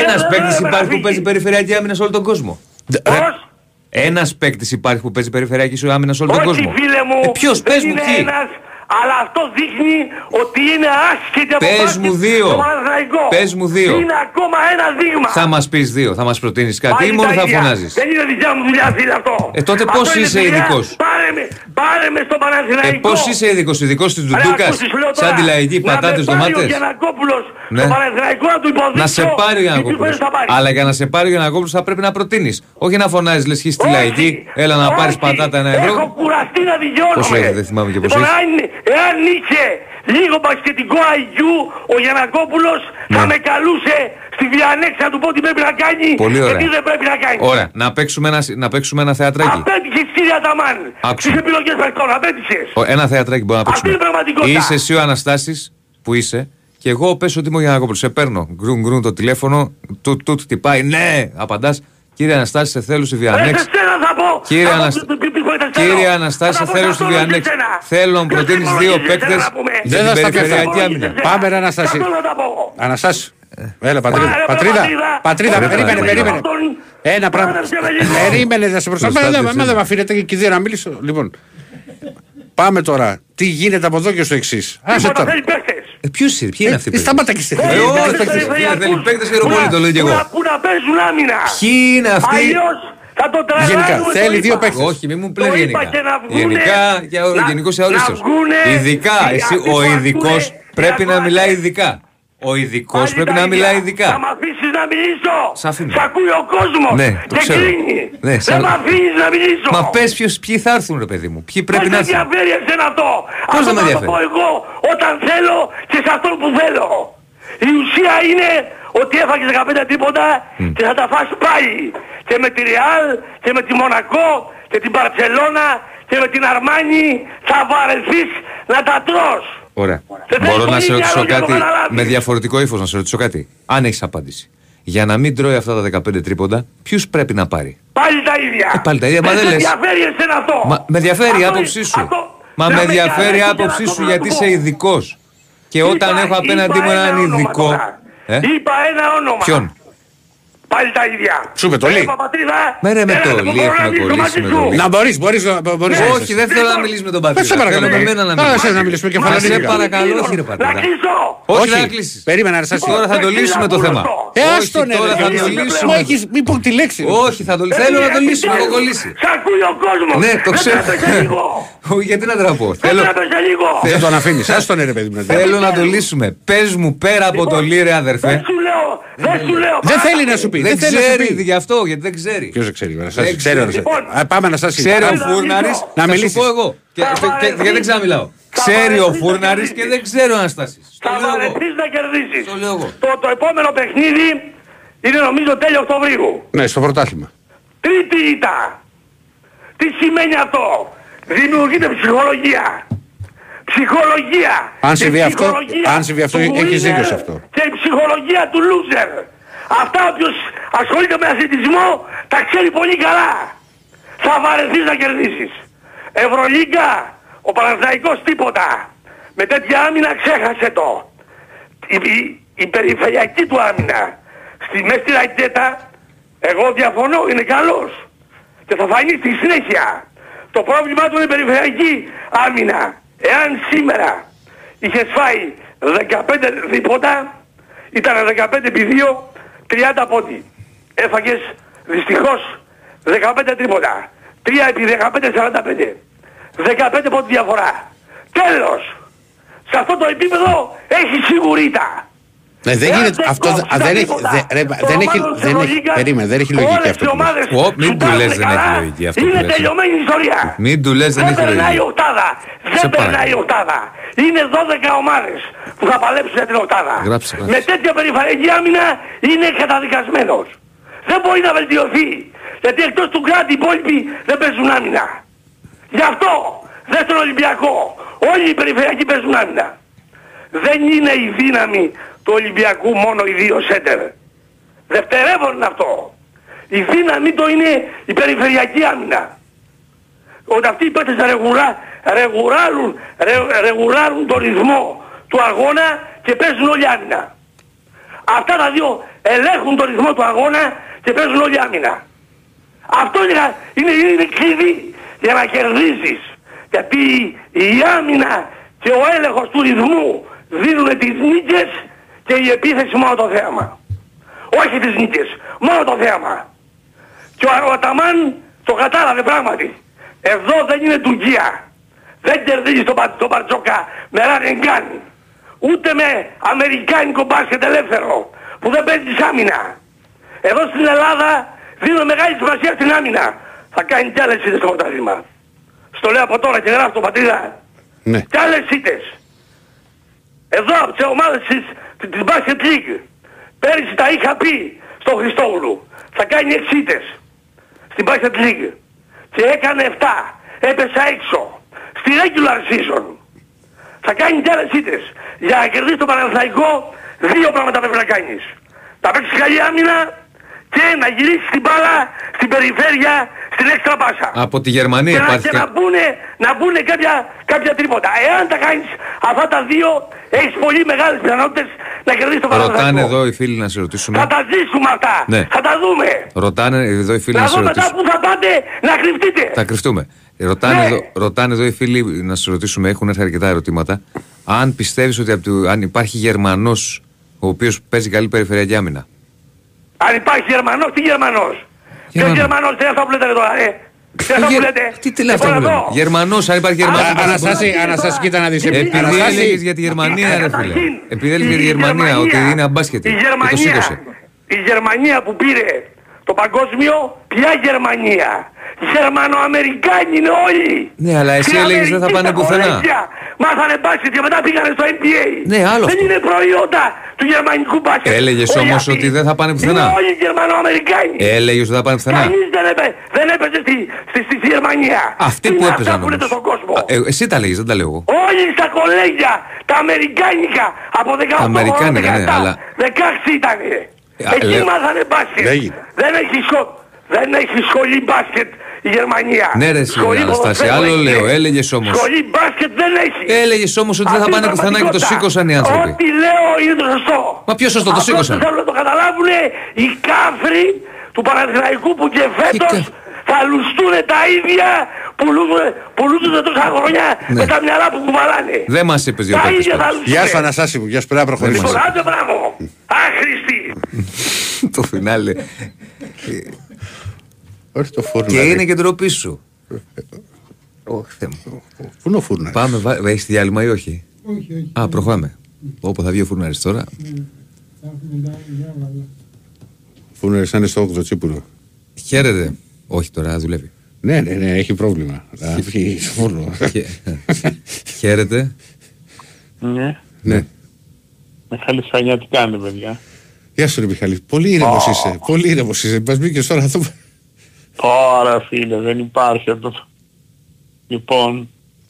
Ένα ε, παίκτη ε, υπάρχει που ε, παίζει περιφερειακή άμυνα σε όλο τον κόσμο. Πώς? Ένα παίκτη υπάρχει που παίζει περιφερειακή σου άμυνα σε όλο τον Όχι κόσμο. φίλε μου, Ε, Ποιο, πε δεν μου είναι ποιοι. ένας, αλλά αυτό δείχνει ότι είναι άσχετη από Πες μπάσκετ μου δύο. στο Παναθηναϊκό. Πες μου δύο. Είναι ακόμα ένα δείγμα. Θα μας πεις δύο, θα μας προτείνεις κάτι Πάλι ή μόνο τα θα ίδια. φωνάζεις. Δεν είναι δικιά μου δουλειά φίλε αυτό. Ε, τότε Αυτό πώς είναι είσαι δουλειά. ειδικός; Πάρε με, πάρε με στο Ε, Παναθηναϊκό. πώς είσαι ειδικός, ειδικός της Ρε, Ντουντούκας, ακούς τι σου λέω σαν τώρα. τη λαϊκή Να πατάτε με πάρει ντομάτε. Ο Γιανακόπουλος Ναι. στο Παναθηναϊκό να του υποδείξω. Να σε πάρει ο τι Γιανακόπουλος. παίρνεις θα πάρει. Αλλά για να σε πάρει ο Γιανακόπουλος θα πρέπει να προτείνεις. Όχι να φωνάζεις, λες χεις στη Όχι. λαϊκή, έλα να πάρεις Όχι. πατάτα ένα Έχω ευρώ. κουραστεί να δικαιώνομαι. Πόσο έχει, δεν θυμάμαι και πόσο λοιπόν, έχει. Αν, εάν είχε λίγο μπασκετικό IQ ο Γιανακόπουλος Ναι. θα με καλούσε στη Βιανέξη να του πω τι πρέπει να κάνει Πολύ και ωραία. τι δεν πρέπει να κάνει. Ωραία, να παίξουμε ένα, να παίξουμε ένα θεατράκι. Απέτυχες κύριε Αταμάν Άκουσα. στις επιλογές παιχτών, απέτυχες. Ο- Ένα θεατράκι μπορεί να Αυτή παίξουμε. είναι η πραγματικότητα. Είσαι εσύ ο Αναστάσης που είσαι και εγώ πες ότι είμαι ο Γιανακόπουλος. Σε παίρνω. Γκρουν γκρουν το τηλέφωνο. Τουτ τουτ χτυπάει. Ναι, απαντάς. Κύριε Αναστάση, σε θέλω στη Ρε, Βιανέξη. σε σένα θα πω. Κύριε, Θα πω Αναστα... πι- πι- πι- πι- πι- θέλω. Κύριε Αναστάση, Θα σε πω θέλω σε στη αυτόν Βιανέξη. εσένα. Θέλω να μου Ποιος προτείνεις σε δύο υπολογίζει εσένα παίκτες να πούμε. για Δεν την θα στα περιφερειακή πιάσω. άμυνα. Πάμε ρε Αναστάση. Αυτό να τα πω. Αναστάση. Έλα, Πάρε, πατρίδα. βρε, Πατρίδα, πατρίδα. πατρίδα, Πάρε, περίμενε, πάρε, περίμενε. Αυτόν, Ένα πράγμα. πάρε με λίγο. Περίμενε, θα σε προστατεύω. Προστάτευσε. Μα δεν με αφήνετε και εκεί να μιλήσω. Λοιπόν, πάμε τώρα. Τι γίνεται από εδώ και στο εξής. Άσε Τίποτα, τώρα. θέλει παίχτες. Ε, ποιος είναι, ποιοι είναι αυτοί οι Ε, Σταμάτα και στη Ε, όχι, Θέλει παίκτες, περιφερειακούς. θέλει παίκτες Που Ευρωβολή, να- το λέω και που εγώ. να- Που να παίζουν άμυνα; Ποιοι είναι αυτοί; Αλλιώς θα το τρελάνουμε. Γενικά, το θέλει είπα. δύο παίκτες. Όχι, μην μου πλέον Το είπα γενικά. και να βγουνε, Γενικά, για ο να- γενικός να αορίστος. βγουνε Ειδικά, οι εσύ, αυτοί ο που ειδικός ακούνε, πρέπει οι να ακροατές. μιλάει ειδικά. Ο ειδικός Πάλι πρέπει τα να ίδια. μιλάει Θα ειδικά. μ' αφήσεις να μιλήσω. Σ' αφήνω. Σ' ακούει ο κόσμος. Ναι, το και ξέρω. κλείνει. Ναι, Δεν σαν- μ' αφήνεις να μιλήσω. Μα πες ποιοι θα έρθουν, ρε παιδί μου. Ποιοι πρέπει Πώς να με έρθουν. ενδιαφέρει εσένα αυτό. Πώς αυτό δεν με θα το ενδιαφέρει; πω εγώ όταν θέλω και σε αυτόν που θέλω. Η ουσία είναι ότι έφαγες 15 τίποτα και θα τα φας πάλι. Και με τη Ρεάλ και με τη Μονακό και την Παρσελώνα και με την Αρμάνι θα βαρεθείς να τα τρως. Ωραία. Δεν Μπορώ θέλει να σε πολύ ρωτήσω διάλογο για να κάτι το καταλάβεις. με διαφορετικό ύφος, να σε ρωτήσω κάτι. Αν έχεις απάντηση. Για να μην τρώει αυτά τα 15 τρίποντα, ποιους πρέπει να πάρει; Πάλι τα ίδια. Ε, πάλι τα ίδια, μα δεν σε λες. ενδιαφέρει εσένα αυτό. Μα, με ενδιαφέρει η Αυτό άποψή είναι- σου. αυτό- Μα να με με ενδιαφέρει η καλέσει άποψή και να σου το γιατί πω. είσαι ειδικός. Και όταν Είπα- έχω απέναντί μου είπα έναν ένα όνομα ειδικό. τώρα. Ε; Είπα ένα όνομα. Ποιον; Πάλι τα ίδια. Σου είπε το Ε, Λί. Παπατρίδα, Με ρε, με έλα, το δεν Λί μπορώ έχουμε να μιλήσω κολλήσει μαζί με σου. το Λί. Να μπορείς, μπορείς να μπορείς. Όχι, δεν θέλω να μιλήσουμε τον Ε, πατέρα. σε παρακαλώ, Θέλω με παιδί. μένα να Α, μιλήσουμε. εσένα να μιλήσουμε και Μα φανατικά. σε παρακαλώ, όχι ρε Να πατέρα. κλείσω. Όχι, δεν θα κλείσεις. Περίμενα, Αναστάση. Τώρα θα το λύσουμε το θέμα. Ε, Όχι, άστο ναι, τώρα ρε, θα το Γιώργο. λύσουμε. Μα έχεις μη πω τη λέξη. Όχι, θα το λύσουμε. Θέλω να το λύσουμε. Έχω κολλήσει. Σ' ακούει ο κόσμος. Ναι, το Δεν ξέρω. τρέπεσαι (laughs) λίγο. Όχι, Γιατί να τραπώ. Δεν Θέλω, τρέπεσαι λίγο. Δεν τον αφήνεις. Άστο ναι, ρε παιδί μου. θέλω να το λύσουμε. Πες μου πέρα από το λίρε, Δεν αδερφέ. Σου λέω. Δεν σου λέω. Δεν θέλει να σου πει. Δεν Δεν θέλει να σου ξέρει πει. γι' αυτό, γιατί δεν ξέρει. Ποιος δεν ξέρει, Αναστάση. Δεν Ξέρει, ξέρει. Αναστάση. Α, Πάμε, Αναστάση. Ξέρει ο Πάμε. Φούρναρης. Να Θα σου μιλήσεις. πω εγώ. Και- Θα και- και- βαρεθείς. Γιατί δεν ξαναμιλάω. Θα Ξέρει ο βαρεθείς να Φούρναρης κερδίσεις. και δεν ξέρει ο Αναστάση. Θα βαρεθείς να κερδίσεις. Το λέω εγώ. Το, το επόμενο παιχνίδι είναι νομίζω τέλειος Οκτωβρίου. Ναι, στο πρωτάθλημα. Τρίτη ήττα. Τι σημαίνει αυτό; Δημιουργείται ψυχολογία. Ψυχολογία. Αν Και συμβεί η αυτό- ψυχολογία αν συμβεί αυτό, του έχεις winner δίκιο σε αυτό. Και η ψυχολογία του loser. Αυτά όποιος ασχολείται με αθλητισμό τα ξέρει πολύ καλά. Θα βαρεθείς να κερδίσεις. Ευρωλίγκα, ο Παναθηναϊκός τίποτα. Με τέτοια άμυνα ξέχασε το. Η, η, η περιφερειακή του άμυνα στη μέση στη ρακέτα εγώ διαφωνώ, είναι καλός. Και θα φανεί στη συνέχεια. Το πρόβλημά του είναι η περιφερειακή άμυνα. Εάν σήμερα είχες φάει 15 δίποτα, ήταν 15 επί 2, 30 πόντι. Έφαγες δυστυχώς 15 τρίποτα. 3 επί 15, 45. 15 πόντι διαφορά. Τέλος. Σε αυτό το επίπεδο έχει σιγουρίτα. Ναι, δεν Εάν γίνεται. Αυτό κόψει δεν- τα δεν έχει. τίποτα δεν- ρε, των Δεν έχει. ομάδων της Δεν έχει. Ευρωλίγκας, Περίμενε, δεν έχει λογική όλες αυτό. οι που λες. ομάδες Ω, μην που του πάνε λες δεν έχει καλά, λογική αυτό που Είναι λες. τελειωμένη η ιστορία. Μην του λες δεν έχει περνάει η λογική. οκτάδα. Σε Δεν περνάει η παρακαλώ. οκτάδα. Είναι 12 ομάδες που θα παλέψουν για την οκτάδα. Γράψε, γράψε. Με τέτοια περιφερειακή άμυνα είναι καταδικασμένος. Δεν μπορεί να βελτιωθεί. Γιατί εκτός του κράτη οι υπόλοιποι δεν παίζουν άμυνα. Γι' αυτό δεν στον Ολυμπιακό. Όλοι οι περιφερειακοί παίζουν άμυνα. Δεν είναι η δύναμη του Ολυμπιακού μόνο οι δύο σέντερ. Δευτερεύον είναι αυτό. Η δύναμη το είναι η περιφερειακή άμυνα. Ότι αυτοί οι παίκτες ρεγουρά, ρεγουράρουν, ρε, ρεγουράρουν τον ρυθμό του αγώνα και παίζουν όλοι άμυνα. Αυτά τα δύο ελέγχουν τον ρυθμό του αγώνα και παίζουν όλοι άμυνα. Αυτό είναι, είναι, είναι κλειδί για να κερδίσεις. Γιατί η άμυνα και ο έλεγχος του ρυθμού δίνουν τις νίκες και η επίθεση μόνο το θέαμα. Όχι τις νίκες, μόνο το θέαμα. Και ο, ο Αταμάν το κατάλαβε πράγματι. Εδώ δεν είναι Τουρκία. Δεν κερδίζει τον, Πα- τον Μπαρτζόκα με Ραρεγκάν. Ούτε με Αμερικάνικο μπάσκετ ελεύθερο που δεν παίζει άμυνα. Εδώ στην Ελλάδα δίνω μεγάλη σημασία στην άμυνα. Θα κάνει κι άλλες ήττες στο πρωτάθλημα. Στο λέω από τώρα και γράφω το πατρίδα. Ναι. Κι άλλες ήττες. Εδώ από τις ομάδες της, της Basket League. Πέρυσι τα είχα πει στο Χριστόγλου. Θα κάνει εξήτες στην Basket League. Και έκανε 7. Έπεσα έξω. Στη regular season. Θα κάνει και άλλες ήττες. Για να κερδίσει το Παναθηναϊκό, δύο πράγματα πρέπει να κάνεις. Να παίξεις καλή άμυνα και να γυρίσεις την μπάλα στην περιφέρεια, στην έξτρα πάσα. Από τη Γερμανία Και, να, υπάρχει. και κα- να μπουνε, να μπουνε κάποια, κάποια τρίποτα. Εάν τα κάνεις αυτά τα δύο, έχεις πολύ μεγάλες πιθανότητες να κερδίσεις το Ρωτάνε Παναθηναϊκό. εδώ οι φίλοι να σε ρωτήσουμε. Θα τα ζήσουμε αυτά. Ναι. Θα τα δούμε. Ρωτάνε εδώ οι φίλοι Να να σε δούμε μετά ρωτήσουμε. που θα πάτε να κρυφτείτε. Θα κρυφτούμε. Ρωτάνε, Ναι. εδώ, ρωτάνε εδώ οι φίλοι να σε ρωτήσουμε, έχουν έρθει αρκετά ερωτήματα. Αν πιστεύεις ότι από του- αν υπάρχει Γερμανός ο οποίος παίζει καλή περιφερειακή άμυνα; Αν υπάρχει Γερμανός, τι Γερμανός; Ποιος Γερμανός. Γερμανός, τι είναι αυτά που λέτε τώρα, ε; Τι είναι αυτά που λέτε. Τι τι λέει αυτά Λοιπόν, που εδώ. λέμε. Γερμανός, αν υπάρχει Γερμανός. Α, Αναστάση, Αναστάση, κοίτα να δεις. Επειδή Αναστάση, έλεγες για τη Γερμανία, ρε φίλε. Καταρχήν, Επειδή έλεγες για τη η Γερμανία, ότι Γερμανία- είναι αμπάσκετη. Η Και το Γερμανία, σήκωσε. η Γερμανία που πήρε το παγκόσμιο, ποια Γερμανία. Γερμανοαμερικάνοι είναι όλοι. Ναι, αλλά εσύ Στην έλεγες δεν θα Αμερική πάνε στα πουθενά. κολέγια Μάθανε μπάσκετ και μετά πήγανε στο NBA. Ναι, άλλο Δεν αυτό. είναι προϊόντα του γερμανικού μπάσκετ. Έλεγες Όλοι όμως αυτοί ότι δεν θα πάνε πουθενά. Είναι όλοι Γερμανοαμερικάνοι. Έλεγες ότι δεν θα πάνε πουθενά. Κανείς δεν, έπαι, δεν έπαιζε στη, στη, στη, στη Γερμανία. Αυτοί Είναι που αυτά έπαιζαν που λέτε όμως. στον κόσμο. Α, ε, εσύ τα λέγεις, δεν τα λέω εγώ. Όλοι στα κολέγια, τα αμερικάνικα, από 18 Αμερικάνικα, ναι, 17, αλλά- 16 ήτανε. Α, Εκεί λέω- μάθανε μπάσκετ. Λέγεται. Δεν έχει, σχο... δεν έχει σχολή μπάσκετ η Γερμανία. Ναι, ρε, εσύ, Σχολή Αναστάση, ποδοσφαίρου άλλο έχεις. λέω, έλεγες όμως. Σχολή μπάσκετ δεν έχει. Έλεγες όμως ότι δεν θα Αυτή πάνε είναι η πουθενά και το πραγματικότητα. σήκωσαν οι άνθρωποι. Ό,τι λέω είναι το σωστό. Μα ποιος σωστό, το Αυτό σήκωσαν; που θέλουν να το καταλάβουν οι κάφροι του Παναθηναϊκού που και φέτος κα- θα λουστούν τα ίδια που λούζουν- που λούζονται τόσα χρόνια Ναι. με τα μυαλά που κουβαλάνε. Δεν μας είπες δύο Τα παίκτες ίδια θα πάντως. λουστούν. Γεια σου Αναστάση μου, γεια σου, πρέπει να προχωρήσουμε. Λοιπόν, άντε μπράβο. Άχρηστη. (laughs) Το φινάλε. Όχι το φούρνο. Και ρε. είναι και ντροπή σου. Όχι, Θεέ μου. Πού είναι ο φούρνο. Πάμε, βα- έχεις διάλειμμα ή όχι; Όχι, όχι. Α, προχωράμε. Όπου θα βγει ο φουρνάρης τώρα. Θα έχουμε τα διάβαλα. Φούρνο είναι στο 8 τσίπουρο. Χαίρετε. Όχι τώρα, δουλεύει. Ναι, ναι, ναι, έχει πρόβλημα. Να βγει στο φούρνο. Χαι- Χαίρετε. Ναι. Ναι. Μιχάλης Σανιά, τι κάνετε, παιδιά; Γεια σου ρε Μιχάλη. Πολύ ήρεμος είσαι. Πολύ ήρεμος είσαι. Μας μπήκες τώρα να δούμε. Τώρα, φίλε, δεν υπάρχει αυτό. Λοιπόν,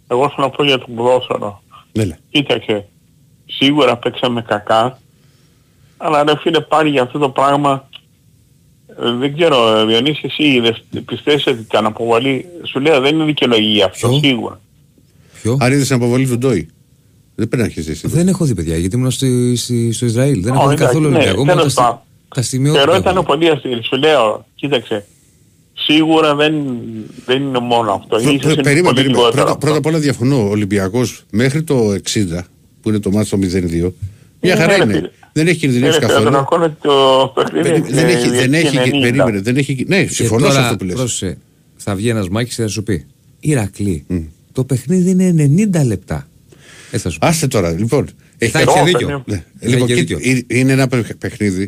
εγώ θέλω να πω για το ποδόσφαιρο. Ναι, Κοίταξε, σίγουρα παίξαμε κακά, αλλά ρε φίλε πάλι για αυτό το πράγμα, ε, δεν ξέρω, ε, Διονύση, εσύ είδες, πιστεύεις ότι την αποβολή, σου λέω δεν είναι δικαιολογία αυτό, Ποιο; σίγουρα. Ποιο; Αν είδες την αποβολή του Ντόι. Δεν πρέπει να έχεις δει. Δεν έχω δει, παιδιά, γιατί ήμουν στη- στη- στο Ισραήλ. Δεν έχω Ω, δει εντάξει, καθόλου ναι, Ολυμπιακό. Μόνο τα, τέλος στι- πάντων. τα σημειώματα. Θεωρώ έχω ήταν δει. πολύ αστείο. Σου λέω, κοίταξε, σίγουρα δεν, δεν είναι μόνο αυτό. Πρω- Ίσως πρω- είναι Περίμενε, πολύ περίμενε. λιγότερο Πρώτα, αυτό. πρώτα απ' όλα διαφωνώ. Ο Ολυμπιακός μέχρι το 60 που είναι το μάτι το 0-2 μια Ναι, χαρά ρε, είναι. φίλε. Δεν έχει κινδυνεύσει Ναι, ρε, καθόλου. φίλε, τον ακούνε το παιχνίδι Δεν- Δεν έχει, δεν έχει, 90. περίμενε, δεν έχει, ναι, Και συμφωνώ σε τώρα, αυτό που λες. πρόσεξε, θα βγει ένας μάκης και θα σου πει Ηρακλή, το παιχνίδι είναι 90 λεπτά. Έτσι θα σου πει. Άστε τώρα, λοιπόν. Θα έχει Ω, δίκιο. Ναι. Θα Λοιπόν, έχει κοίτα, δίκιο. ε- είναι ένα παιχ- παιχνίδι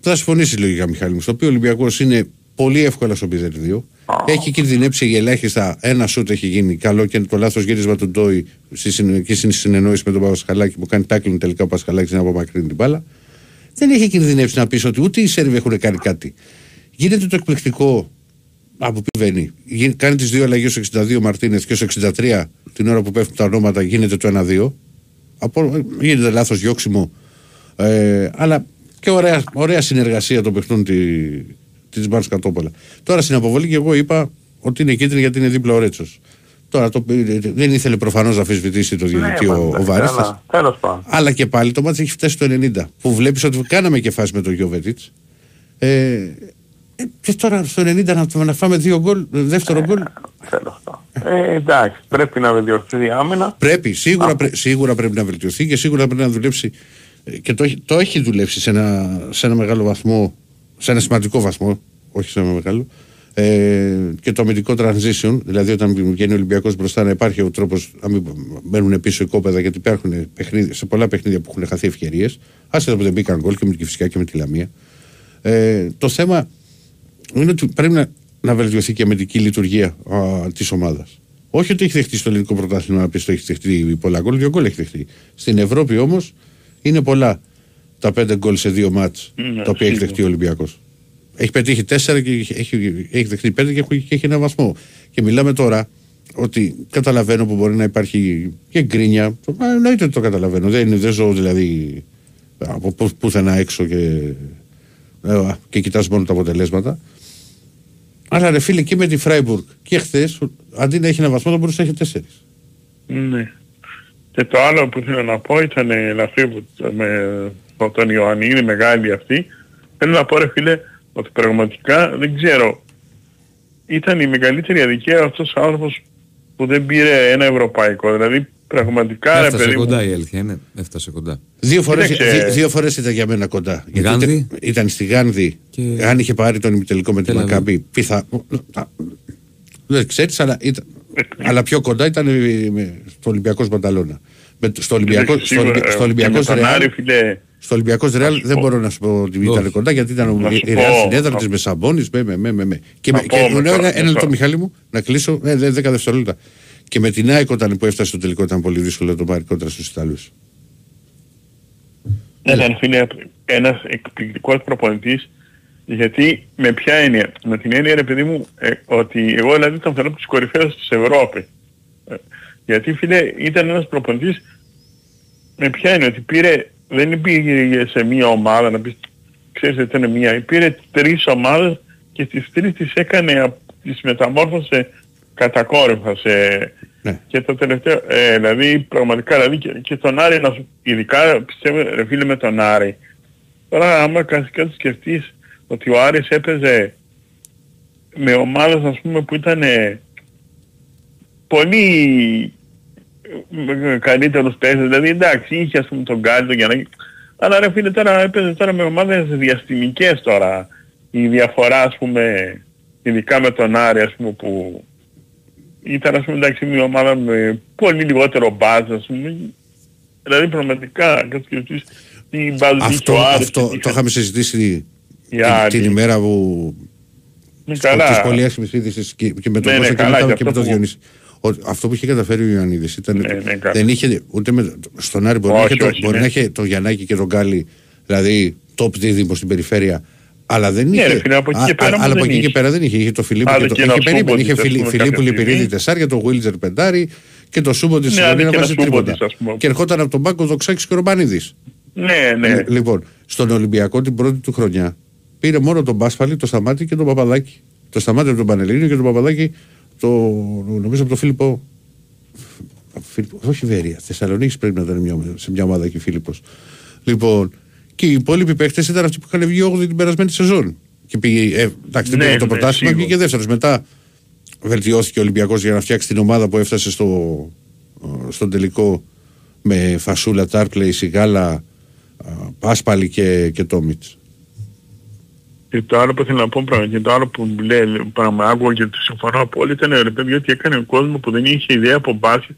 που θα συμφωνήσει λογικά, Μιχάλη μου, στο οποίο ο Ολυμπιακός είναι πολύ εύκολα στο 0-2. Έχει κινδυνεύσει για ελάχιστα ένα σουτ έχει γίνει καλό και το λάθος γύρισμα του Ντόι στη συνε- και στην συνεννόηση με τον Παπασχαλάκη που κάνει τάκλινγκ τελικά ο Παπασχαλάκης να απομακρύνει την μπάλα. Δεν έχει κινδυνεύσει να πεις ότι ούτε οι Σέρβοι έχουν κάνει κάτι. Γίνεται το εκπληκτικό από πού βαίνει. Γι- Κάνει τις δύο αλλαγές στο 62 Μαρτίνεθ και στο 63 την ώρα που πέφτουν τα ονόματα γίνεται το 1-2. Από, γίνεται λάθος διώξιμο. Ε, αλλά και ωραία, ωραία συνεργασία των παιχτών τη, της Μπάρς Κατόπολα. Τώρα στην αποβολή και εγώ είπα ότι είναι κίτρινη γιατί είναι δίπλα ο Ρέτσος. Τώρα το, δεν ήθελε προφανώς να αφισβητήσει το διαιτητή Ναι, ο, μα, ο Βάρης. αλλά, Τέλος πάντων. Αλλά και πάλι το μάτι έχει φτάσει στο 90. Που βλέπεις ότι κάναμε και φάση με τον Γιώβετιτς. Ε, ε, και τώρα στο 90 να, να φάμε δύο γκολ, δεύτερο γκολ. Θέλω αυτό. Ε, εντάξει, πρέπει να βελτιωθεί η άμυνα. Πρέπει, σίγουρα, πρέ- σίγουρα πρέπει να βελτιωθεί και σίγουρα πρέπει να δουλέψει. ε, Και το, έχει- το έχει δουλέψει σε ένα, σε ένα μεγάλο βαθμό, σε ένα σημαντικό βαθμό, όχι σε ένα μεγάλο. Ε, και το αμυντικό transition, δηλαδή όταν βγαίνει ο Ολυμπιακός μπροστά να υπάρχει ο τρόπος να μην μένουν πίσω οι κόπεδα, γιατί υπάρχουν παιχνίδια, σε πολλά παιχνίδια που έχουν χαθεί ευκαιρίες. Άσχετα που δεν μπήκαν γκολ και με τη φυσικά και με τη Λαμία. Ε, το θέμα είναι ότι πρέπει να, να βελτιωθεί και η αμυντική λειτουργία της ομάδας. Όχι ότι έχει δεχτεί στο ελληνικό πρωτάθλημα να πει το έχει δεχτεί πολλά γκολ, δύο γκολ έχει δεχτεί. Στην Ευρώπη όμως είναι πολλά τα πέντε γκολ σε δύο μάτς Ναι, τα οποία έχει σίγουρα. δεχτεί ο Ολυμπιακός. Έχει πετύχει τέσσερα και έχει, έχει, έχει δεχτεί πέντε και έχει, και έχει ένα βαθμό. Και μιλάμε τώρα ότι καταλαβαίνω που μπορεί να υπάρχει και γκρίνια. Μα εννοείται ότι το καταλαβαίνω. Δεν, δεν ζω δηλαδή από πού- πουθενά έξω και, ε, και κοιτάς μόνο τα αποτελέσματα. Αλλά ρε φίλε και με τη Φράιμπουργκ και χθες, αντί να έχει ένα βαθμό, θα μπορούσε να έχει τέσσερις. Ναι. Και το άλλο που θέλω να πω ήταν ε, αυτή που με με τον Ιωάννη, είναι μεγάλη αυτή. Θέλω να πω ρε φίλε ότι πραγματικά δεν ξέρω. Ήταν η μεγαλύτερη αδικία αυτός ο άνθρωπος που δεν πήρε ένα ευρωπαϊκό. Δηλαδή πραγματικά ρε Έφτασε παιδί μου. κοντά η αλήθεια είναι. Έφτασε κοντά. Δύο φορές, Κοίταξε. δι- δύο φορές ήταν για μένα κοντά. Γιατί Γάνδη; ήταν, ήταν στη Γάνδη. Και- Αν είχε πάρει τον ημιτελικό με τη Τελαβή. Μακάμπη, πιθα... Δεν ξέρεις, αλλά, ήταν... αλλά πιο κοντά ήταν ε, με- στο Ολυμπιακός Μπανταλώνα. Με, στο Ολυμπιακό, Κοίταξε, στο, σίγουρα, Ολυμπι- ε, στο Ολυμπιακός και με τον Ρεάλ, Άρη, φίλε, στο Ολυμπιακός Ρεάλ σου δεν πω. μπορώ να σου πω ότι Όχι. ήταν κοντά γιατί ήταν Να η σου η Ρεάλ πω, στην έδρα να- της με Σαμπόνις, με, με, με, με, με. Και, Να με, πω, και με ναι, το- ένα, ένα με λεπτό το- Μιχάλη μου, να κλείσω, ε, δε- δέκα δευτερόλεπτα. Και με την ΑΕΚ όταν που έφτασε στο τελικό ήταν πολύ δύσκολο να το πάρει κόντρα στους Ιταλούς. Ήταν φίλε ένας εκπληκτικός προπονητής γιατί με ποια έννοια. Με την έννοια ρε παιδί μου ε, ότι εγώ δηλαδή τον θέλω από τους κορυφαίους της Ευρώπης. Ε, γιατί φίλε ήταν ένας προπονητής με ποια έννοια ότι πήρε, δεν πήγε σε μία ομάδα να πεις ξέρεις ότι ήταν μία, πήρε τρεις ομάδες και τις τρεις τις έκανε, απ- τις μεταμόρφωσε κατακόρυφα σε, Ναι. και το τελευταίο, ε, δηλαδή πραγματικά, δηλαδή και, και τον Άρη, να σου, ειδικά πιστεύω ρε φίλε με τον Άρη, τώρα άμα κάτι κάτι σκεφτείς ότι ο Άρης έπαιζε με ομάδες ας πούμε που ήταν πολύ ε, καλύτερους παίκτες, δηλαδή εντάξει είχε ας πούμε τον Γκάλι, τον Γιαννάκη, αλλά ρε φίλε τώρα έπαιζε τώρα με ομάδες διαστημικές τώρα, η διαφορά ας πούμε, ειδικά με τον Άρη ας πούμε που ήταν ας πούμε εντάξει μια ομάδα με πολύ λιγότερο μπάζ ας πούμε, δηλαδή πραγματικά κάτι σκεφτείς τι μπάζ είχε Αυτό, ο Άρης, αυτό τι το είχαμε συζητήσει η την, Άρη. την ημέρα που Ναι, της καλά. πολύ άσχημης είδησης και, και με τον Ναι, ναι, Κώστα και, καλά, μετά, και και με αυτό τον που- Διονύσης. Ο- αυτό που είχε καταφέρει ο Ιωαννίδης ήταν Ναι, ναι, καλά. δεν είχε ούτε με, στον Άρη μπορεί, Όχι, να, είχε, το- όχι, μπορεί ναι. να είχε τον Γιαννάκη και τον Γκάλι δηλαδή top δίδυμο στην περιφέρεια αλλά δεν Ναι, είχε. ρε φίλε, από εκεί α- και πέρα α- όμως αλλά δεν από εκεί και είχε. πέρα δεν είχε. Είχε το Φιλίππο Άντε και το. και Είχε, ένα περίπου, Σούμποτης, είχε ας Φιλι- πούμε, Φιλίππου κάποια Λιπηρίδη στιγμή. τεσσάρια, το Βίλτζερ πεντάρι και το Σούμπο της Ναι, ναι, άντε να και βάζει ένα τίποτα. Σούμποτης, ας πούμε. Και ερχόταν από τον Πάγκο Δοξάκης και ο Ρομπανίδη. Ναι, ναι. Λοιπόν, στον Ολυμπιακό την πρώτη του χρονιά πήρε μόνο τον Μπάσφαλη, το Σταμάτη και τον Παπαδάκη. Το Σταμάτη από τον Πανελλήνιο και τον Παπαδάκη το, νομίζω από τον Φίλιππο. Φίλιππο όχι Βέρεια, Θεσσαλονίκης πρέπει να ήταν μια, σε μια ομάδα εκεί Φίλιππος. Λοιπόν, και οι υπόλοιποι παίχτες ήταν αυτοί που είχαν βγει 8 την περασμένη σεζόν. Και πήγε, ε, εντάξει, δεν Ναι, πήγε το ναι, πρωτάθλημα, σίγουρα. βγήκε δεύτερος. Μετά βελτιώθηκε ο Ολυμπιακός για να φτιάξει την ομάδα που έφτασε στο, ε, στον τελικό με Φασούλα, Τάρπλεϊ, Σιγάλα, ε, Πάσπαλη και, και Τόμιτς. Και το άλλο που θέλω να πω πράγμα, και το άλλο που μου λέει, πράγμα άκουγα και το συμφωνώ απόλυτα, είναι ρε παιδιά ότι έκανε κόσμος που δεν είχε ιδέα από μπάσκετ.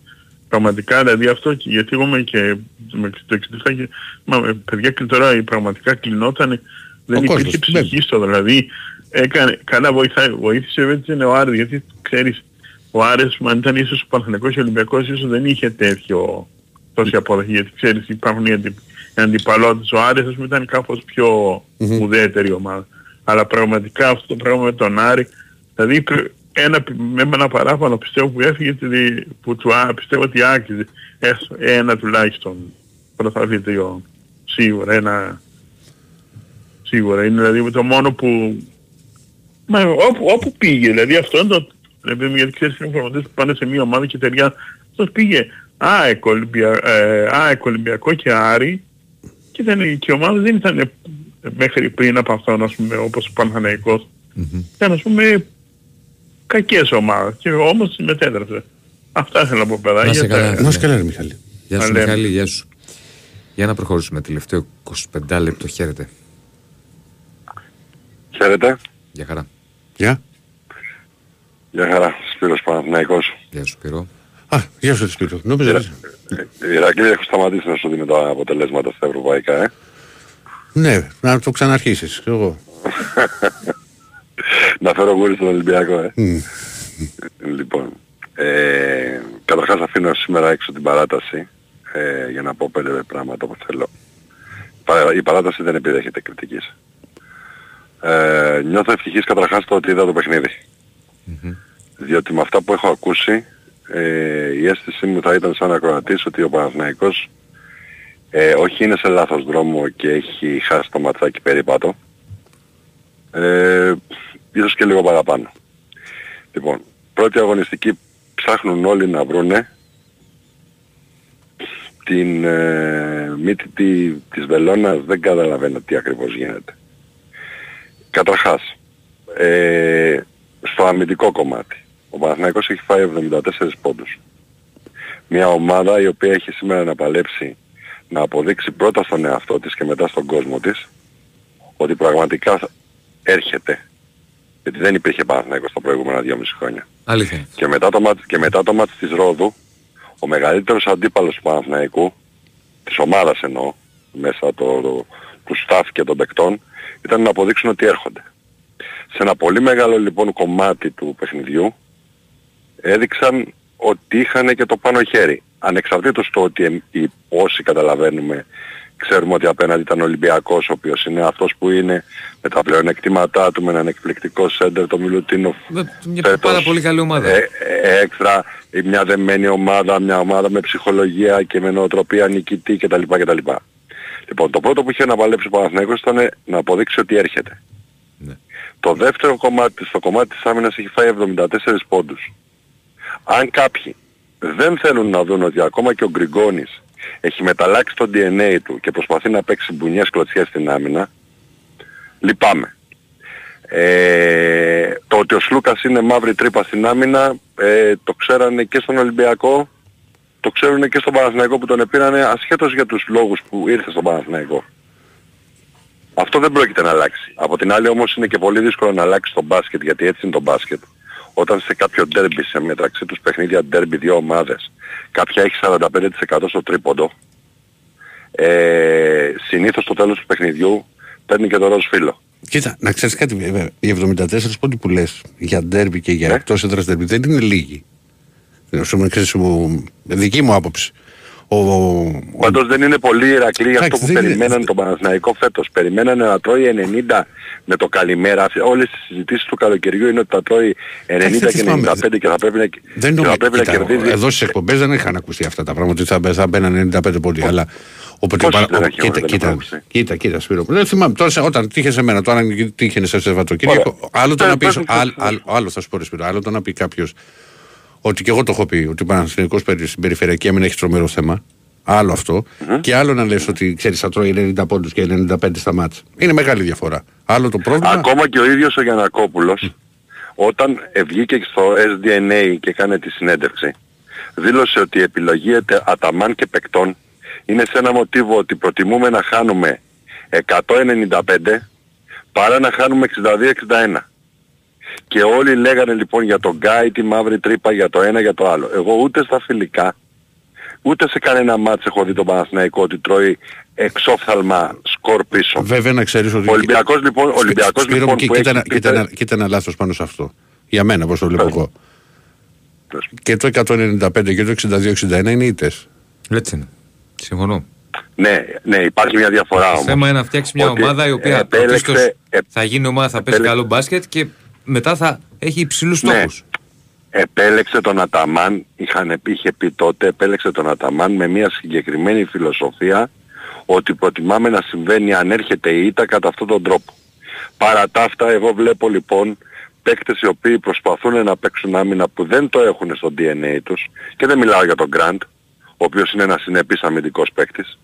Πραγματικά δηλαδή αυτό, και, γιατί εγώ είμαι και με το 67 και μα, ε, παιδιά και τώρα η πραγματικά κλεινόταν, δεν Ο υπήρχε κόσμος, ψυχή στο δηλαδή. Έκανε, καλά βοηθάει, βοήθησε έτσι είναι ο Άρης, γιατί ξέρεις, ο Άρης, αν ήταν ίσως ο Παναθηναϊκός και ο Ολυμπιακός, ίσως δεν είχε τέτοιο τόση αποδοχή, γιατί ξέρεις υπάρχουν οι, αντι, οι αντιπαλότητες. Ο Άρης ας πούμε ήταν κάπως πιο Μμμ. ουδέτερη ομάδα. Αλλά πραγματικά αυτό το πράγμα με τον Άρη, δηλαδή είπε ένα, με ένα παράπονο πιστεύω που έφυγε, τη- που του, α- πιστεύω ότι άκουσε έστω ένα τουλάχιστον πρωταθλητήριο. Σίγουρα, ένα, σίγουρα. Είναι δηλαδή το μόνο που, μα όπου, όπου πήγε, δηλαδή αυτό είναι το, δηλαδή, γιατί ξέρεις είναι προγραμματές που πάνε σε μια ομάδα και τελειά, αυτός πήγε ΑΕΚ, Ολυμπια, ε, ΑΕΚ, Ολυμπιακό και Άρη και, ήταν, και οι ομάδες δεν ήταν μέχρι πριν από αυτόν, ας πούμε, όπως ο Παναθηναϊκός. Ήταν, ας πούμε, κακές ομάδες και όμως μετέτρεψε. Αυτά θέλω να πω, παιδάκια. Να σε καλά, Τα- φίλε. Να είσαι καλά, ρε Μιχάλη. Γεια σου Να λέμε. Μιχάλη, γεια σου. Για να προχωρήσουμε τελευταίο 25 λεπτό. Χαίρετε. Χαίρετε. Γεια χαρά. Γεια. Γεια χαρά. Σπύρος Παναθηναϊκός. Γεια σου Σπύρο. Α, γεια σου, ρε Σπύρο. Νόμιζα. ρε. Η Ηρακλή έχω σταματήσει να σου δίνει τα αποτελέσματα στα ευρωπαϊκά, ε. Ναι, να το ξαναρχίσεις. Εγώ. (laughs) να φέρω γούρι στον Ολυμπιακό, ε. Μμ. Λοιπόν, ε, καταρχάς αφήνω σήμερα έξω την παράταση ε, για να πω πέντε πράγματα που θέλω. Πα- Η παράταση δεν επιδέχεται κριτικής. Ε, νιώθω ευτυχής καταρχάς το ότι είδα το παιχνίδι. Διότι με αυτά που έχω ακούσει ε, η αίσθησή μου θα ήταν σαν ακροατής ότι ο Παναθηναϊκός ε, όχι είναι σε λάθος δρόμο και έχει χάσει το ματσάκι περίπατο. Ε, ίσως και λίγο παραπάνω. Λοιπόν, πρώτη αγωνιστική ψάχνουν όλοι να βρούνε την ε, μύτη τη, της Βελώνας δεν καταλαβαίνω τι ακριβώς γίνεται. Καταρχάς, ε, στο αμυντικό κομμάτι, ο Παναθηναϊκός έχει φάει 74 πόντους. Μια ομάδα η οποία έχει σήμερα να παλέψει να αποδείξει πρώτα στον εαυτό της και μετά στον κόσμο της ότι πραγματικά έρχεται. Γιατί δεν υπήρχε Παναθηναϊκός τα προηγούμενα 2,5 χρόνια. Αλήθεια. Και μετά το μάτς, και μετά το μάτς της Ρόδου, ο μεγαλύτερος αντίπαλος του Παναθηναϊκού, της ομάδας εννοώ, μέσα το, το, του staff και των παικτών, ήταν να αποδείξουν ότι έρχονται. Σε ένα πολύ μεγάλο λοιπόν κομμάτι του παιχνιδιού, έδειξαν ότι είχαν και το πάνω χέρι. Ανεξαρτήτως το ότι εμ- οι, όσοι καταλαβαίνουμε ξέρουμε ότι απέναντι ήταν ο Ολυμπιακός ο οποίος είναι αυτός που είναι με τα πλεονεκτήματά του με έναν εκπληκτικό σέντερ το Μιλουτίνο Με μια φέτος, πάρα πολύ καλή ομάδα. ε, ε, έξτρα η μια δεμένη ομάδα, μια ομάδα με ψυχολογία και με νοοτροπία νικητή κτλ. κτλ. Λοιπόν, το πρώτο που είχε να παλέψει ο Παναθηναϊκός ήταν να αποδείξει ότι έρχεται. Το δεύτερο κομμάτι, στο κομμάτι της άμυνας έχει φάει 74 πόντους. Αν κάποιοι δεν θέλουν να δουν ότι ακόμα και ο Γκριγκόνης έχει μεταλλάξει το DNA του και προσπαθεί να παίξει μπουνιές κλωτσιές στην άμυνα, λυπάμαι. Ε, το ότι ο Σλούκας είναι μαύρη τρύπα στην άμυνα, ε, το ξέρανε και στον Ολυμπιακό, το ξέρουν και στον Παναθηναϊκό που τον επήρανε ασχέτως για τους λόγους που ήρθε στον Παναθηναϊκό. Αυτό δεν πρόκειται να αλλάξει. Από την άλλη όμως είναι και πολύ δύσκολο να αλλάξει το μπάσκετ, γιατί έτσι είναι το μπάσκετ. Όταν σε κάποιο ντέρμπι, σε μεταξύ τους παιχνίδια ντέρμπι δύο ομάδες, κάποια έχει 45% στο τρίποντο, ε, συνήθως στο τέλος του παιχνιδιού παίρνει και το ροζ φύλλο. Κοίτα, να ξέρεις κάτι, βέβαια. Οι 74 πόντοι που λες για ντέρμπι και για Ναι. εκτός έδρα ντέρμπι δεν είναι λίγοι. Ε, σου- ξέρεις, μου- δική μου άποψη. Ο, ο, Πάντως δεν είναι πολύ Ηρακλή για αυτό Εντάξει, που δεν είναι- περιμέναν τον Παναθηναϊκό φέτος. Περιμένανε να τρώει 90 με το καλημέρα. Αυτές- Όλες οι συζητήσεις του καλοκαιριού είναι ότι θα τρώει 90 δεν και θυμάμαι. 95 και θα πρέπει να, δεν και νομίζω. θα πρέπει να Κοίτα, κερδίζει. εδώ στις εκπομπές δεν είχαν ακουστεί αυτά τα πράγματα. Ότι θα, θα μπαίναν 95 πόντοι. Αλλά Οπότε Πώς παρα- δεν ο- έχει, κοίτα, δεν κοίτα, έχω ακούσει. κοίτα, κοίτα, Σπύρο. μου. Δεν θυμάμαι τώρα σε- όταν τύχε σε μένα, τώρα αν τύχε σε Σαββατοκύριακο. Άλλο το Ε, να πεις. πες μου, Άλλο, άλλο, άλλο θα σου πω, ρε Σπύρο. Άλλο το να πει κάποιος ότι και εγώ το έχω πει ότι ο Παναθηναϊκός περι- στην περιφερειακή άμυνα έχει τρομερό θέμα. Άλλο αυτό. Και άλλο να λες ότι ξέρεις, θα τρώει 90 πόντους και 95 στα μάτια. Είναι μεγάλη διαφορά. Άλλο το πρόβλημα. Ακόμα και ο ίδιος ο Γιανακόπουλος όταν ε, βγήκε στο SDNA και έκανε τη συνέντευξη δήλωσε ότι η επιλογή ετε- αταμάν και παικτών είναι σε ένα μοτίβο ότι προτιμούμε να χάνουμε 195 παρά να χάνουμε 62-61. Και όλοι λέγανε λοιπόν για τον Γκάι τη μαύρη τρύπα για το ένα για το άλλο. Εγώ ούτε στα φιλικά ούτε σε κανένα μάτς έχω δει τον Παναθηναϊκό ότι τρώει εξόφθαλμα σκορ πίσω. Βέβαια να ξέρεις ότι. Ο Ολυμπιακός λοιπόν, ο Ολυμπιακός Σπύρο μου, λοιπόν κοί- που κοίτα, έχει ένα- κοίτα, πει- ένα- κοίτα ένα λάθος πάνω σε αυτό. Για μένα, πώς το βλέπω εγώ. Και το 195 και το 62-61 είναι ήττες. Έτσι είναι. Συμφωνώ. Ναι, ναι, υπάρχει μια διαφορά Το όμως. θέμα είναι να φτιάξεις μια Ότι ομάδα η οποία επέλεξε- πρωτίστως ε, θα γίνει ομάδα, θα παίζει επέλεξε- καλό μπάσκετ και μετά θα έχει υψηλούς Ναι. στόχους. επέλεξε τον Αταμάν, είχαν, πει- είχε πει τότε, επέλεξε τον Αταμάν με μια συγκεκριμένη φιλοσοφία ότι προτιμάμε να συμβαίνει αν έρχεται η ήττα κατά αυτόν τον τρόπο. Παρά τα αυτά εγώ βλέπω λοιπόν παίκτες οι οποίοι προσπαθούν να παίξουν άμυνα που δεν το έχουν στο DNA τους και δεν μιλάω για τον Γκραντ, ο οποίος είναι ένας συνεπής αμυντικός παίκτης.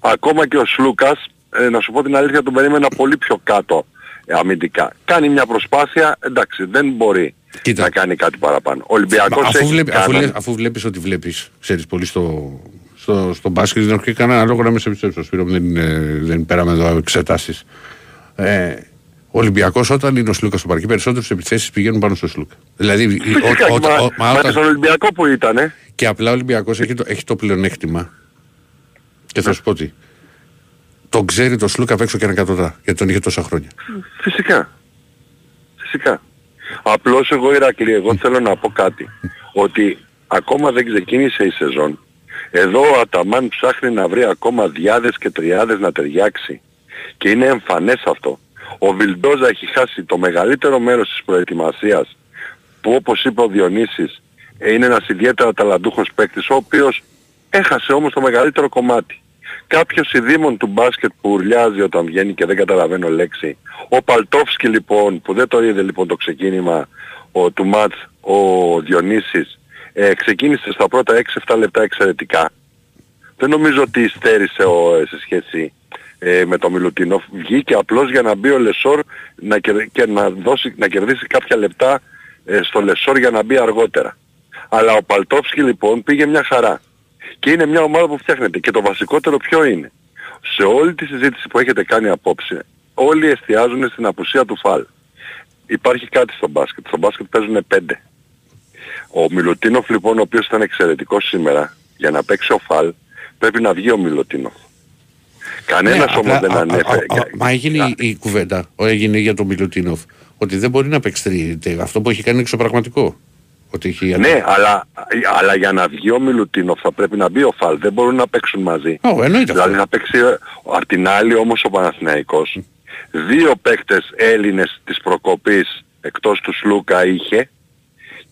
Ακόμα και ο Σλούκας, ε, να σου πω την αλήθεια, τον περίμενα πολύ πιο κάτω ε, αμυντικά. Κάνει μια προσπάθεια, εντάξει, δεν μπορεί να κάνει κάτι παραπάνω. Ο Ολυμπιακός αφού, έχει βλέπει, αφού, κάναν- λέ- αφού βλέπεις ότι βλέπεις, ξέρεις πολύ στο, στο, στο μπάσκετ, δεν έχω και κανένα λόγο να με σε πιστέψω, Σπύρο, μου, δεν, είναι- δεν πέραμε εδώ εξετάσεις. Ε, ο Ολυμπιακός όταν είναι ο Σλούκας στο παρκή, περισσότερες επιθέσεις πηγαίνουν πάνω στο Σλούκα. Δηλαδή, ο- Φυσικά, ο- μα, ο- μα μα και όταν- στον Ολυμπιακό που ήταν, και απλά ο Ολυμπιακός έχει το, έχει το πλεονέκτημα. Και θα σου πω τι. Τον ξέρει το Σλούκα απ' έξω και ένα κατωτά, γιατί τον είχε τόσα χρόνια. Φυσικά. Φυσικά. Απλώς εγώ Ηρακλή, εγώ θέλω να πω κάτι. Ότι ακόμα δεν ξεκίνησε η σεζόν. Εδώ ο Αταμάν ψάχνει να βρει ακόμα διάδες και τριάδες να ταιριάξει. Και είναι εμφανές αυτό. Ο Βιλντόζα έχει χάσει το μεγαλύτερο μέρος της προετοιμασίας που όπως είπε ο Διονύσης ε, είναι ένας ιδιαίτερα ταλαντούχος παίκτης ο οποίος έχασε όμως το μεγαλύτερο κομμάτι. Κάποιος ειδήμων του μπάσκετ που ουρλιάζει όταν βγαίνει και δεν καταλαβαίνω λέξη. Ο Μπαλτσερόφσκι λοιπόν που δεν το είδε λοιπόν το ξεκίνημα ο, του ματς ο Διονύσης ε, ξεκίνησε στα πρώτα 6-7 λεπτά εξαιρετικά. Δεν νομίζω ότι υστέρησε ο, ε, σε σχέση ε, με το Μιλουτίνοφ. Βγήκε απλώς για να μπει ο Λεσόρ να, κερ, και να, δώσει, να κερδίσει κάποια λεπτά ε, στο Λεσόρ για να μπει αργότερα. Αλλά ο Παλτόφσκι λοιπόν πήγε μια χαρά. Και είναι μια ομάδα που φτιάχνεται. Και το βασικότερο ποιο είναι. Σε όλη τη συζήτηση που έχετε κάνει απόψε, όλοι εστιάζουν στην απουσία του φαλ. Υπάρχει κάτι στο μπάσκετ. Στο μπάσκετ παίζουν πέντε. Ο Μιλουτίνοφ λοιπόν, ο οποίος ήταν εξαιρετικός σήμερα, για να παίξει ο φαλ, πρέπει να βγει ο Μιλουτίνοφ. Κανένας Ναι, όμως απλά, δεν α, ανέφερε. α, α, Μα έγινε η- η κουβέντα, ο- έγινε για τον Μιλουτίνοφ, ότι δεν μπορεί να παίξει τρίτη. Αυτό που έχει κάνει είναι εξωπραγματικό. Ότι έχει Ναι, αλλά, αλλά για να βγει ο Μιλουτίνοφ θα πρέπει να μπει ο Φαλ. Δεν μπορούν να παίξουν μαζί. Ω, εννοείται δηλαδή αυτό. να παίξει ε, απ' την άλλη όμως ο Παναθηναϊκός. Δύο παίκτες Έλληνες της προκοπής εκτός του Σλούκα είχε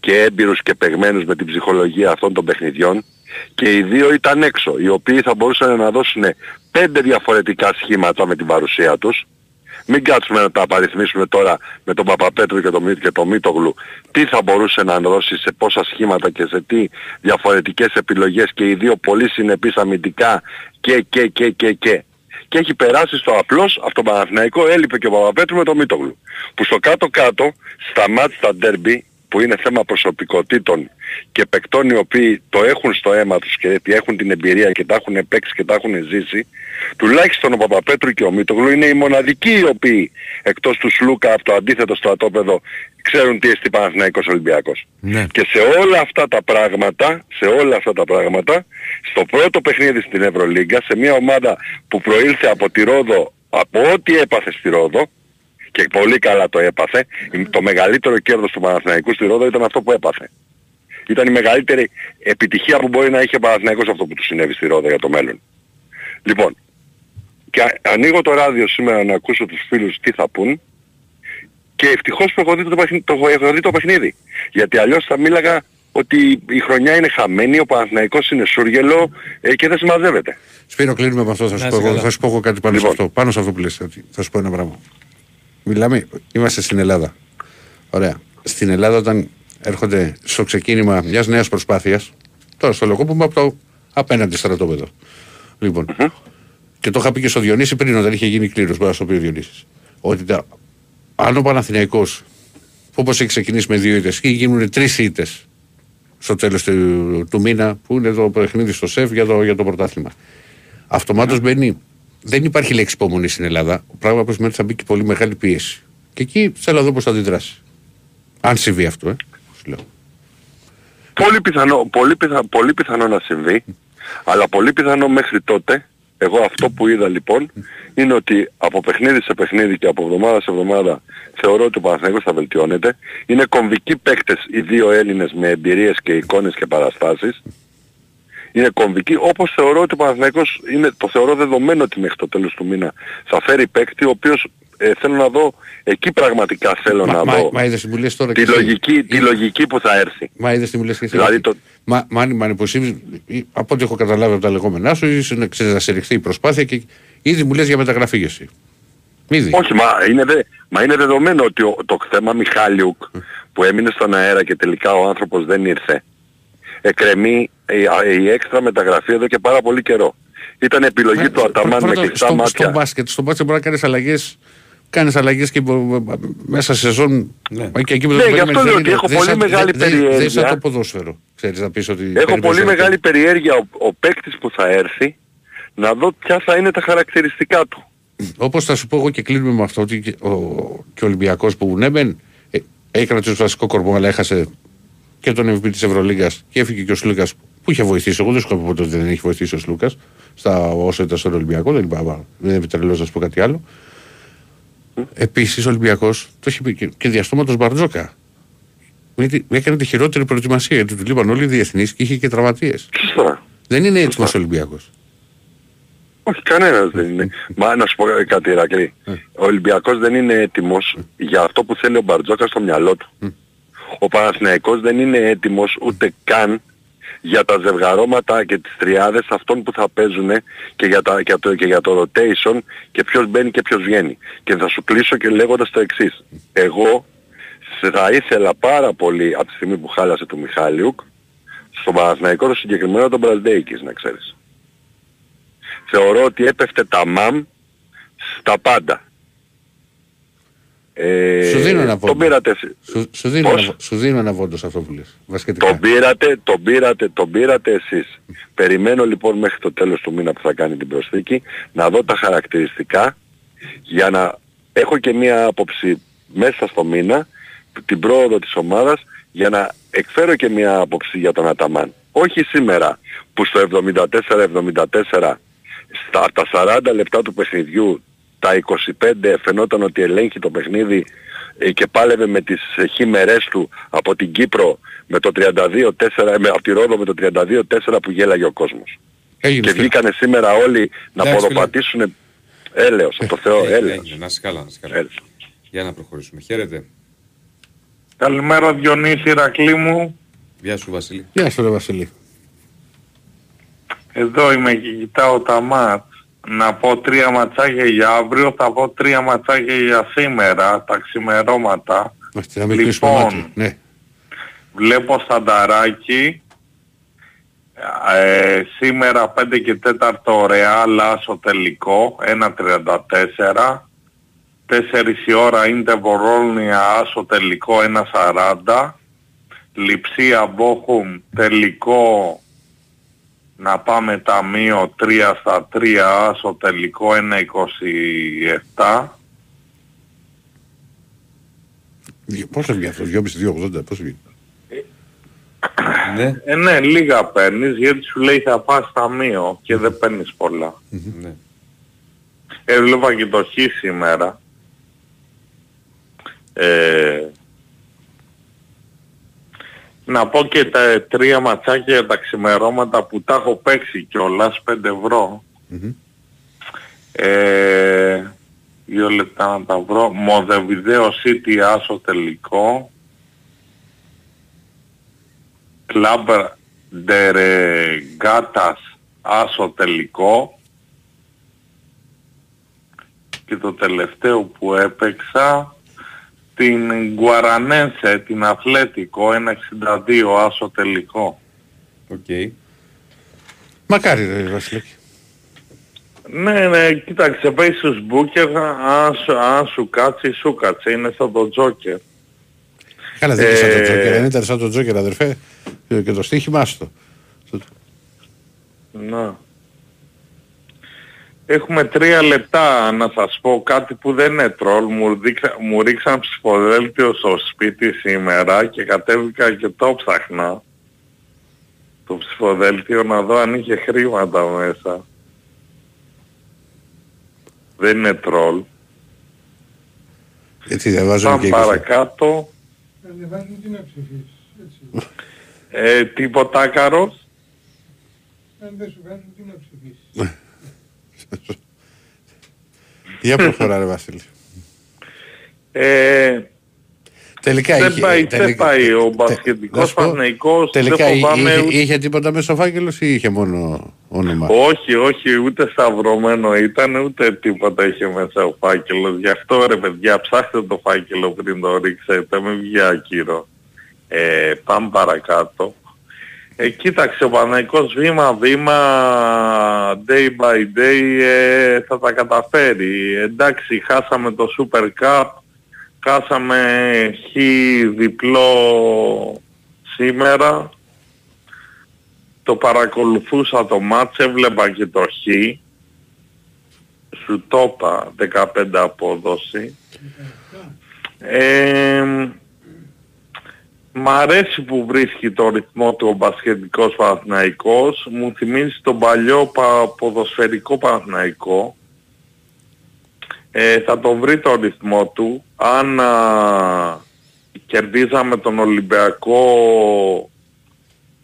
και έμπειρους και παιγμένους με την ψυχολογία αυτών των παιχνιδιών και οι δύο ήταν έξω, οι οποίοι θα μπορούσαν να δώσουν πέντε διαφορετικά σχήματα με την παρουσία τους μην κάτσουμε να τα απαριθμίσουμε τώρα με τον Παπαπέτρου και τον, Μι- και τον Μίτογλου. Τι θα μπορούσε να δώσει σε πόσα σχήματα και σε τι διαφορετικές επιλογές και οι δύο πολύ συνεπείς αμυντικά και και και και και. Και έχει περάσει στο απλώς αυτό το Παναθηναϊκό έλειπε και ο Παπαπέτρου με τον Μίτογλου. Που στο κάτω-κάτω στα μάτς στα ντέρμπι που είναι θέμα προσωπικότητων και παικτών οι οποίοι το έχουν στο αίμα τους και ότι έχουν την εμπειρία και τα έχουν παίξει και τα έχουν ζήσει, τουλάχιστον ο Παπαπέτρου και ο Μίτογλου είναι οι μοναδικοί οι οποίοι εκτός του Σλούκα από το αντίθετο στρατόπεδο ξέρουν τι εστί Παναθηναϊκός Ολυμπιακός. Ναι. Και σε όλα αυτά τα πράγματα, σε όλα αυτά τα πράγματα, στο πρώτο παιχνίδι στην Ευρωλίγκα, σε μια ομάδα που προήλθε από τη Ρόδο, από ό,τι έπαθε στη Ρόδο, και πολύ καλά το έπαθε, το μεγαλύτερο κέρδος του Παναθηναϊκού στη Ρόδο ήταν αυτό που έπαθε. Ήταν η μεγαλύτερη επιτυχία που μπορεί να είχε ο Παναθηναϊκός αυτό που του συνέβη στη Ρόδο για το μέλλον. Λοιπόν, και α- ανοίγω το ράδιο σήμερα να ακούσω τους φίλους τι θα πούν και ευτυχώς που έχω δει το, παιχνίδι, το, έχω δει το παιχνίδι. Γιατί αλλιώς θα μίλαγα ότι η χρονιά είναι χαμένη, ο Παναθηναϊκός είναι σούργελο ε, και δεν συμμαζεύεται. Σπύρο, κλείνουμε με αυτό. Θα σου, Να πω, είσαι εγώ- καλά. θα σου πω εγώ κάτι πάνω Λοιπόν. σε αυτό. Πάνω σε αυτό που λες. ότι Θα σου πω ένα πράγμα. Μιλάμε, είμαστε στην Ελλάδα. Ωραία. Στην Ελλάδα όταν έρχονται στο ξεκίνημα μιας νέας προσπάθειας, τώρα στο λογό που είμαι από το απέναντι στρατόπεδο. Λοιπόν, και το είχα πει και στο Διονύση πριν όταν είχε γίνει κλήρωση, μπορεί να στο πει ο Διονύσης, Ότι τα, αν ο Παναθηναϊκός όπως έχει ξεκινήσει με δύο ήττες ή γίνουν τρεις ήττες στο τέλος του, του μήνα, που είναι το παιχνίδι στο ΣΕΦ για το, για το πρωτάθλημα. Αυτομάτως μπαίνει. Δεν υπάρχει λέξη υπομονή στην Ελλάδα. Πράγμα που σημαίνει ότι θα μπει και πολύ μεγάλη πίεση. Και εκεί θέλω να δω πώς θα αντιδράσει. Αν συμβεί αυτό, ε. Σου λέω. Πολύ πιθανό, πολύ, πιθα, πολύ πιθανό να συμβεί, αλλά πολύ πιθανό μέχρι τότε, εγώ αυτό που είδα λοιπόν, είναι ότι από παιχνίδι σε παιχνίδι και από εβδομάδα σε εβδομάδα θεωρώ ότι ο Παναθηναϊκός θα βελτιώνεται. Είναι κομβικοί παίκτες οι δύο Έλληνες με εμπειρίες και εικόνες και παραστάσεις. Είναι κομβικοί, όπως θεωρώ ότι ο Παναθηναϊκός είναι, το θεωρώ δεδομένο ότι μέχρι το τέλος του μήνα θα φέρει παίκτη, ο οποίος ε, θέλω να δω, εκεί πραγματικά θέλω να Μα, δω μα είδες τις μου λε τώρα τη και εσύ. λογική, τη λογική που θα έρθει. Μα είδες τις μου λε και εσύ. Δηλαδή το- Μα, μα, μα, μα εσύ, από ό,τι έχω καταλάβει από τα λεγόμενά σου, είσαι να ξέρεις να στηριχθεί η προσπάθεια και ήδη μου λες για μεταγραφή για εσύ. Ήδη. Όχι, μα είναι, δε, μα είναι δεδομένο ότι ο- το θέμα Μιχάλιουκ που έμεινε στον αέρα και τελικά ο άνθρωπος δεν ήρθε, εκρεμεί η, α- η έξτρα μεταγραφή εδώ και πάρα πολύ καιρό. Ήταν επιλογή του Αταμάν με Πρώτα, κλειστά στο, μάτια. στο μπάσκετ, στο μπάσκετ μπορεί να κάνεις αλλαγές. Κάνεις αλλαγές και μπο- μπο- μέσα σε σεζόν. μα Και εκεί που Ναι, δεν γι' περιμένεις, αυτό δεν λέω ότι είναι- έχω δεν πολύ σαν- μεγάλη δεν- δεν- Δεν περιέργεια. σαν το ποδόσφαιρο. Ξέρεις να πεις ότι. Έχω περιμένεις πολύ αυτό. μεγάλη περιέργεια ο, ο παίκτης που θα έρθει να δω ποια θα είναι τα χαρακτηριστικά του. Όπως θα σου πω εγώ και κλείνουμε με αυτό ότι και ο, και ο Ολυμπιακός που ναι, μεν ε, έχει κρατήσει το βασικό κορμό, αλλά έχασε και τον MVP της Ευρωλίγα και έφυγε και ο Σλούκα που είχε βοηθήσει. Εγώ δεν σου είχα πει ποτέ ότι δεν έχει βοηθήσει ο Σλούκας στα όσο ήταν στον Ολυμπιακό. Δεν, είπα, δεν είμαι τρελό να σου πω κάτι άλλο. Επίσης ο Ολυμπιακός το έχει πει και, και διαστόματος Μπαρτζόκα. Έκανε τη- Έκανε τη χειρότερη προετοιμασία γιατί του λείπαν όλοι οι διεθνείς και είχε και τραυματίες. Σωστά. Δεν είναι έτοιμο Ολυμπιακός. Όχι, κανένας δεν είναι. (laughs) Μα να σου πω κάτι Ηρακλή. Ο Ολυμπιακός δεν είναι έτοιμος για αυτό που θέλει ο Μπαρτζόκα στο μυαλό του. Ο Παναθηναϊκός δεν είναι έτοιμος ούτε καν για τα ζευγαρώματα και τις τριάδες αυτών που θα παίζουν και για, τα, και, το, και για το rotation και ποιος μπαίνει και ποιος βγαίνει. Και θα σου κλείσω και λέγοντας το εξής. Εγώ θα ήθελα πάρα πολύ από τη στιγμή που χάλασε του Μιχάλιουκ στον Παναθηναϊκό το συγκεκριμένο τον Μπραλντέικης να ξέρεις. Θεωρώ ότι έπεφτε τα μαμ στα πάντα. Ε, Σου δίνω ένα τον βόντο. πήρατε εσείς. Σου, σου, δίνω Πώς; ένα, σου δίνω ένα βόντο σε αυτό που λες. Βασιλετικά. Τον πήρατε, τον πήρατε, τον πήρατε εσείς. Περιμένω λοιπόν μέχρι το τέλος του μήνα που θα κάνει την προσθήκη να δω τα χαρακτηριστικά για να έχω και μία άποψη μέσα στο μήνα την πρόοδο της ομάδας για να εκφέρω και μία άποψη για τον Αταμάν. Όχι σήμερα που στο 74-74 στα τα 40 λεπτά του παιχνιδιού τα 25 φαινόταν ότι ελέγχει το παιχνίδι ε, και πάλευε με τις ε, χήμερές του από την Κύπρο με το 32-4, ε, με, από τη Ρόδο με το 32-4 που γέλαγε ο κόσμος. Έγινε και βγήκανε σήμερα όλοι να Εντάξει, φίλε. ποδοπατήσουν έλεος, από το Θεό, Έγινε, έλεος. έγινε. Να είσαι καλά, να είσαι καλά. Για να προχωρήσουμε. Χαίρετε. Καλημέρα Διονύση Ηρακλή μου. Γεια σου Βασίλη. Γεια σου ρε Βασίλη. Εδώ είμαι και κοιτάω τα μάτς. Να πω τρία ματσάκια για αύριο, θα πω τρία ματσάκια για σήμερα, τα ξημερώματα. Μάλιστα, να μην κλείσουμε Λοιπόν, μάτι. Ναι. Βλέπω Σανταράκι, ε, σήμερα 5 και 4 ο Ρεάλ άσο τελικό, 1.34. 4 η ώρα είναι Βορόλνια άσο τελικό 1.40. Λιψία Μπόχουμ τελικό να πάμε ταμείο 3 στα 3 άσο τελικό 1.27. Δυο- Πόσο βγει αυτός, 2,5-2,80, πόσο βγει; Ναι. Ε, ναι, λίγα παίρνεις γιατί σου λέει θα πας ταμείο και δεν παίρνεις πολλά. Ναι. Έβλεπα και το χ σήμερα. Ε, να πω και τα τρία ματσάκια για τα ξημερώματα που τα έχω παίξει κιόλας, 5 ευρώ. Ε, δύο λεπτά να τα βρω. Μοδεβιδέο City άσο τελικό. Κλαμπ Ντερεγκάτας άσο τελικό. Και το τελευταίο που έπαιξα την Γκοϊανιένσε, την Ατλέτικο, 1.62 άσο τελικό. Οκ. Μακάρι ρε Βασιλάκη. Ναι, ναι, κοίταξε, παίζεις στους μπούκερ, αν σου, αν σου κάτσει, σου κάτσε, είναι σαν το Τζόκερ. Καλά δεν είναι σαν το Ε, Τζόκερ. Αν ήταν σαν το Τζόκερ αδερφέ και το στοίχημα άστο. Να. Έχουμε τρία λεπτά να σας πω κάτι που δεν είναι τρόλ. Μου, δείξα, μου ρίξαν ψηφοδέλτιο στο σπίτι σήμερα και κατέβηκα και το ψάχνα. Το ψηφοδέλτιο να δω αν είχε χρήματα μέσα. Δεν είναι τρόλ. Έτσι διαβάζω Πάμε και παρακάτω. Ανεβάζουν τι να ψηφίσεις. Έτσι. Ε, τίποτα καρός. Αν δεν σου βγάζουν τι να ψηφίσεις. Για προχωρά ρε Βασίλη. Ε, Τελικά δεν είχε- πάει, δεν τελικά- πάει ο να μπασκετικός σου πω, Παναθηναϊκός, δεν Τελικά φοβάμαι είχε, ούτε- είχε τίποτα μέσα ο φάκελος ή είχε μόνο όνομα; Όχι, όχι, ούτε σταυρωμένο ήταν, ούτε τίποτα είχε μέσα ο φάκελος. Γι' αυτό ρε παιδιά, ψάχτε το φάκελο πριν το ρίξετε, με βγει ακύρο. Ε, πάμε παρακάτω. Ε, κοίταξε, ο Παναϊκός βήμα-βήμα, day by day, ε, θα τα καταφέρει. Εντάξει, χάσαμε το Super Cup, χάσαμε χ διπλό σήμερα, το παρακολουθούσα το μάτς, έβλεπα και το χ. Σου το είπα, 15 απόδοση. Ε, μ' αρέσει που βρίσκει το ρυθμό του ο μπασκετικός Παναθηναϊκός. Μου θυμίζει τον παλιό πα- ποδοσφαιρικό Παναθηναϊκό. Ε, θα τον βρει το ρυθμό του. Αν α, κερδίζαμε τον Ολυμπιακό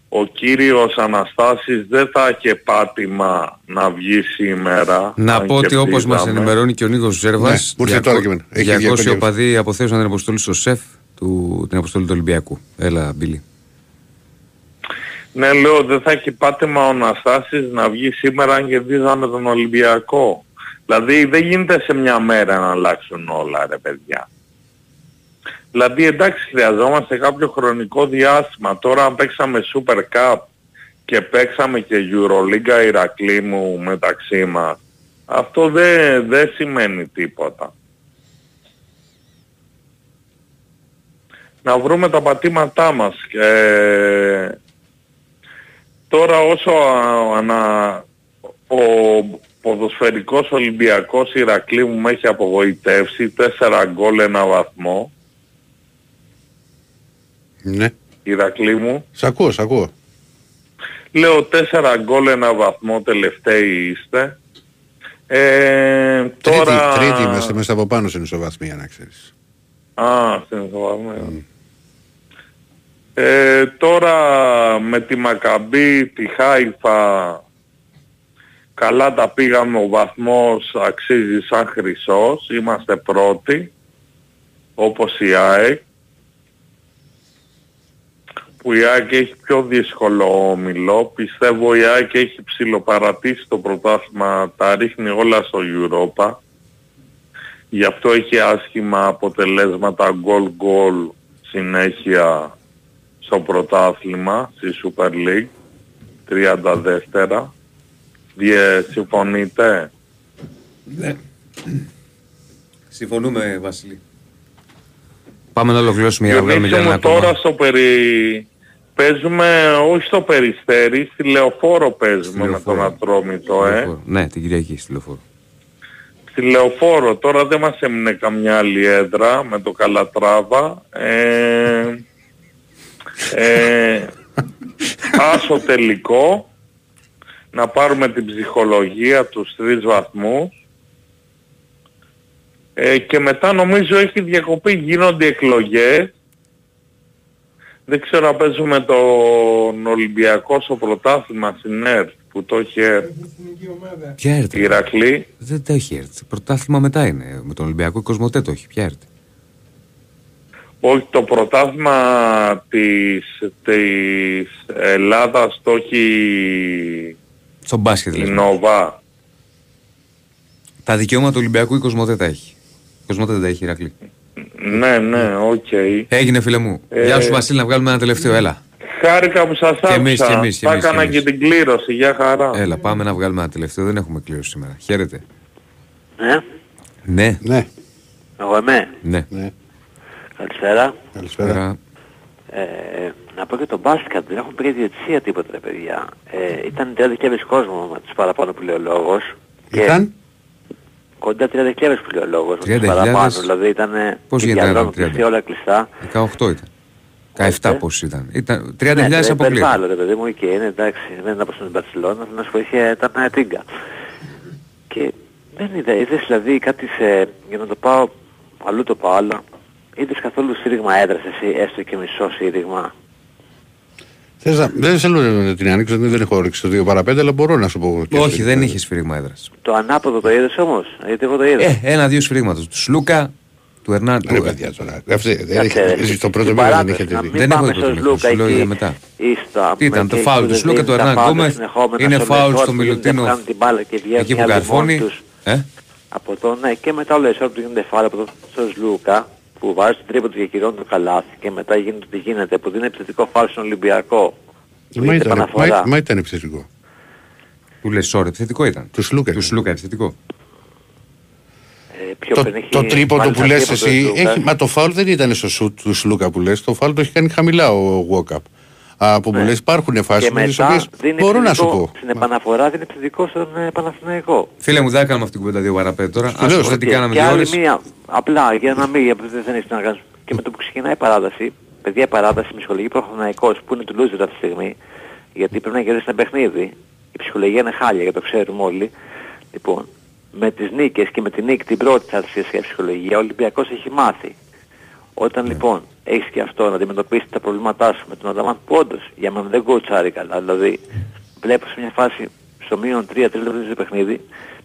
ο κύριος Αναστάσης δεν θα είχε πάτημα να βγει σήμερα. Να αν πω ότι όπως κερδίζαμε. μας ενημερώνει και ο Νίκος Ζέρβας, Ναι, μου ήρθε τώρα και εμένα. Έχει 200 200 οπαδοί αποθέωσαν την αποστολή στο ΣΕΦ, του, την αποστολή του Ολυμπιακού. Έλα, Μπίλη. Ναι, λέω δεν θα έχει πάτημα ο Αναστάσης να βγει σήμερα αν κερδίζαμε τον Ολυμπιακό. Δηλαδή δεν γίνεται σε μια μέρα να αλλάξουν όλα ρε παιδιά. Δηλαδή εντάξει χρειαζόμαστε κάποιο χρονικό διάστημα. Τώρα αν παίξαμε Super Cup και παίξαμε και Euroliga Ηρακλή μου μεταξύ μας. Αυτό δεν δεν σημαίνει τίποτα. Να βρούμε τα πατήματά μας. Ε, τώρα όσο α, ανα, ο ποδοσφαιρικός Ολυμπιακός Ηρακλή μου με έχει απογοητεύσει, τέσσερα γκολ ένα βαθμό. Ναι. Ηρακλή μου. Σ' ακούω, σ' ακούω. Λέω τέσσερα γκολ ένα βαθμό τελευταίοι είστε. Ε, τώρα... Τρίτη, τρίτη είμαστε μέσα από πάνω στην ισοβαθμία να ξέρεις. Α, στην ισοβαθμία. Ε, τώρα με τη Μακαμπή, τη Χάιφα, καλά τα πήγαμε, ο βαθμός αξίζει σαν χρυσός, είμαστε πρώτοι, όπως η ΑΕΚ, που η ΑΕΚ έχει πιο δύσκολο όμιλο, πιστεύω η ΑΕΚ έχει ψηλοπαρατήσει το πρωτάθλημα, τα ρίχνει όλα στο Europa, γι' αυτό έχει άσχημα αποτελέσματα γκολ-γκολ συνέχεια στο πρωτάθλημα, στη Super League, 32. Διε, συμφωνείτε; Ναι. Συμφωνούμε, Βασίλη. Πάμε να ολοκληρώσουμε για να βγάλουμε για Διονύση ένα μου, ακόμα. τώρα στο περι... Παίζουμε όχι στο Περιστέρι, στη Λεωφόρο παίζουμε με τον Ατρόμητο, ε. Λεωφόρο. Ναι, την Κυριακή στη λεωφόρο. Στη Λεωφόρο, τώρα δεν μας έμεινε καμιά άλλη έδρα με το Καλατράβα. Ε, ε, άσο τελικό, να πάρουμε την ψυχολογία τους τρεις βαθμούς ε, και μετά νομίζω έχει διακοπή, γίνονται εκλογές. Δεν ξέρω αν παίζουμε τον Ολυμπιακό στο πρωτάθλημα στην ΕΡΤ που το έχει ΕΡΤ. Ποια έρθει. Ηρακλή. Δεν το έχει έρθει. Πρωτάθλημα μετά είναι. Με τον Ολυμπιακό η Κοσμοτέ το έχει. Ποια έρθει. Όχι, το πρωτάθλημα της, της Ελλάδας το έχει Στον μπάσκετ η λες. Νοβά. Τα δικαιώματα του Ολυμπιακού η Κοσμοτέ τα έχει. Η Κοσμοτέ δεν τα έχει, Ηρακλή. Ναι, ναι, οκ. Έγινε, φίλε μου. Ε, Γεια σου, Βασίλη, να βγάλουμε ένα τελευταίο. Έλα. Χάρηκα που σας Και εμείς, άκουσα. και εμείς, και Θα εμείς, και έκανα εμείς. και την κλήρωση, για χαρά. Έλα, πάμε να βγάλουμε ένα τελευταίο. Δεν έχουμε κλήρωση σήμερα. Χαίρετε. Ναι, Ναι. Ναι. εγώ είμαι. Ναι. Καλησπέρα. Καλησπέρα. Ε, να πω και το μπάσκετ, δεν έχουν πει διετησία τίποτα ρε παιδιά. Ε, ήταν 30.000 κόσμος με τους παραπάνω που λέει ο λόγος. Ήταν; Κοντά 30.000 που λέει ο λόγος με 30.000. τους παραπάνω. Δηλαδή ήταν Πώς και γίνεται να διαδρόμοι ήταν 30? κλειστοί, όλα κλειστά. 18 ήταν. 17 πώς ήταν. ήταν 30.000 ναι, αποκλείεται. υπερβάλλω ρε παιδί μου, εκεί είναι εντάξει, δεν ήταν όπως στην Μπαρσελόνα, να σου βοηθήσει ήταν ε, τίγκα. Και δεν είδα, είδες δηλαδή κάτι σε, για να το πάω, αλλού το πάω, αλλά είδες καθόλου σύρριγμα έδρας εσύ, έστω και μισό σύρριγμα. Θες να... Δεν θέλω να την ανοίξω, δεν έχω όρεξη το 2 παρα 5, αλλά μπορώ να σου πω. και Όχι, αυτό. δεν είχες σφύριγμα έδρας. Το ανάποδο το είδες όμως, γιατί εγώ το είδα. Ε, ένα-δύο σφυρίγματα. Του Σλούκα, του Ερνάν. Ρε του- παιδιά τώρα. Αυτή, δεν Κάτσε, έχει, ρε, εσύ στο πρώτο στην μήνα δεν παράταση, έχετε να δει. μην Δεν πάμε έχω δει το στο πρώτο Λούκα σου λέω εκεί για μετά. ή στα- Τι ήταν, με το και φάουλ του που Σλούκα, δεν του δίνουν Ερνάν τα πάντα Γκόμεθ. συνεχόμενα Είναι στο φάουλ λεπτό, στο που γίνεται, Μιλουτίνο. βγάλουν την μπάλα και βγαίνουν Εκεί οι που άλλοι καρφώνει. μόνοι τους. Ε, Από το ναι και μετά όλο εσώρο που γίνεται φάουλ από το στο Σλούκα που βάζει την τρύπα τους και κυρώνει το καλάθι και μετά γίνεται ό,τι γίνεται που δίνει επιθετικό φάουλ στον Ολυμπιακό. Που Μα γίνεται ήταν, επαναφορά. μα, μα ήταν επιθετικό. του λες, sorry, επιθετικό ήταν. Του Σλούκα. Του Σλούκα, επιθετικό. Ε, πιο Το, πριν έχει το τρίποντο μάλιστα που λες τρίποντο εσύ, ο Σλούκας. έχει, μα το φάουλ δεν ήταν στο σουτ του Σλούκα που λες, το φάουλ το έχει κάνει χαμηλά ο Walkup. Α, που μου λες υπάρχουν φάσεις Ναι. Και με τις μετά οποίες δίνει μπορώ να σου επιθετικό- πω. Στην επαναφορά δίνει επιθετικό στον ε, Παναθηναϊκό. Φίλε μου, δεν θα κάνουμε αυτή την κουβέντα δύο παραπέντε τώρα. Στο λέω, Ας πούμε τι Και- κάναμε και δύο άλλη ώρες. μία, απλά για να μην, γιατί δεν έχεις τι να κάνεις. Και με το που ξεκινάει η παράταση, παιδιά η παράταση με ψυχολογική προχωρηναϊκός που είναι του loser αυτή τη στιγμή, γιατί πρέπει να κερδίσει ένα παιχνίδι, η ψυχολογία είναι χάλια, γιατί το ξέρουμε όλοι. Λοιπόν, με τις νίκες και με την νίκη την πρώτη θα έρθει η ψυχολογία, ο Ολυμπιακός έχει μάθει. Όταν λοιπόν έχεις και αυτό να αντιμετωπίσεις τα προβλήματά σου με τον Αταμάν που όντως για μένα δεν κοτσάρει καλά. Δηλαδή βλέπω σε μια φάση στο μείον 3-3 λεπτά στο παιχνίδι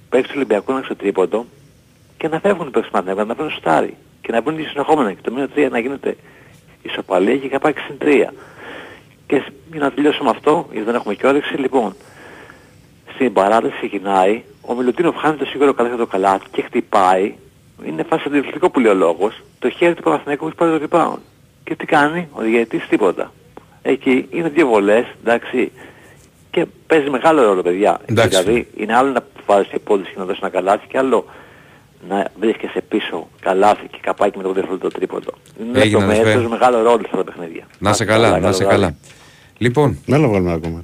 παίξει το Ολυμπιακό να στο τρίποντο και να φεύγουν οι παίκτες του Παναθηναϊκού, να φεύγουν στο στάρι και να μπουν και συνεχόμενα και το μείον 3 να γίνεται ισοπαλία και καπάκι συν 3. Και σ- για να τελειώσω με αυτό, γιατί δεν έχουμε και όρεξη, λοιπόν, στην παράταση ξεκινάει, ο Μιλουτίνοφ χάνει το σίγουρο καλά το καλάθι και χτυπάει, είναι φάση αντιδιορθωτικό που λέει ο λόγος, το χέρι του Παναθηναϊκού έχει πάρει το rebound. Και τι κάνει, ο διαιτητής τίποτα. Εκεί είναι δύο βολές, εντάξει, και παίζει μεγάλο ρόλο παιδιά. Εντάξει. Δηλαδή είναι άλλο να βάζεις υπόδειξη και να δώσεις ένα καλάθι και άλλο να βρίσκεσαι πίσω καλάθι και καπάκι με το δεύτερο το τρίποντο. Είναι Έγινε, λεπτομέρειες, αδερφέ. παίζουν μεγάλο ρόλο αυτά τα παιχνίδια. Να σε καλά, να σε καλό καλά. Λοιπόν, Να το βγάλουμε ακόμα.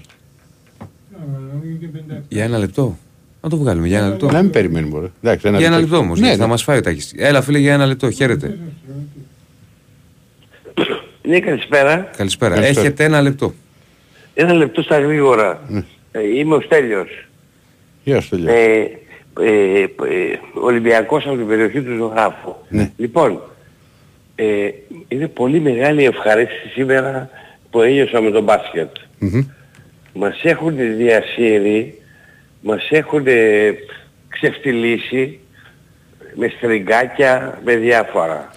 για ένα λεπτό. Να το βγάλουμε για ένα λεπτό. Να μην περιμένει μπορεί. Εντάξει, Για ένα λεπτό όμως. Ναι, θα ναι. μας φάει ο Τάκης. Έλα, φίλε, για ένα λεπτό. Χαίρετε. Ναι, καλησπέρα. Καλησπέρα. Καλησπέρα. Έχετε ένα λεπτό. Ένα λεπτό στα γρήγορα. Ε, είμαι ο Στέλιος. Γεια σου, Στέλιος. Ε, ε, ε, Ολυμπιακός από την περιοχή του Ζωγράφου. Ναι. Λοιπόν, ε, είναι πολύ μεγάλη ευχαρίστηση σήμερα που ένιωσα με τον μπάσκετ. Μμμ. Μας έχουν διασύρει, μας έχουν ε, ξεφτυλίσει με στριγκάκια, με διάφορα.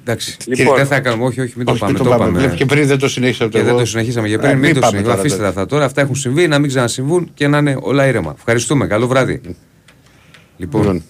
Εντάξει. Λοιπόν. Λοιπόν, δεν θα κάνουμε. Όχι, όχι, μην το Όχι, πάμε. μην Το το πάμε. πάμε. Και πριν δεν το συνέχισα από Και το δεν εγώ. το συνεχίσαμε και Ε, πριν. μην Μην το πάμε συνεχίσουμε. τώρα, Αφήστε τα τότε. αυτά τώρα. Αυτά έχουν συμβεί. Να μην ξανασυμβούν και να είναι όλα ήρεμα. Ευχαριστούμε. Καλό βράδυ. Λοιπόν,